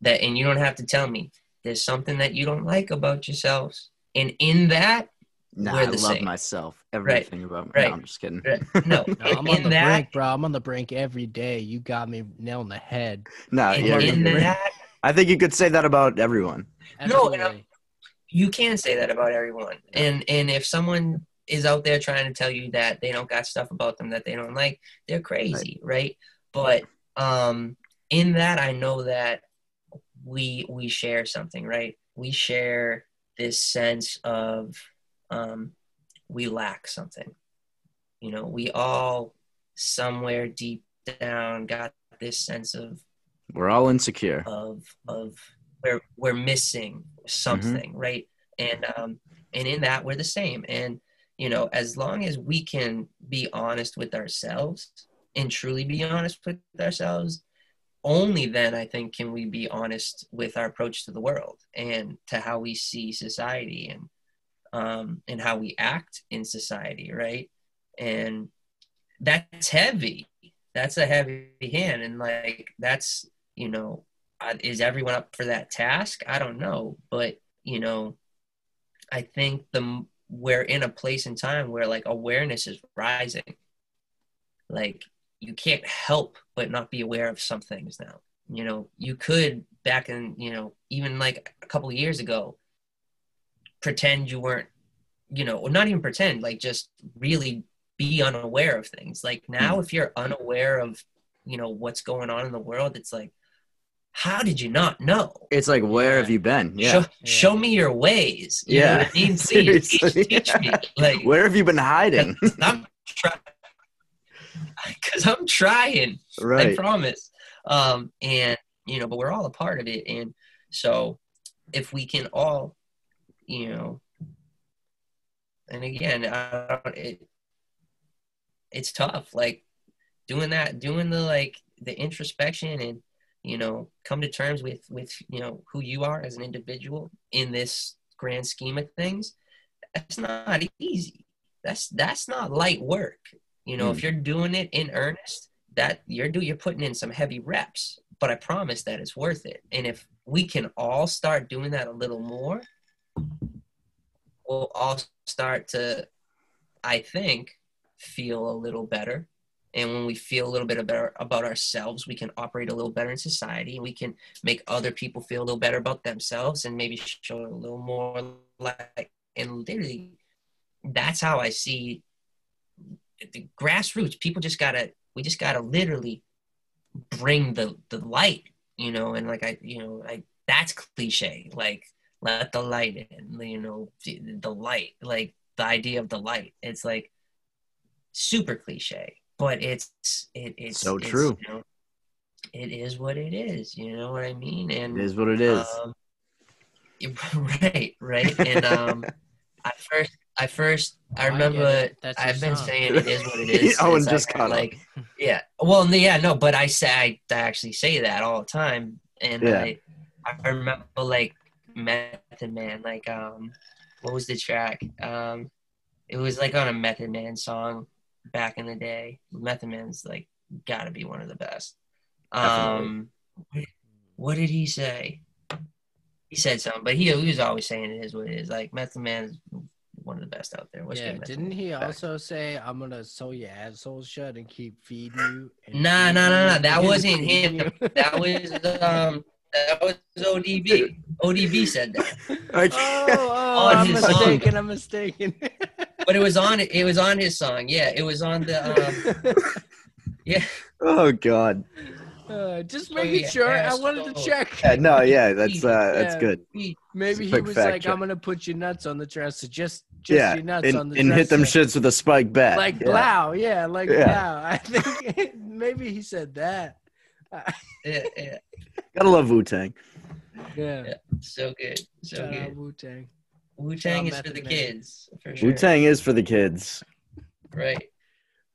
that and you don't have to tell me there's something that you don't like about yourselves and in that Nah, We're I the love same. myself. Everything about me. Right. No, I'm just kidding. no No, I'm on in the that brink, bro. I'm on the brink every day. You got me nail in the head. no, in, yeah, in that I think you could say that about everyone. No, and I'm- Absolutely. You can say that about everyone. And and if someone is out there trying to tell you that they don't got stuff about them that they don't like they're crazy right, but um in that i know that we we share something right? We share this sense of um we lack something. You know we all somewhere deep down got this sense of We're all insecure. of of we're we're missing something right? And um and in that we're the same. And you know as long as we can be honest with ourselves and truly be honest with ourselves only then i think can we be honest with our approach to the world and to how we see society and um and how we act in society right? And that's heavy. That's a heavy hand. And like that's you know Uh, is everyone up for that task? I don't know but you know i think the we're in a place in time where like awareness is rising. Like you can't help but not be aware of some things now. You know you could back in you know even like a couple of years ago pretend you weren't you know or not even pretend like just really be unaware of things. Like now hmm. if you're unaware of you know what's going on in the world it's like how did you not know? It's like, where Yeah. have you been? Yeah. Show, Yeah. show me your ways. You Yeah. what I mean? Please teach, Seriously. teach me. Like, Where have you been hiding? I'm trying. Because I'm trying. Right. I promise. Um, and you know, but we're all a part of it, and so if we can all, you know, and again, I don't, it, it's tough. Like doing that, doing the like the introspection, and you know, come to terms with with you know who you are as an individual in this grand scheme of things. That's not easy. That's that's not light work. You know, Hmm. if you're doing it in earnest, that you're do you're putting in some heavy reps. But I promise that it's worth it. And if we can all start doing that a little more, we'll all start to, I think, feel a little better. And when we feel a little bit better about ourselves, we can operate a little better in society. We can make other people feel a little better about themselves and maybe show a little more like, and literally, that's how I see the grassroots. People just gotta, we just gotta literally bring the the light, you know, and like I, you know, I that's cliche. Like let the light in, you know, the light, like the idea of the light. It's like super cliche, but it's it, it's So it's, true. You know, it is what it is. You know what I mean? And It is what it is. um, right, right. And um, I first, I first, I I remember get it. That's I've been song. saying it is what it is. Owen since just I- caught up. like, yeah. Well, yeah, no, but I say I, I actually say that all the time, and Yeah. I, I remember like Method Man, like um, what was the track? Um, it was like on a Method Man song back in the day. Method Man's like got to be one of the best. Um, what did he say? He said something, but he, he was always saying it is what it is. Like Method Man one of the best out there. What's yeah, didn't Man? he Back. also say, "I'm gonna sew your asshole shut and keep feeding you"? and Nah, feeding nah, nah, nah, that wasn't him. That was um, that was ODB. ODB said that, Like- oh, oh, On I'm his song. mistaken. I'm mistaken. but it was on it was on his song. Yeah, it was on the um, yeah. oh God. Uh, just So, making yeah, sure. I wanted to check. Yeah, no, yeah, that's uh, that's good. Maybe he was like, check. "I'm gonna put your nuts on the dresser, just just yeah, your nuts and, on the and hit them shits with a spike bat. like yeah. blow, yeah, like Yeah. blow. I think maybe he said that. Yeah, yeah, Gotta love Wu Tang. Yeah, Yeah. so good, so shout good. Wu Tang. Wu Tang is for the Man. kids, for sure. Wu Tang is for the kids. right?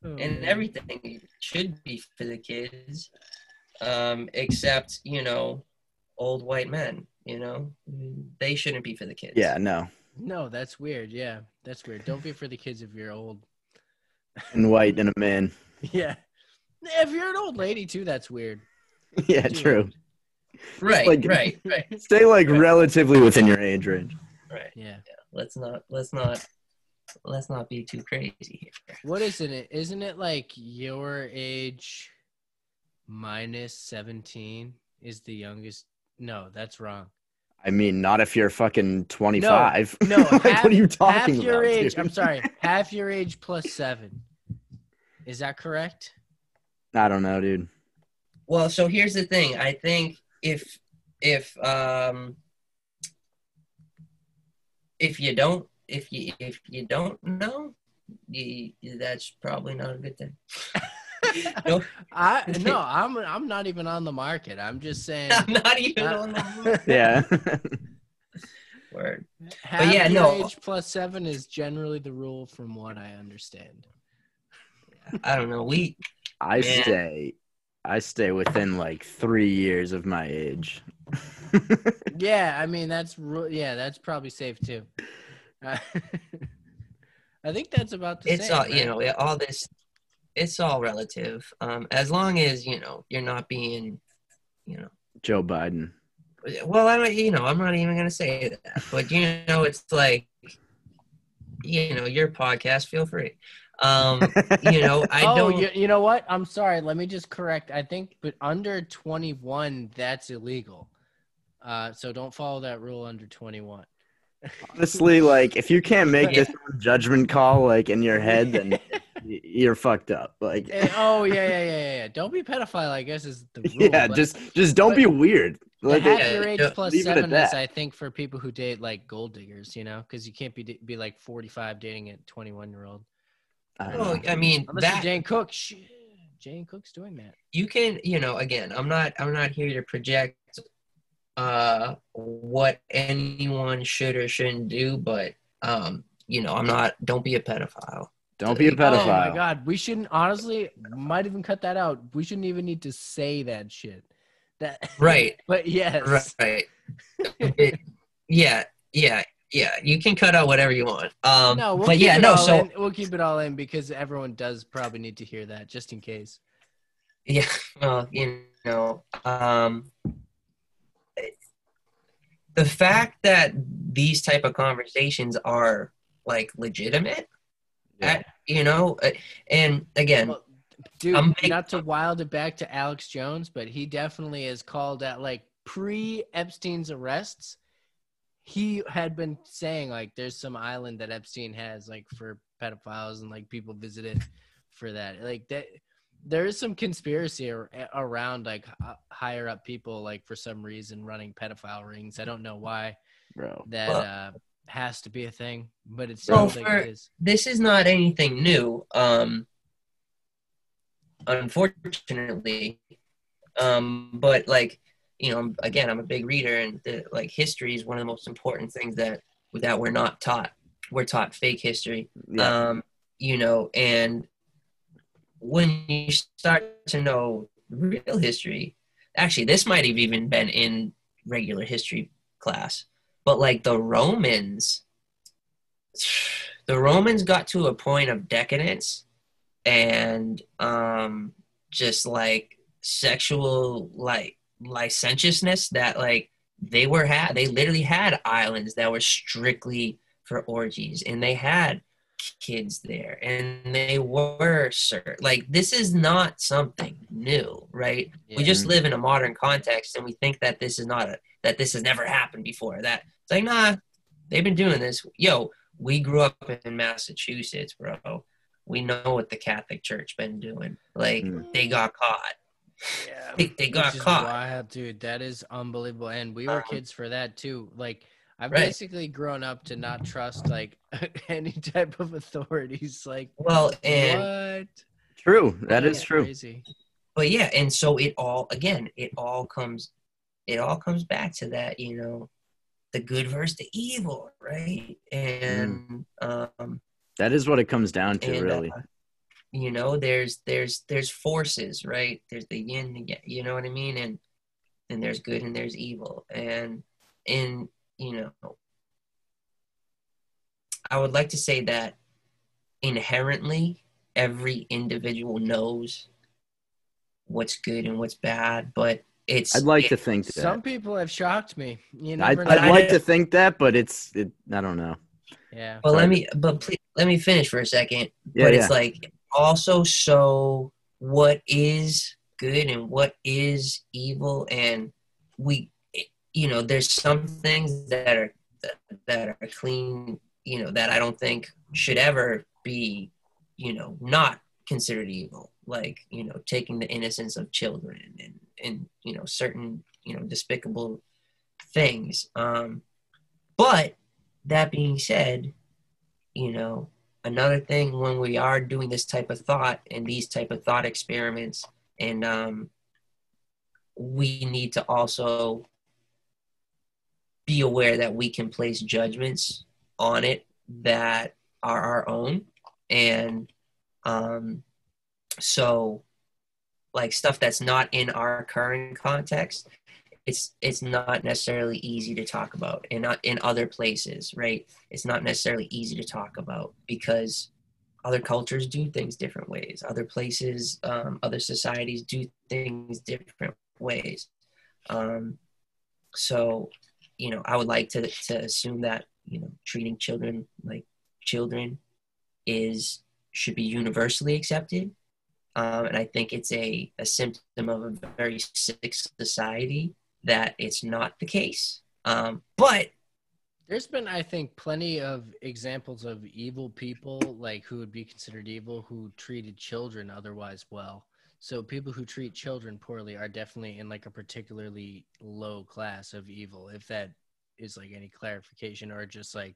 Oh, and everything should be for the kids, um, except you know, old white men. You know, they shouldn't be for the kids. Yeah, no. No, that's weird. Yeah, that's weird. Don't be for the kids if you're old. And white and a man. Yeah, if you're an old lady too, that's weird. yeah, Dude. true. right, Like- right, right, Stay like relatively within your age range. Right. Yeah. Let's not, let's not, let's not be too crazy here. What isn't it? Isn't it like your age minus 17 is the youngest? No, that's wrong. I mean, not if you're fucking 25. No, like, half, what are you talking half your about? age. dude? I'm sorry, half your age plus seven. Is that correct? I don't know, dude. Well, so here's the thing. I think if if um if you don't if you if you don't know, you, that's probably not a good thing. No. I no, I'm I'm not even on the market. I'm just saying. I'm not even Uh, on the market. Yeah. word. half yeah, your no. age plus seven is generally the rule, from what I understand. I don't know. We I Yeah. stay I stay within like three years of my age. Yeah, I mean that's ru- yeah, that's probably safe too. Uh, I think that's about the it's same. all you know all this it's all relative um as long as you know you're not being you know Joe Biden. well i don't you know i'm not even gonna say that but you know it's like you know your podcast feel free um you know i oh, don't you, you know what? I'm sorry. Let me just correct. I think, but under 21, that's illegal. Uh, so don't follow that rule under 21. Honestly, like if you can't make Yeah. this judgment call like in your head, then you're fucked up. Like, Eh, oh yeah, yeah, yeah, yeah. Don't be pedophile. I guess is the rule. yeah, but just just don't but- be weird. Like, half Yeah, your age yeah, leave it at seven is, that. I think, for people who date like gold diggers. You know, because you can't be be like forty five dating a twenty one year old. I Oh, know. I mean Unless that Dane Cook. Shit, Dane Cook's doing that. you can you know again i'm not i'm not here to project uh what anyone should or shouldn't do but um you know i'm not don't be a pedophile don't be a Oh Oh my pedophile. god, we shouldn't honestly might even cut that out. We shouldn't even need to say that shit. That right but yes. right It- yeah yeah yeah you can cut out whatever you want um No, we'll but keep yeah it no all so in. we'll keep it all in because everyone does probably need to hear that just in case. yeah well you know um the fact that these type of conversations are like legitimate Yeah. at- you know uh, and again Well, Dude, I'm big- not to wild it back to Alex Jones, but he definitely is called at like pre Epstein's arrests. He had been saying like there's some island that Epstein has like for pedophiles and like people visit it for that. Like that there is some conspiracy ar- around like h- higher up people like for some reason running pedophile rings. I don't know why bro. that Well- uh has to be a thing, but it Well, sounds like for- it is. this is not anything new um unfortunately um but like you know again i'm a big reader and the, like history is one of the most important things that that we're not taught we're taught fake history Yeah. um you know and when you start to know real history actually this might have even been in regular history class but like the romans the romans got to a point of decadence and um just like sexual like licentiousness that like they were had they literally had islands that were strictly for orgies and they had kids there and they were sir like this is not something new right we just live in a modern context and we think that this is not a that this has never happened before that it's like nah they've been doing this yo we grew up in massachusetts bro we know what the catholic church been doing like Mm. they got caught Yeah. they, they got caught wild, dude. That is unbelievable. And we were Um, kids for that too. Like I've Right. basically grown up to not trust like any type of authorities. Like well and what? True. That is Yeah, true. Crazy. but yeah and so it all again it all comes it all comes back to that you know the good versus the evil right and um That is what it comes down to, and, really. uh, you know there's there's there's forces right there's the yin and yang, you know what i mean and and there's good and there's evil and in you know i would like to say that inherently every individual knows what's good and what's bad but it's I'd like it- to think that. Some people have shocked me. You I'd, I'd like to think that, but it's it. I don't know. Yeah. but Sorry. let me but please let me finish for a second Yeah, but yeah. it's like also so what is good and what is evil and we you know there's some things that are that are clean you know that i don't think should ever be you know not considered evil. Like you know taking the innocence of children and and you know certain you know despicable things. Um but that being said you know another thing when we are doing this type of thought and these type of thought experiments and um, we need to also be aware that we can place judgments on it that are our own. And um, so like stuff that's not in our current context it's it's not necessarily easy to talk about and not in other places right? It's not necessarily easy to talk about because other cultures do things different ways. Other places um, other societies do things different ways. Um, so you know i would like to to assume that you know treating children like children is should be universally accepted um, and i think it's a, a symptom of a very sick society that it's not the case um, but There's been, I think, plenty of examples of evil people, like who would be considered evil, who treated children otherwise well. So people who treat children poorly are definitely in like a particularly low class of evil. If that is like any clarification or just like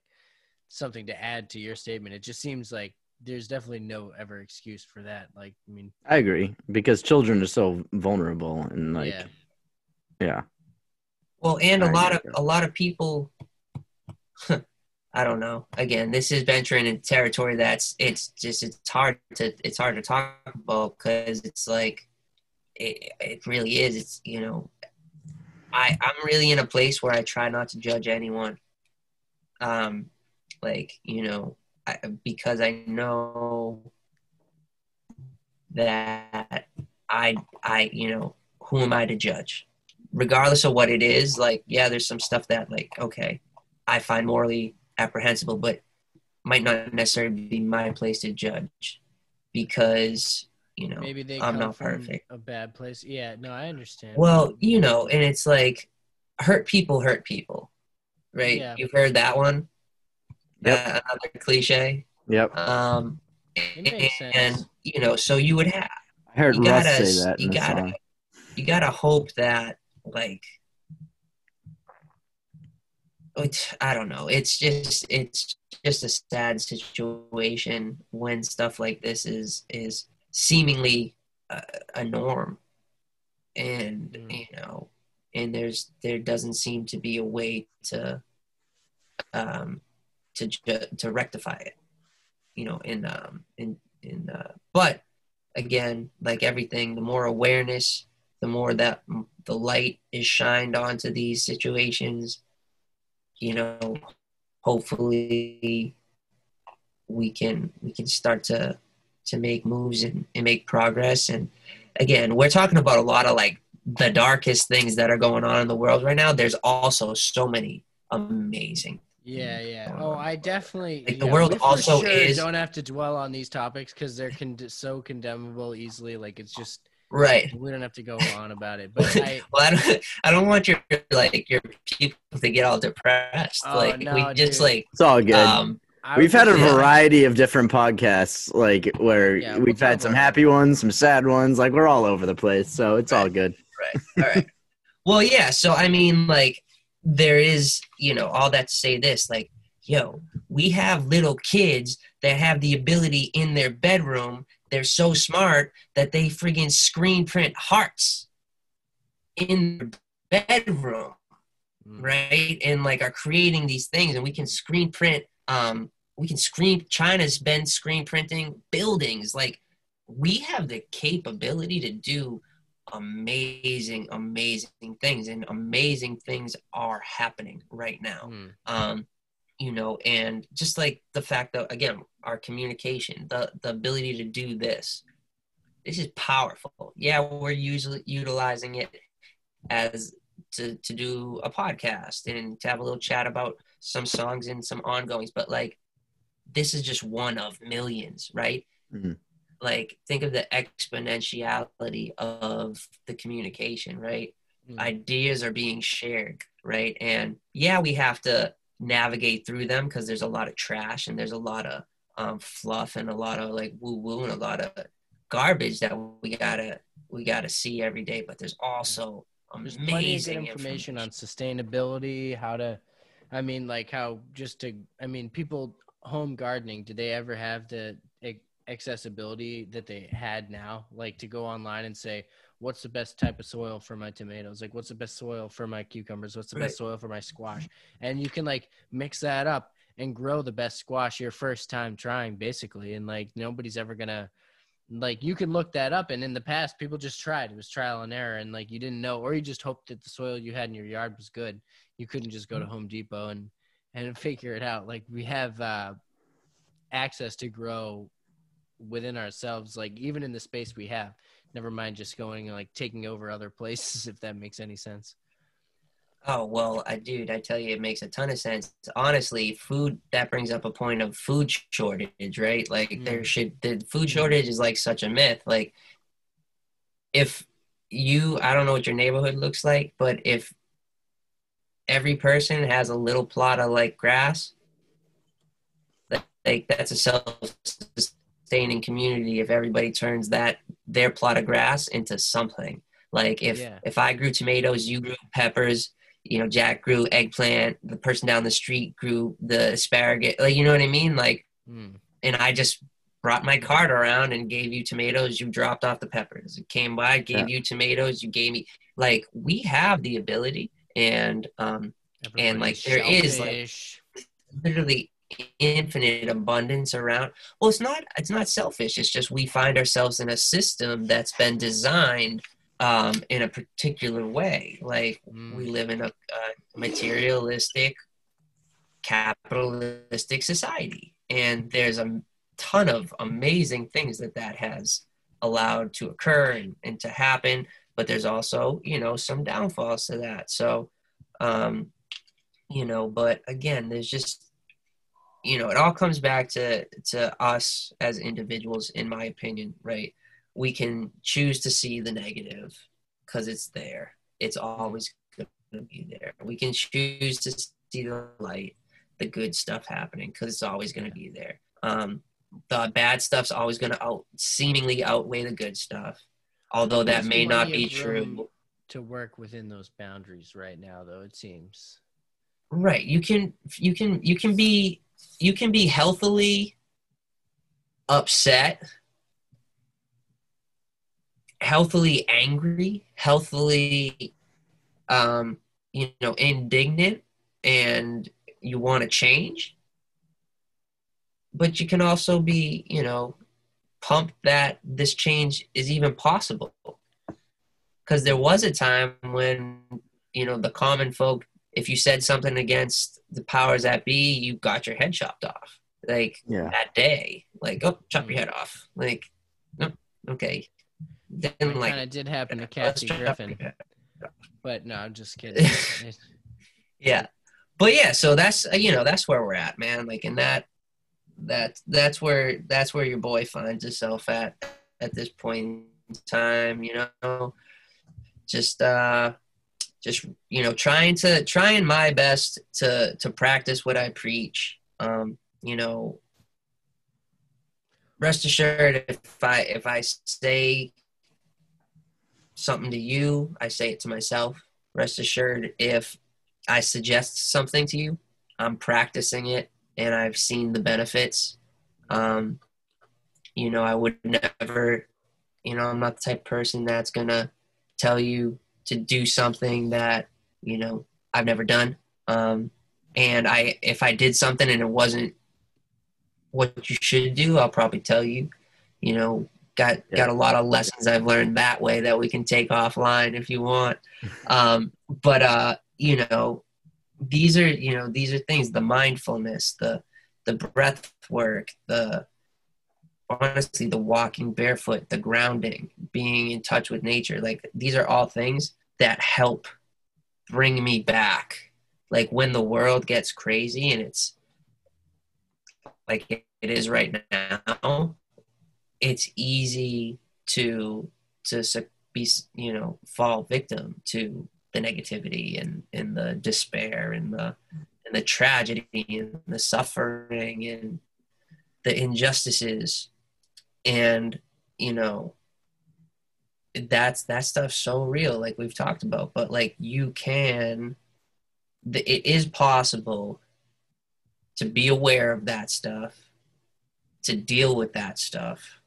something to add to your statement, it just seems like there's definitely no ever excuse for that. Like, I mean, I agree because children are so vulnerable and like, yeah, yeah. Well, and a I lot of agree. a lot of people. I don't know. Again, this is venturing into territory that's it's just it's hard to it's hard to talk about because it's like it, it really is. It's you know, I I'm really in a place where I try not to judge anyone. Um, like you know, I, because I know that I I you know who am I to judge? regardless of what it is, like, yeah, there's some stuff that, like, okay, I find morally apprehensible, but might not necessarily be my place to judge because, you know, maybe they I'm not perfect. a bad place. Yeah, no, I understand. Well, you know, and it's like, hurt people hurt people, right? Yeah. You've heard that one? Yep. Uh, another cliche. Yep. Um, It makes and, sense. you know, so you would have, I heard you Russ gotta, say that you gotta, song. you gotta hope that like I don't know. It's just it's just a sad situation when stuff like this is is seemingly a, a norm, and Mm. you know, and there's there doesn't seem to be a way to um to ju- to rectify it, you know, in um in in uh, but again, like everything, the more awareness, the more that the light is shined onto these situations, you know, hopefully we can we can start to to make moves and, and make progress. And again, we're talking about a lot of like the darkest things that are going on in the world right now. There's also so many amazing Yeah, yeah. Oh, I definitely. Like, the yeah, world also sure is- Don't have to dwell on these topics because they're con- so condemnable easily. Like it's just right. we don't have to go on about it. But I, well, I don't, I don't want your like your people to get all depressed. Oh, like no, we just dude. like It's all good. um We've had a Yeah. variety of different podcasts, like where Yeah, we'll we've had some about happy ones, some sad ones. Like we're all over the place, so it's all good. right. All right. well, yeah. So I mean, like, there is, you know, all that to say this, like, yo, we have little kids that have the ability in their bedroom. They're so smart that they friggin' screen print hearts in their bedroom, Mm. right? And like are creating these things, and we can screen print. Um, we can screen. China's been screen printing buildings. Like, we have the capability to do amazing, amazing things, and amazing things are happening right now. Mm. Um, you know, and just like the fact that again, our communication, the the ability to do this, this is powerful. Yeah, we're usually utilizing it as to to do a podcast and to have a little chat about some songs and some ongoings, but like this is just one of millions, right? Mhm. Like think of the exponentiality of the communication, right? Mm. Ideas are being shared, right? And yeah, we have to navigate through them because there's a lot of trash and there's a lot of um, fluff and a lot of like woo woo and a lot of garbage that we gotta we gotta see every day. But there's also There's plenty of amazing good information on sustainability, how to, I mean, like how just to, I mean, people home gardening, do they ever have the accessibility that they had now? Like to go online and say, what's the best type of soil for my tomatoes? Like, what's the best soil for my cucumbers? What's the best soil for my squash? And you can like mix that up and grow the best squash your first time trying, basically. And like nobody's ever gonna like you can look that up and in the past people just tried. It was trial and error and like you didn't know or you just hoped that the soil you had in your yard was good. You couldn't just go to home depot and and figure it out. Like we have uh access to grow within ourselves like even in the space we have. Never mind just going like taking over other places if that makes any sense Oh well, I dude, I tell you, it makes a ton of sense. Honestly, food that brings up a point of food shortage, right? Like Mm. there should the food shortage is like such a myth. Like if you, I don't know what your neighborhood looks like, but if every person has a little plot of like grass, like, like that's a self-sustaining community. If everybody turns that their plot of grass into something, like if Yeah. if I grew tomatoes, you grew peppers. You know, Jack grew eggplant. The person down the street grew the asparagus. Like, you know what I mean? Like, Mm. and I just brought my cart around and gave you tomatoes. You dropped off the peppers. It came by, gave you tomatoes. You gave me like we have the ability, and um, And, like, there is, like- literally infinite abundance around. Well, it's not. It's not selfish. It's just we find ourselves in a system that's been designed um, in a particular way. Like Mm. we live in a, a materialistic, capitalistic society, and there's a ton of amazing things that that has allowed to occur and, and to happen. But there's also, you know, some downfalls to that. So, um, you know, but again, there's just, you know, it all comes back to to us as individuals, in my opinion, right? We can choose to see the negative because it's there. It's always going to be there. We can choose to see the light, the good stuff happening because it's always going to be there. Um, the bad stuff's always going to out seemingly outweigh the good stuff, although that may not be plenty of room true. to work within those boundaries right now, though. It seems. Right. You can you can you can be you can be healthily upset, healthily angry, healthily um you know indignant and you want to change. But you can also be, you know, pumped that this change is even possible. Cuz there was a time when, you know, the common folk if you said something against the powers that be, you got your head chopped off. Like Yeah. that day, like oh, chop your head off. Like, no, okay. Then It like, kind of did happen to Kathy Griffin, but no, I'm just kidding. Yeah, but yeah, so that's uh, you know that's where we're at, man. Like in that, that that's where that's where your boy finds himself at at this point in time. You know, just uh just you know trying to trying my best to to practice what i preach um you know rest assured if i if i say something to you i say it to myself rest assured if i suggest something to you i'm practicing it and i've seen the benefits um you know i would never you know i'm not the type of person that's gonna tell you to do something that you know I've never done. Um, and I, if I did something and it wasn't what you should do, I'll probably tell you. You know, got Yeah. got a lot of lessons I've learned that way that we can take offline if you want. Um, but uh, you know, these are you know these are things the mindfulness, the the breath work, the honestly the walking barefoot the grounding being in touch with nature like these are all things that help bring me back like when the world gets crazy and it's like it is right now it's easy to to be you know fall victim to the negativity and and the despair and the and the tragedy and the suffering and the injustices. And you know that's that stuff's so real like we've talked about but like you can the, it is possible to be aware of that stuff to deal with that stuff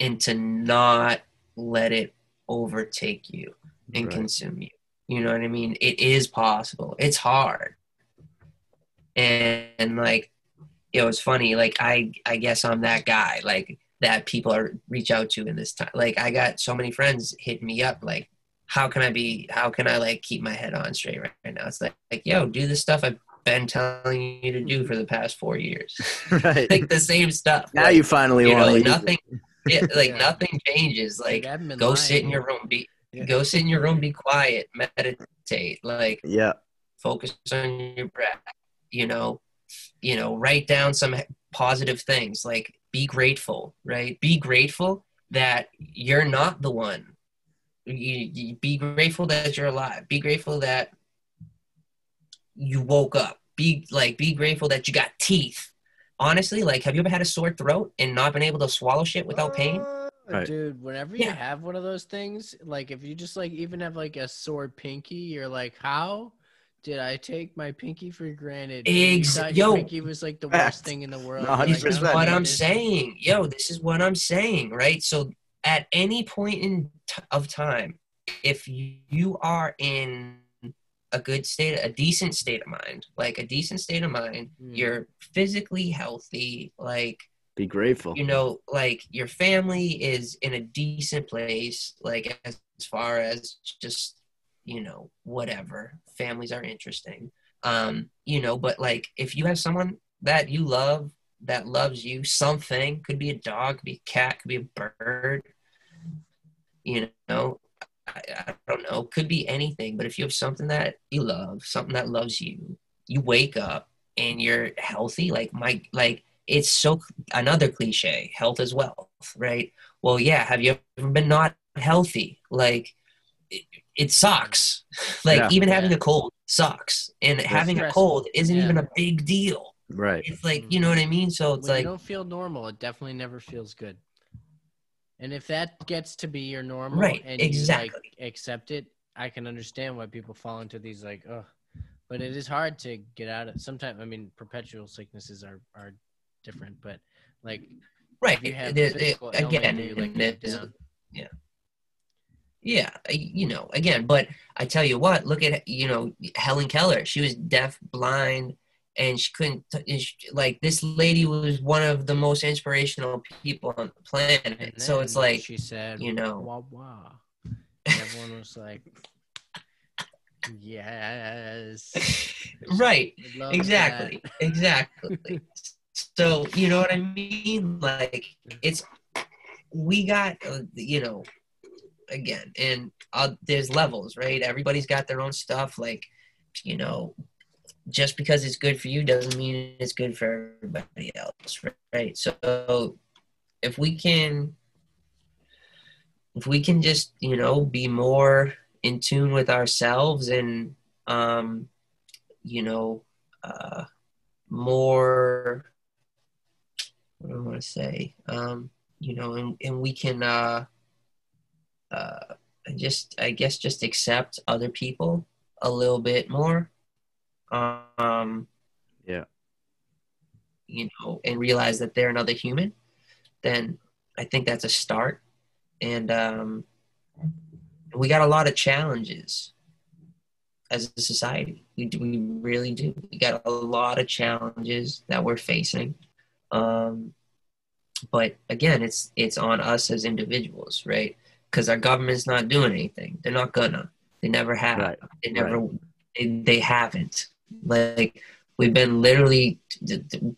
and to not let it overtake you and Right. consume you. You know what i mean? It is possible. It's hard. And, and like it was funny like i i guess i'm that guy like that people are reach out to in this time like i got so many friends hitting me up like how can i be how can i like keep my head on straight right, right now? It's like like yo do the stuff i've been telling you to do for the past four years. Right. like the same stuff. Now like, you finally you want know to nothing yeah, like Yeah. nothing changes like Dude, I haven't go sit in your room be Yeah. go sit in your room be quiet meditate like Yeah. focus on your breath you know you know write down some positive things like be grateful right be grateful that you're not the one you, you be grateful that you're alive be grateful that you woke up. Be like, be grateful that you got teeth. Honestly, like, have you ever had a sore throat and not been able to swallow shit without pain? Uh, Right. Dude, whenever you Yeah. have one of those things, like if you just like even have like a sore pinky, you're like, how did I take my pinky for granted? And Ex- yo. pinky was like the worst thing in the world. No, This like, is 100%. what "Oh, I'm saying. Yo, this is what I'm saying, right? So at any point in t- of time, if you are in a good state, a decent state of mind, like a decent state of mind, Mm. you're physically healthy, like Be grateful. you know, like your family is in a decent place, like as, as far as just, you know, whatever. Families are interesting. Um, you know, but like if you have someone that you love that loves you, something could be a dog, could be a cat, could be a bird, you know, I, I don't know, could be anything, but if you have something that you love, something that loves you, you wake up and you're healthy, like my like it's so another cliche health is wealth right? Well yeah have you ever been not healthy? Like it, it sucks. Like Yeah. even having a cold sucks and having a cold isn't Yeah. even a big deal. Right. it's like mm. you know what i mean? So it's when like you don't feel normal, it definitely never feels good. And if that gets to be your normal Right, and you exactly. like accept it, I can understand why people fall into these like, oh, but it is hard to get out of. Sometimes, I mean, perpetual sicknesses are are different, but like right you have a there- again you, like, there's- get down? yeah you know again but i tell you what look at you know helen keller she was deaf blind and she couldn't t- and she- like this lady was one of the most inspirational people on the planet. So it's like she said, you know. wah wah. Everyone was like, yes, right. Exactly. Exactly. So you know what i mean? Like it's we got uh, you know again and uh, there's levels right? Everybody's got their own stuff like you know just because it's good for you doesn't mean it's good for everybody else right? So if we can if we can just you know be more in tune with ourselves and um you know uh more what do I want to say? Um you know and, and we can uh uh just I guess just accept other people a little bit more um Yeah. you know and realize that they're another human then I think that's a start and um we got a lot of challenges as a society. We do, we really do. We got a lot of challenges that we're facing. Um, but again, it's it's on us as individuals, right? Because our government's not doing anything. They're not gonna. They never have. Right. They never. They, they haven't. Like we've been literally,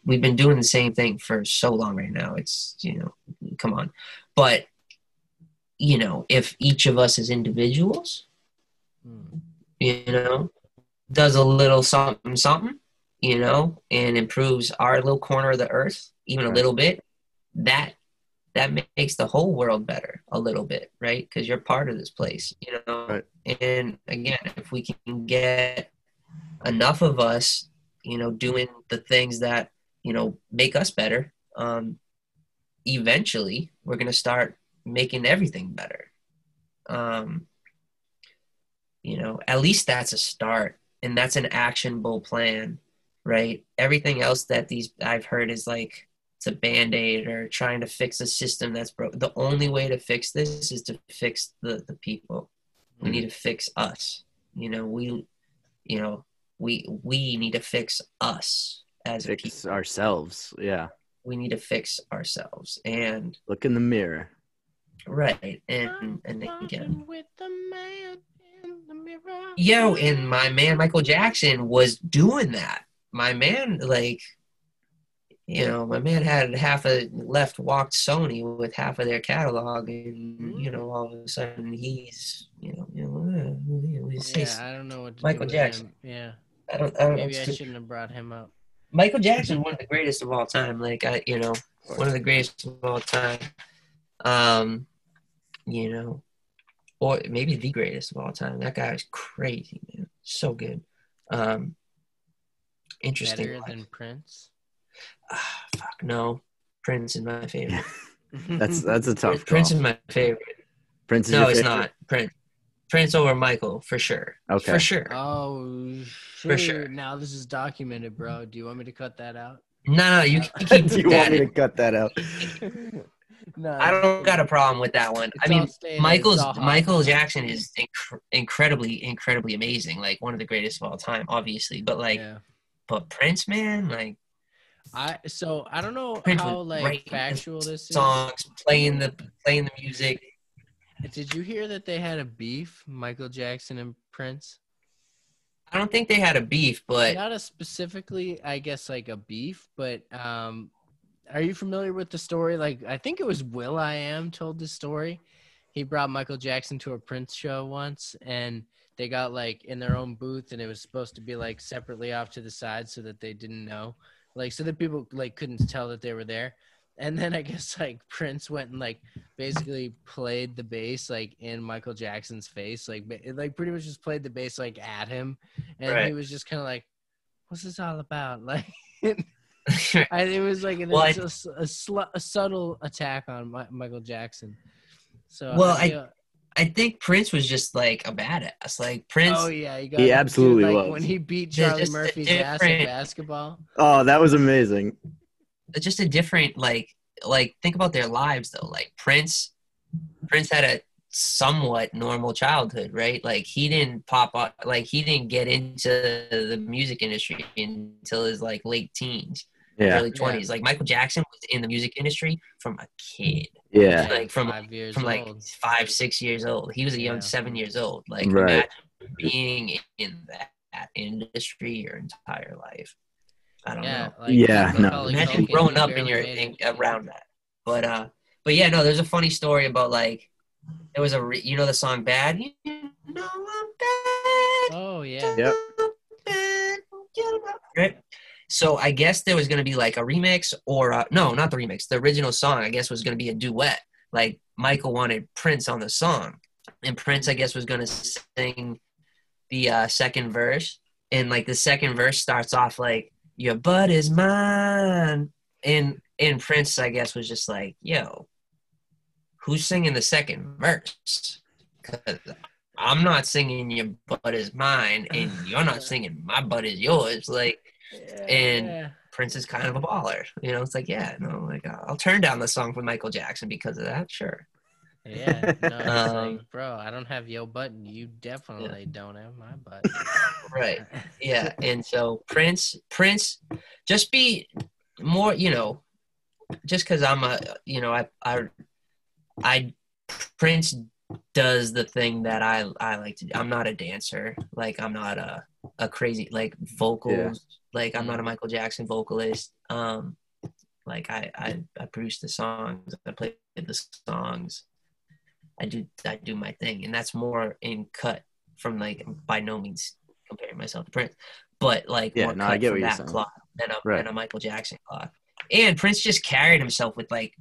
we've been doing the same thing for so long right now. It's you know, come on, but you know, if each of us as individuals Hmm. you know, does a little something, something, you know, and improves our little corner of the earth even a little bit, that that makes the whole world better a little bit, right? Because you're part of this place, you know. Right. And again, if we can get enough of us, you know, doing the things that you know make us better, um, eventually we're gonna start making everything better. Um, you know at least that's a start and that's an actionable plan right? Everything else that these i've heard is like it's a band-aid or trying to fix a system that's broke. The only way to fix this is to fix the the people. We need to fix us. You know we you know we we need to fix us as Fix people ourselves. Yeah. we need to fix ourselves and Look in the mirror. right and and again with the man in the mirror. Yo, and my man Michael Jackson was doing that. My man, like, you know, my man had half a left walked Sony with half of their catalog, and you know, all of a sudden he's, you know, you know, uh, he's- Yeah, I don't know what to Michael do with Jackson. him. Yeah, I don't, I don't maybe I shouldn't have brought him up. Michael Jackson, one of the greatest of all time. Like I, you know, one of the greatest of all time. Um, you know, or maybe the greatest of all time. That guy is crazy, man. So good. Um, interesting. Better one. than Prince. Ah, fuck no, Prince is my favorite. That's that's a tough Prince call. is my favorite. Prince is No, your it's favorite? not Prince. Prince over Michael for sure. Okay. For sure. Oh, For sure. Now this is documented, bro. Do you want me to cut that out? No, no, you can keep Do you want that. me to cut that out? no, I don't got a problem with that one. I mean, all staying in. Michael's It's all hot. Michael Jackson is inc- incredibly, incredibly amazing. Like one of the greatest of all time, obviously. But like, Yeah. but Prince, man, like I so I don't know Prince how was like writing factual this is. songs, playing the playing the music. Did you hear that they had a beef, Michael Jackson and Prince? I don't think they had a beef, but Not a specifically, I guess, like a beef, but um, are you familiar with the story? Like, I think it was Will I Am told the story. He brought Michael Jackson to a Prince show once, and they got like in their own booth, and it was supposed to be like separately off to the side so that they didn't know, like, so that people like couldn't tell that they were there. And then I guess like Prince went and like basically played the bass like in Michael Jackson's face, like ba- like pretty much just played the bass like at him, and he was just kind of like, "What's this all about?" Like, I, it was like an, Well, I- it's a, s- a slu- a subtle attack on Mi- Michael Jackson. So Well, I- feel- I think Prince was just like a badass. Like Prince, oh yeah, you got He dude, absolutely like, was. when he beat Charlie Murphy's ass in basketball. Oh, that was amazing. Just a different like like think about their lives though. Like Prince, Prince had a somewhat normal childhood, right? Like he didn't pop up, like he didn't get into the music industry until his like late teens, Yeah, early twenties. Like Michael Jackson was in the music industry from a kid, yeah, like from five years from like old. five, six years old. He was a young Yeah. seven years old. Like Right. being in that, that industry your entire life. I don't Yeah, know. like, Yeah, no. Imagine growing up in your in, around that. But uh, but yeah, no. There's a funny story about like there was a re- you know the song "Bad." You know I'm bad. Oh yeah. Yep. Right. So I guess there was gonna be like a remix or uh no, not the remix. The original song I guess was gonna be a duet. Like Michael wanted Prince on the song, and Prince I guess was gonna sing the uh, second verse, and like the second verse starts off like "Your butt is mine," and and Prince I guess was just like, "Yo, who's singing the second verse?" Because I'm not singing "Your butt is mine," and you're not singing "My butt is yours." Like And- Prince is kind of a baller, you know. It's like, yeah, no, like I'll turn down the song for Michael Jackson because of that. Sure. Yeah, no, it's Um, like, bro, I don't have your button. You definitely don't have my butt. Right. yeah and so prince prince just be more you know just because i'm a you know i i i prince does the thing that i i like to do i'm not a dancer like i'm not a a crazy like vocals like i'm not a michael jackson vocalist um like i i, I produce the songs i play the songs i do i do my thing and that's more in cut from like by no means comparing myself to Prince, but like Yeah, more no, cut I get from what you're that saying. cloth than a, Right. than a Michael Jackson cloth. And Prince just carried himself with like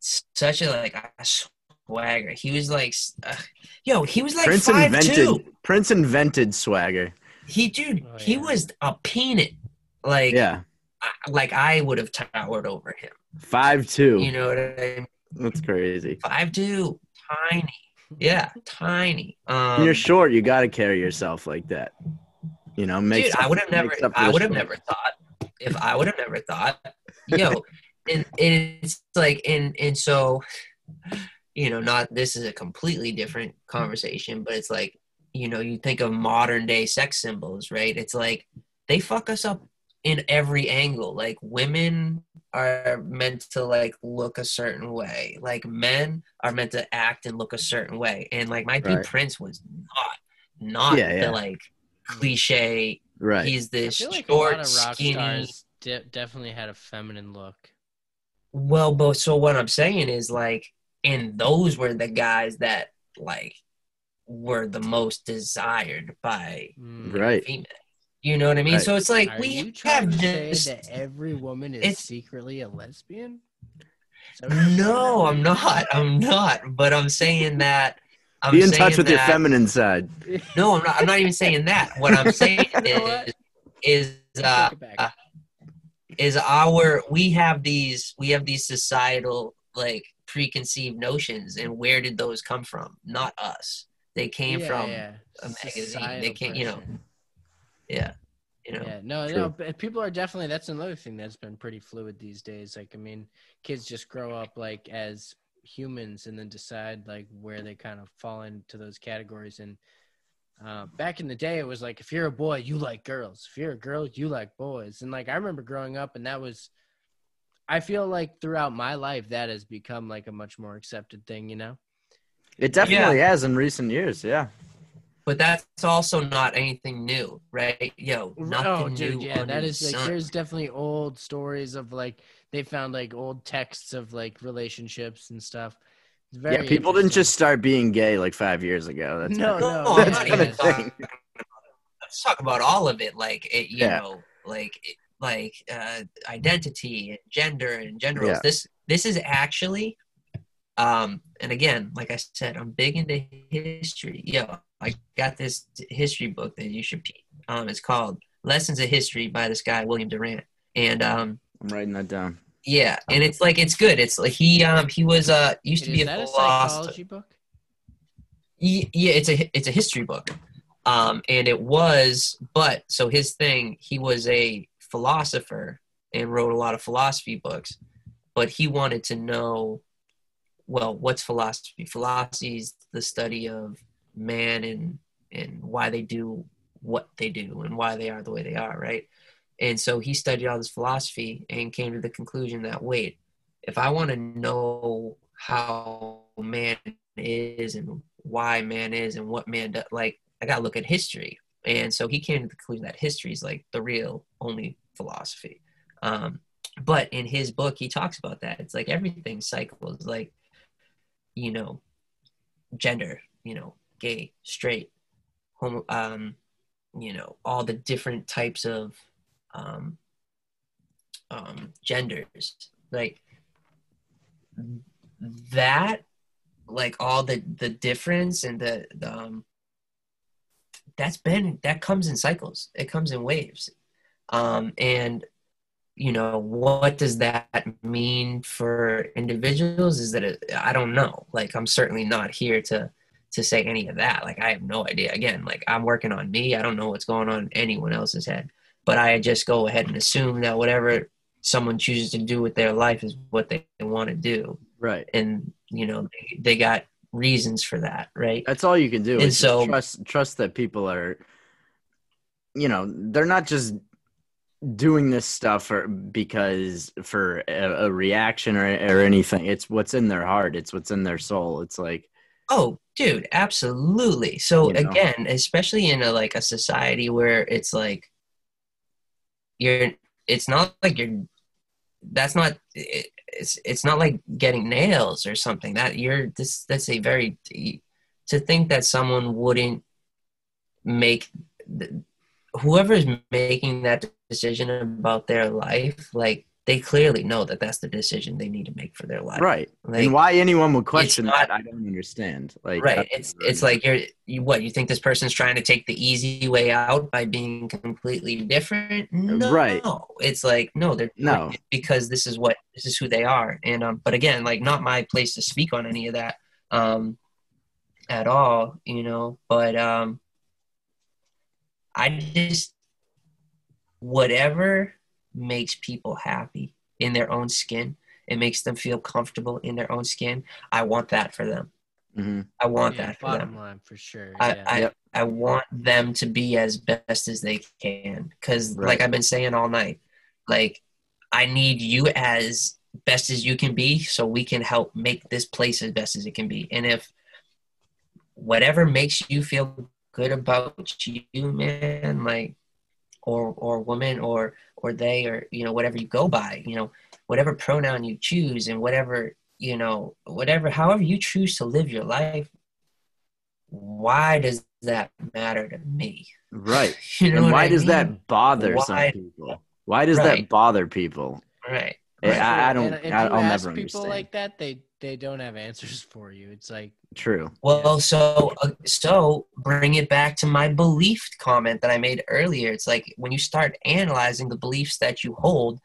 such a like a swagger. He was like, uh, yo, he was like Prince five invented two. Prince invented swagger. He dude, Oh, he was a peanut. Like, Yeah, I, like I would have towered over him. five two. You know what I mean? That's crazy. Five two, tiny. Yeah, tiny. Um, when you're short, you got to carry yourself like that. You know, make. Dude, I would have never. up I would have never thought. If I would have never thought, yo, and, and it's like, and and so, you know, not this is a completely different conversation, but it's like, you know, you think of modern day sex symbols, right? It's like they fuck us up in every angle. Like women are meant to like look a certain way. Like men are meant to act and look a certain way. And like my dude Right. Prince was not not Yeah, yeah. the like cliche. Right. He's I this feel like short, a lot of rock skinny. stars de- definitely had a feminine look. Well, but so what I'm saying is like, and those were the guys that like were the most desired by Mm. Right. females. You know what I mean? Right. So it's like Are we you have to say just that every woman is it's- secretly a lesbian? Is that what you're saying? no, I'm not. I'm not. But I'm saying that. I'm Be in saying touch with your feminine side. No, I'm not. I'm not even saying that. What I'm saying You know what? is, is uh, Take it back. uh, is our we have these we have these societal like preconceived notions and where did those come from not us they came Yeah, from yeah. a magazine. They Societal can't- you know, pressure. Yeah you know Yeah, no, True. no. But people are definitely. That's another thing that's been pretty fluid these days. Like, I mean, kids just grow up like as humans and then decide like where they kind of fall into those categories. And uh, back in the day, it was like if you're a boy, you like girls. If you're a girl, you like boys. And like I remember growing up, and that was. I feel like throughout my life, that has become like a much more accepted thing. You know. It definitely has in recent years. Yeah. But that's also not anything new right yo nothing oh, dude, new yeah, that is that like there's definitely old stories of like they found like old texts of like relationships and stuff. It's very yeah. People didn't just start being gay like five years ago. That's No, No, no, That's not kind of thing. talking- let's talk about all of it like it, you Yeah. know like it- like uh identity and gender and gender roles Yeah. this this is actually um and again like i said i'm big into history yo i got this history book that you should peep. um it's called lessons of history by this guy william durant and um I'm writing that down. yeah and it's like it's good it's like he um he was uh used to Is be that a a philosopher psychology book? Ye- yeah it's a it's a history book um and it was but so his thing he was a philosopher and wrote a lot of philosophy books but he wanted to know well what's philosophy? Philosophy is the study of man and and why they do what they do and why they are the way they are right? And so he studied all this philosophy and came to the conclusion that wait if i want to know how man is and why man is and what man does like i gotta look at history. And so he came to the conclusion that history is like the real only philosophy. Um, but in his book he talks about that. It's like everything cycles. Like you know gender you know gay straight homo um you know all the different types of um um genders. Like that like all the the difference and the, the um that's been that comes in cycles. It comes in waves. Um and you know what does that mean for individuals is that it, i don't know. Like i'm certainly not here to to say any of that. Like i have no idea. Again like i'm working on me. I don't know what's going on in anyone else's head. But i just go ahead and assume that whatever someone chooses to do with their life is what they want to do. Right. and you know they, they got reasons for that right? That's all you can do. And so- trust trust that people are you know, they're not just doing this stuff for because for a, a reaction or or anything. It's what's in their heart. It's what's in their soul. It's like Oh, dude, absolutely. So You know? again, especially in a like a society where it's like you're it's not like you're that's not it, it's it's not like getting nails or something that you're this that's a very to think that someone wouldn't make whoever's making that decision about their life like they clearly know that that's the decision they need to make for their life right. like, and why anyone would question not- that, I don't understand. Like right it's it's like you're you what you think this person's trying to take the easy way out by being completely different no Right. it's like no they're No. because this is what this is who they are and um but again like not my place to speak on any of that um at all you know but um i just whatever makes people happy in their own skin it makes them feel comfortable in their own skin i want that for them Mhm. I want Yeah, that for bottom them. line for sure. I, yeah. I, Yep. I want them to be as best as they can. Because, Right. like I've been saying all night, like, I need you as best as you can be so we can help make this place as best as it can be. And if whatever makes you feel good about you, man, like, or, or woman, or, or they, or, you know, whatever you go by, you know, whatever pronoun you choose and whatever, you know, whatever, however you choose to live your life, why does that matter to me? Right. You know and why I does mean? that bother some Why- people? Why does that bother people? Right. I- I, I don't. And if I, you I'll ask never people understand. like that, they they don't have answers for you. It's like True. Well, so uh, so bring it back to my belief comment that I made earlier. It's like when you start analyzing the beliefs that you hold,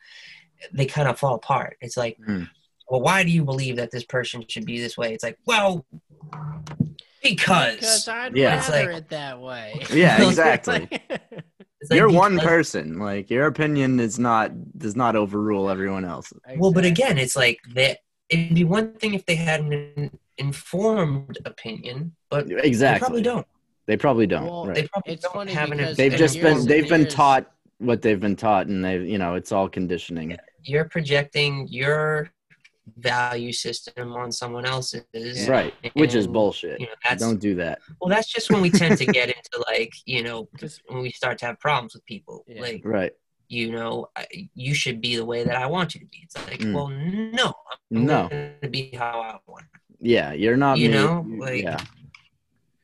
they kind of fall apart. It's like, Hmm. well, why do you believe that this person should be this way? It's like, well, because, because I'd Yeah. It's rather like- it that way. Yeah, exactly. Like you're one person. Like your opinion is not does not overrule everyone else. Well, but again, it's like that. It'd be one thing if they had an informed opinion, but exactly. they Exactly. probably don't. They probably don't. Well, right. They probably It's don't funny have an. because They've just been they've been years- taught what they've been taught, and they you know it's all conditioning. You're projecting your value system on someone else's. Right, which is bullshit. You know, that's Don't do that. well. That's just when we tend to get into like you know, when we start to have problems with people. Yeah. Like Right. you know, you should be the way that I want you to be. It's like, Mm. well, no, I'm No. going to be how I want. Yeah, you're not. You made- know, like- yeah,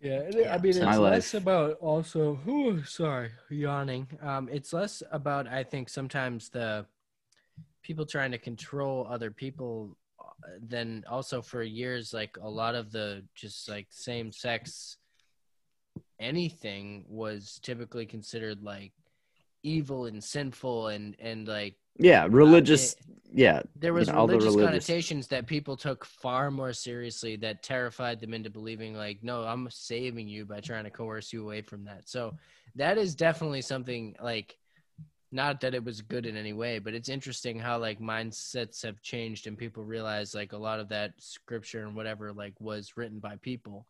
Yeah, it- Yeah, I mean, it's so- less life. about also. Ooh, sorry, yawning. Um, it's less about. I think sometimes the people trying to control other people, uh, than also for years, like a lot of the just like same sex anything was typically considered like evil and sinful and and like yeah. Uh, religious. yeah, there you was know, all the religious, religious- connotations that people took far more seriously that terrified them into believing like no i'm saving you by trying to coerce you away from that so that is definitely something like not that it was good in any way but it's interesting how like mindsets have changed and people realize like a lot of that scripture and whatever like was written by people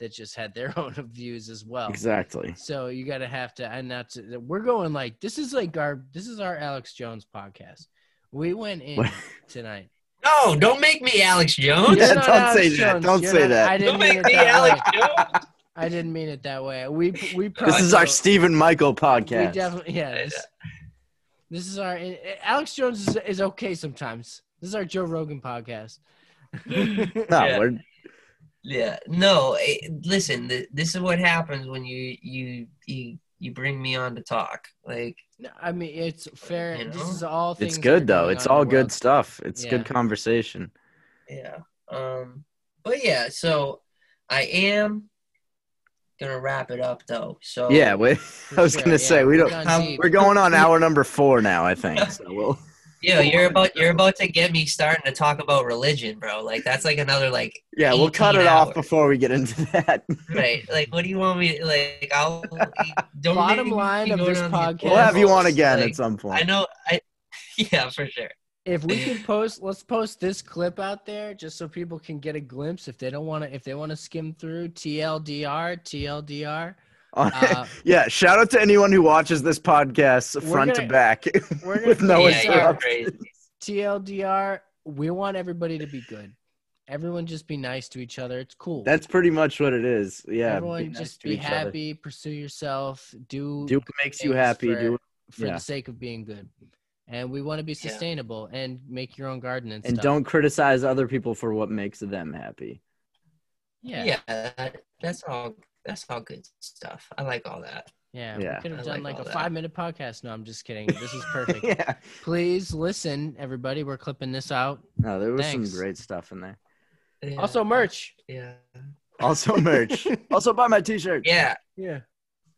that just had their own views as well exactly. so you gotta have to, and that's we're going like this is like our this is our Alex Jones podcast. We went in tonight. No, don't make me Alex Jones. Yeah, don't Alex say that. Don't You're say not- that. I didn't Don't mean make it me that Alex way. Jones. I didn't mean it that way. We we This is our Stephen Michael We podcast. definitely yeah. This, this is our eh, eh, Alex Jones is, is okay sometimes. This is our Joe Rogan podcast. no, Yeah. we're Yeah, no. eh, listen, th- this is what happens when you you you you bring me on to talk. Like, No, I mean it's fair. You This is all things. it's good though. It's all good world. stuff. It's Yeah. good conversation. yeah. Um, but yeah. So I am gonna wrap it up though. So Yeah, we, I was sure, gonna yeah, say we we're don't. done Um. We're going on hour number four now, I think. So we'll. Yeah, you're about you're about to get me starting to talk about religion, bro. Like that's like another like Yeah, we'll cut 18 it off before we get into that. right. Like, what do you want me like? I'll don't Bottom make me line be of going this on these podcast- We'll have you on again Like, at some point. I know. I yeah, for sure. if we can post let's post this clip out there just so people can get a glimpse if they don't want to if they want to skim through tldr tldr uh, yeah, shout out to anyone who watches this podcast front to gonna- back we're with no put yeah, this you're out. interruptions. crazy. tldr we want everybody to be good everyone just be nice to each other it's cool That's pretty much what it is. Yeah, everyone be nice just to be each other. happy pursue yourself do Do what makes you happy. for, Do for yeah. the sake of being good and we want to be Yeah. sustainable and make your own garden and, and stuff. don't criticize other people for what makes them happy. yeah Yeah, that's all. That's all good stuff. I like all that. yeah, Yeah. we could have I done like like, a that. five minute podcast no i'm just kidding this is perfect yeah. please listen everybody we're clipping this out No, there was Thanks. some great stuff in there. Yeah, also merch Yeah. Also merch. also buy my t-shirt. Yeah. yeah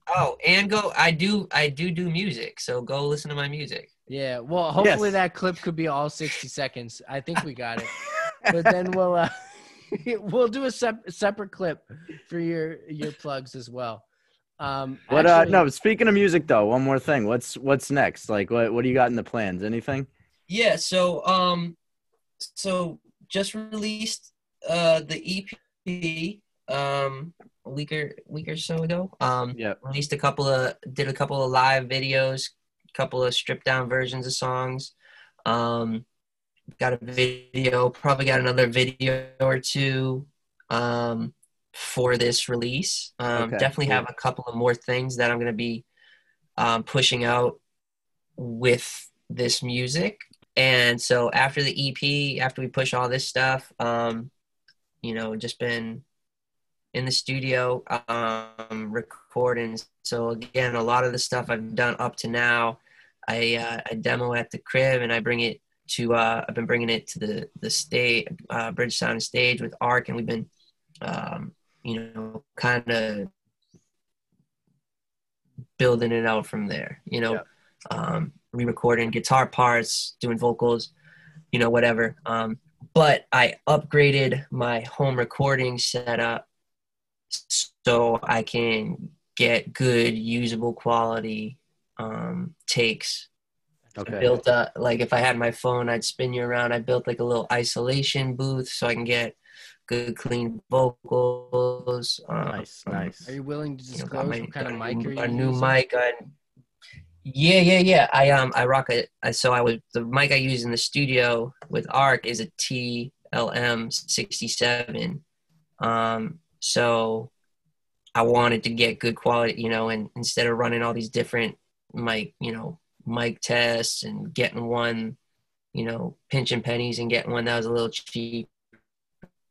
Oh, and go. I do. I do do music. So go listen to my music. yeah well hopefully Yes. that clip could be all 60 seconds i think we got it but then we'll uh we'll do a sep- separate clip for your your plugs as well um What actually- uh no, speaking of music though, one more thing. What's what's next? Like what what do you got in the plans? Anything? Yeah. So um, so just released uh the EP um a week or week or so ago. Um, yeah. released a couple of did a couple of live videos couple of stripped down versions of songs um got a video probably got another video or two um for this release um Okay, definitely cool. have a couple of more things that i'm going to be um pushing out with this music and so after the ep after we push all this stuff um you know just been in the studio um, recording. So again, a lot of the stuff I've done up to now, I uh, I demo at the crib and I bring it to uh, I've been bringing it to the the state uh, Bridge Sound Stage with Arc, and we've been um, you know kind of building it out from there. You know, Yep. um, re-recording guitar parts, doing vocals, you know, whatever. Um, but I upgraded my home recording setup so I can get good usable quality um, takes I built a like if I had my phone, I'd spin you around. I built like a little isolation booth so I can get good clean vocals. Um, Nice, nice. Are you willing to you know, disclose my- what kind of mic a, you're a new mic. I, yeah, yeah, yeah. I um I rock it. So I was the mic I use in the studio with Arc is a TLM sixty seven. Um, so I wanted to get good quality, you know, and instead of running all these different mic, you know, mic tests and getting one, you know, pinching pennies and getting one that was a little cheaper,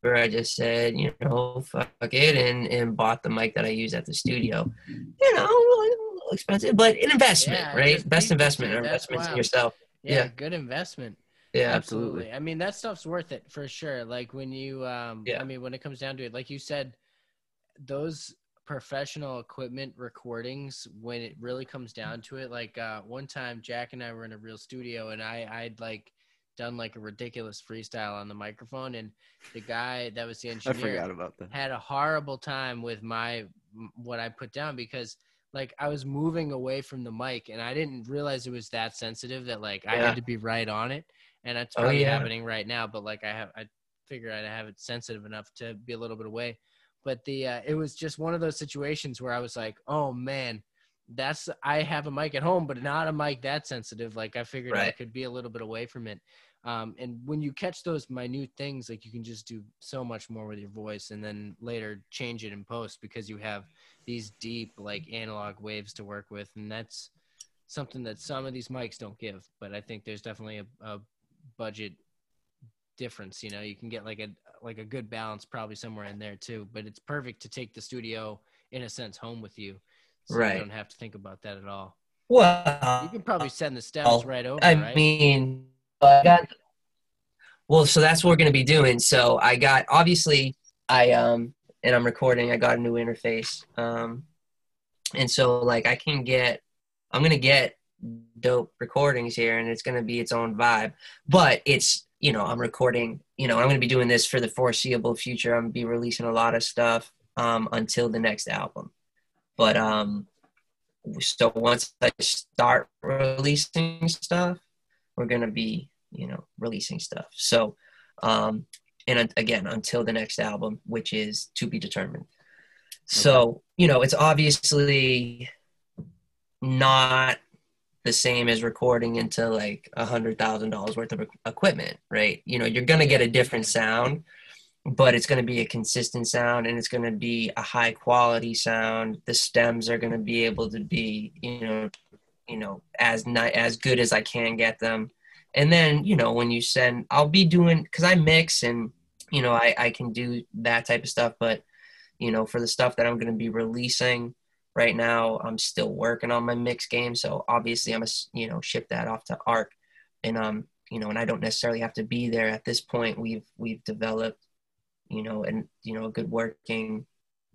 I just said, you know, fuck it, and and bought the mic that I use at the studio. You know, a little expensive, but an investment, Yeah, right? Best investment say or that's investments in wild. yourself. Yeah, Yeah. good investment. Yeah, Absolutely. I mean, that stuff's worth it for sure. Like when you, um, Yeah. I mean, when it comes down to it, like you said, those professional equipment recordings, when it really comes down to it, like uh, one time Jack and I were in a real studio and I, I'd like done like a ridiculous freestyle on the microphone and the guy that was the engineer forgot about that. had a horrible time with my what I put down because like I was moving away from the mic and I didn't realize it was that sensitive that like I had to be right on it and it's Oh, yeah. happening right now but like I have I figure I'd have it sensitive enough to be a little bit away but the uh, it was just one of those situations where I was like oh man that's I have a mic at home but not a mic that sensitive. Like I figured I could be a little bit away from it. Um, and when you catch those minute things like you can just do so much more with your voice and then later change it in post because you have these deep like analog waves to work with. And that's something that some of these mics don't give but i think there's definitely a, a budget difference you know you can get like a like a good balance probably somewhere in there too but it's perfect to take the studio in a sense home with you so Right. you don't have to think about that at all Well, you can probably send the stems Well, right over I right mean, I got well, so that's what we're gonna be doing. So I got obviously I um and I'm recording. I got a new interface, um, and so like I can get I'm gonna get dope recordings here, and it's gonna be its own vibe. But it's you know I'm recording. You know I'm gonna be doing this for the foreseeable future. I'm gonna be releasing a lot of stuff um, until the next album. But um, so once I start releasing stuff, we're gonna be you know releasing stuff. So um, and again until the next album, which is to be determined. So you know it's obviously not the same as recording into like a hundred thousand dollars worth of equipment, right? You know, you're gonna get a different sound, but it's gonna be a consistent sound and it's gonna be a high quality sound. The stems are gonna be able to be, you know, you know, as not as good as I can get them. And then, you know, when you send, I'll be doing because I mix and you know I I can do that type of stuff, but you know, for the stuff that I'm gonna be releasing right now i'm still working on my mix game so obviously i'm a you know ship that off to arc. And um you know and i don't necessarily have to be there at this point. We've we've developed you know and you know a good working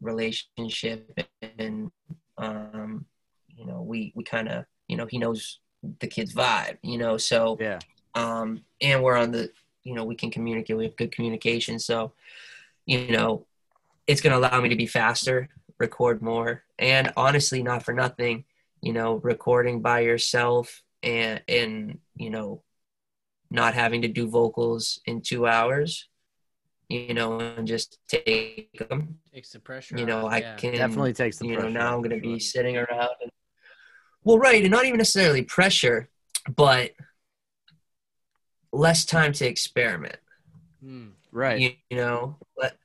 relationship and um you know we we kind of you know he knows the kid's vibe you know so Yeah. um and we're on the you know we can communicate we have good communication so you know it's going to allow me to be faster record more and honestly not for nothing you know recording by yourself and and you know not having to do vocals in two hours you know and just take them takes the pressure you know off, i yeah. can Definitely takes the you know pressure now i'm going to be sure. sitting around and well right and not even necessarily pressure but less time to experiment Hmm. right. you, you know but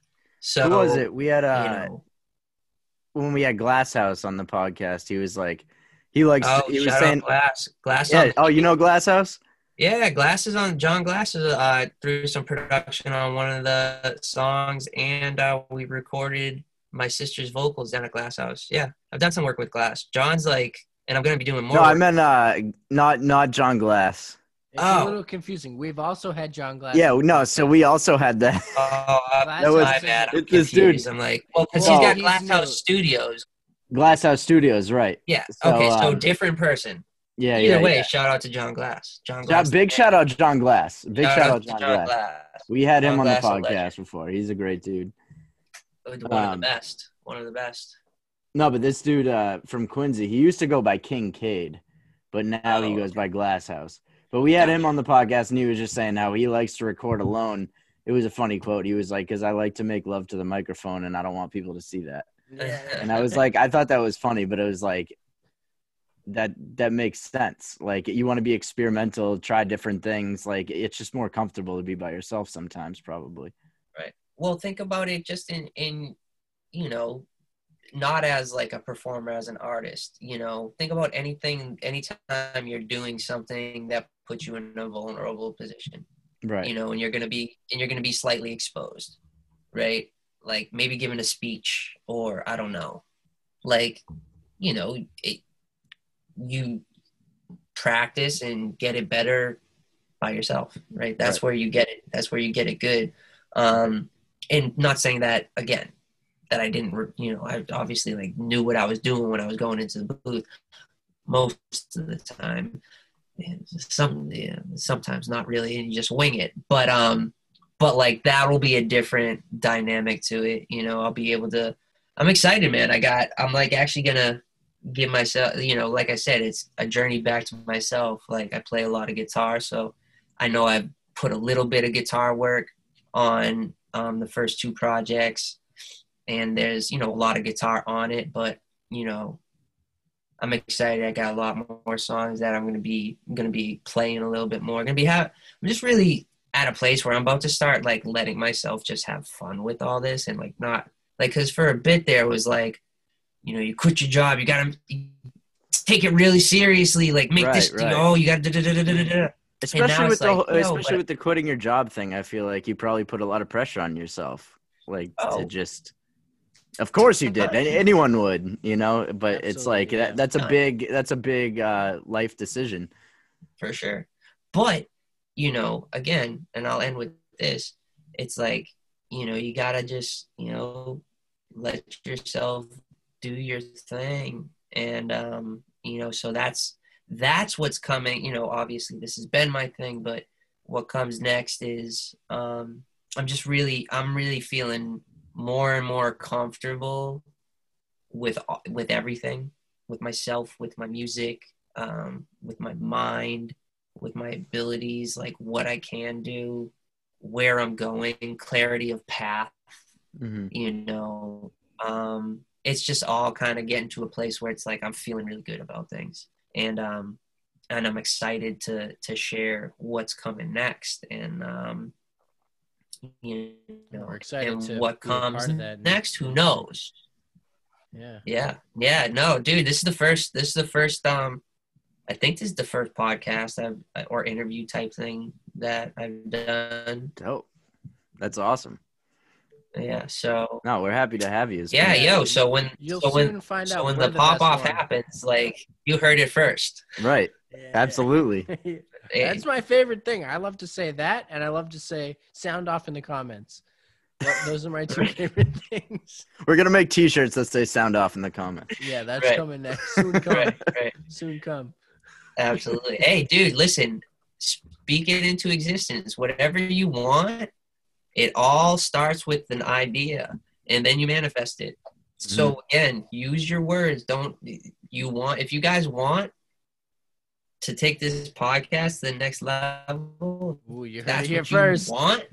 so Who was it? We had you uh know, when we had Glasshouse on the podcast. He was like, he likes. oh he was saying, glass glass yeah. Oh, you know Glasshouse? Yeah, glasses on John Glasses uh, threw some production on one of the songs, and uh, we recorded my sister's vocals down at Glass House. Yeah, I've done some work with Glass. John's like, and I'm gonna be doing more. No, I meant uh, not not John Glass. It's Oh. a little confusing. We've also had John Glass. Yeah, no. So we also had that. Oh, Glass That was- my bad. I'm it's this dude. confused. I'm like, well, because Well, he's got he's Glass. House Studios. Glass House Studios, right? Yeah. So, okay, so um, different person. Yeah, Either yeah. way, yeah. shout out to John Glass. John Shout- Glass. big shout out John Glass. Big shout, out to John, Glass. We had him on the Glass, a podcast before. He's a great dude. One of Um, the best. One of the best. No, but this dude uh, from Quincy, he used to go by King Cade, but now he Oh, goes by Glass House. But we had him on the podcast, and he was just saying how he likes to record alone. It was a funny quote. He was like, "Because I like to make love to the microphone, and I don't want people to see that." And I was like, I thought that was funny, but it was like that that makes sense. Like you want to be experimental, try different things. Like it's just more comfortable to be by yourself sometimes, probably. Right. Well, think about it just in in you know, not as like a performer as an artist. You know, think about anything anytime you're doing something that puts you in a vulnerable position. Right. you know, and you're gonna be and you're gonna be slightly exposed, right? Like maybe giving a speech or I don't know, like you know, it, you practice and get it better by yourself, right? That's Right. where you get it. That's where you get it good. Um, and not saying that again that I didn't, you know, I obviously like knew what I was doing when I was going into the booth most of the time. And some yeah, sometimes not really and you just wing it. But um but like that'll be a different dynamic to it you know i'll be able to i'm excited man. I got i'm like actually gonna give myself you know like i said it's a journey back to myself. Like i play a lot of guitar so i know i've put a little bit of guitar work on um, the first two projects and there's you know a lot of guitar on it but you know I'm excited. I got a lot more songs that I'm gonna be gonna be playing a little bit more. Gonna be have. I'm just really at a place where I'm about to start like letting myself just have fun with all this and like not like because for a bit there it was like, you know, you quit your job, you gotta take it really seriously, like make this, Right, you right. know, you gotta. da- da- da- especially with the like, whole- especially but- with the quitting your job thing i feel like you probably put a lot of pressure on yourself like Oh. to just of course you did anyone would you know but it's like yeah. that, that's a big that's a big uh life decision for sure. But, you know, again, and I'll end with this, it's like, you know, you gotta just, you know, let yourself do your thing. And um, you know, so that's that's what's coming, you know, obviously this has been my thing, but what comes next is um I'm just really I'm really feeling more and more comfortable with with everything, with myself, with my music, um, with my mind, with my abilities, like what I can do, where I'm going, clarity of path, hmm you know. Um, it's just all kind of getting to a place where it's like I'm feeling really good about things. And um and I'm excited to to share what's coming next and um you know We're excited and to what be a part comes next who knows Yeah. yeah, yeah, no, dude, this is the first. This is the first. Um, I think this is the first podcast I've or interview type thing that I've done. dope that's awesome Yeah, so no we're happy to have you It's yeah, been- yo. So when You'll so soon when find so out when we're the pop off one. happens, like you heard it first. right Yeah. absolutely Hey, That's my favorite thing. I love to say that, and I love to say sound off in the comments. Those are my two favorite things. we're gonna make t-shirts that say sound off in the comments Yeah, that's Right. coming next. Soon come. right, right, Soon come. absolutely. hey, dude, listen, speak it into existence. Whatever you want, it all starts with an idea, and then you manifest it. So mm-hmm. again, use your words. Don't you want if you guys want to take this podcast to the next level, Ooh, you that's what you first. want.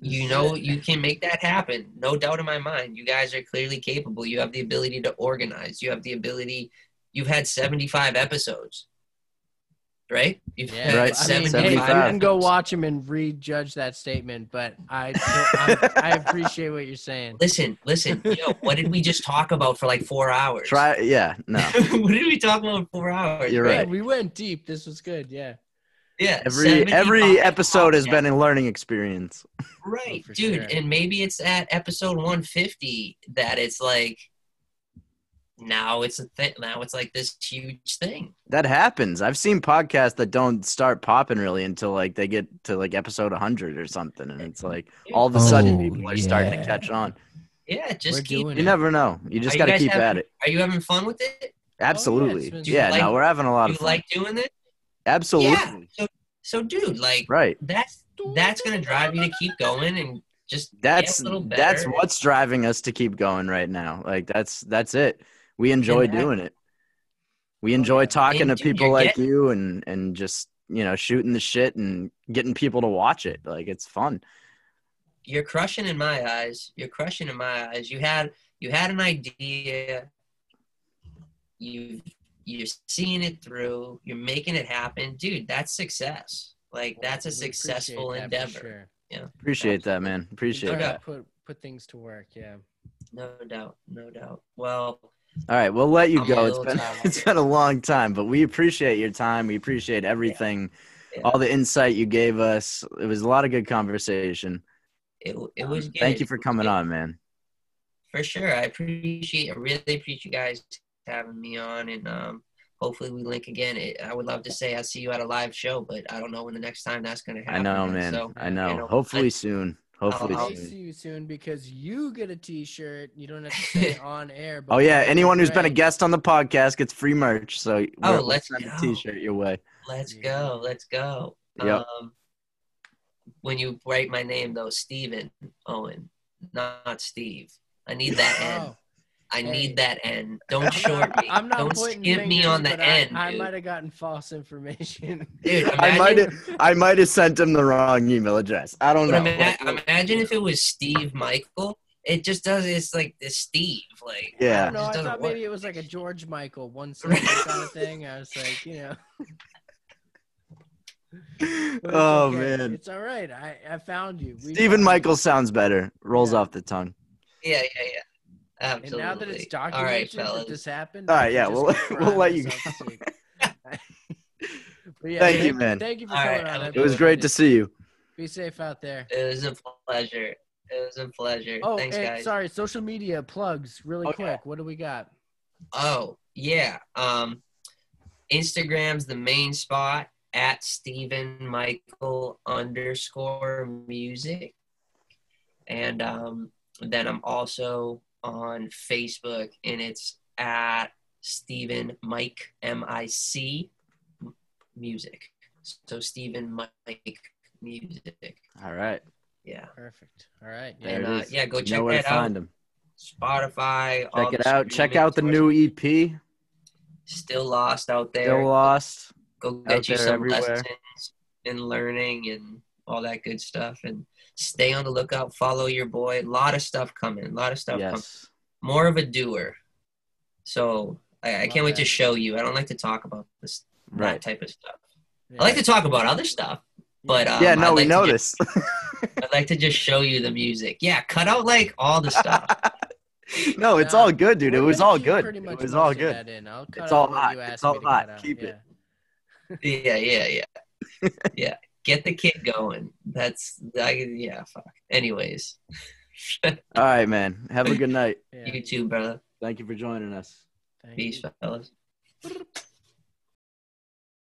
You know you can make that happen. No doubt in my mind. You guys are clearly capable. You have the ability to organize. You have the ability. You've had 75 episodes. Right? You've Yeah, Right. I mean, 75 hey, you 75. can go watch him and rejudge that statement, but I, I, I appreciate what you're saying. Listen, listen. Yo, what did we just talk about for like four hours? try yeah no what did we talk about for four hours? You're Yeah, right. we went deep. This was good. Yeah. Yeah. every every episode has been a learning experience Right, Oh, dude. sure. And maybe it's at episode 150 that it's like, now it's a thing. Now it's like this huge thing. That happens. I've seen podcasts that don't start popping really until like they get to like episode 100 or something, and it's like all of a sudden Oh, people are starting to catch on. Yeah, just We're keep. doing You it. never know. You just got to keep having- at it. Are you having fun with it? Absolutely. Oh, been yeah, fun. no, we're having a lot You of fun. You like doing it? Absolutely. Yeah. So, so dude, like Right. that's that's gonna drive you to keep going and just That's get a little better. that's what's driving us to keep going right now. Like that's that's it. We enjoy And that- doing it. We enjoy talking to people you're like getting- you and and just you know shooting the shit and getting people to watch it. Like it's fun. you're crushing in my eyes. You're crushing in my eyes. You had you had an idea. You you're seeing it through. You're making it happen, dude. That's success. Like that's a We successful endeavor. sure. Appreciate that, man. Appreciate try it. Yeah. put put things to work. Yeah. No doubt. No doubt. Well, All right, we'll let you I'm go. It's been it's been a long time, but we appreciate your time. We appreciate everything, Yeah. all the insight you gave us. It was a lot of good conversation. it it was. Um, Good. Thank you for coming on, man. For sure. I appreciate. I really appreciate you guys having me on, and um, hopefully we link again. It, I would love to say I see you at a live show, but I don't know when the next time that's gonna happen. I know, man. So, I know. you know, Hopefully I- soon. Hopefully I'll- I'll see you soon because you get a T-shirt. You don't have to say on air. But Oh yeah, anyone who's been a guest on the podcast gets free merch. So Oh, we'll let's send a go. t-shirt your way. Let's Yeah. go. Let's go. Yep. Um, when you write my name though, Steven Owen, not, not Steve. I need that N. I hey. need that end. Don't short me. I'm not Don't pointing skip me on the end. I, dude. might have gotten false information. Dude, I might have I might have sent him the wrong email address. I don't but know. ima- imagine if it was Steve Michael. It just does. It's like the Steve. Like I Yeah. don't know. I thought work. maybe it was like a George Michael one second kind of thing. I was like, you know. oh okay. man. it's all right. I I found you. We Stephen found you. Michael sounds better. Rolls Yeah. off the tongue. yeah, yeah, yeah. And now that it's All right, documented that this happened, All I right, can yeah, we'll- we'll let you go. But yeah, Thank you, man. Thank you for All coming right, on. have a I It was great to see you. Be safe out there. It was a pleasure. It was a pleasure. Oh, Thanks, and guys. sorry, social media plugs really Oh, quick. What do we got? Oh, yeah. Um, Instagram's the main spot at Stephen Michael underscore music. And um, then I'm also on Facebook and it's at Stephen Mike M I C music. So Stephen Mike music. All right. Yeah. Perfect. All right. There and it uh, yeah, go You check know where that to find out. him. Spotify. Check it out. Check out the new EP. Still lost out there. Still lost. Go get you some everywhere. lessons and learning and all that good stuff. And stay on the lookout. Follow your boy. A lot of stuff coming. A lot of stuff coming. More of a doer. So I, I can't wait to show you. I don't like to talk about this that Right. type of stuff. Yeah. I like to talk about other stuff, but um, yeah. No, I'd we like to noticed. just- I'd like to just show you the music. Yeah, cut out like all the stuff. no, it's Nah, all good, dude. It was all good. pretty It was all good. that in. I'll cut It's all hot. It's all hot. Keep yeah. it. yeah, yeah, yeah, yeah. Get the kid going. That's I, yeah. Fuck. Anyways, All right, man. Have a good night. Yeah. you too, brother. Thank you for joining us. Thank Peace, you. fellas.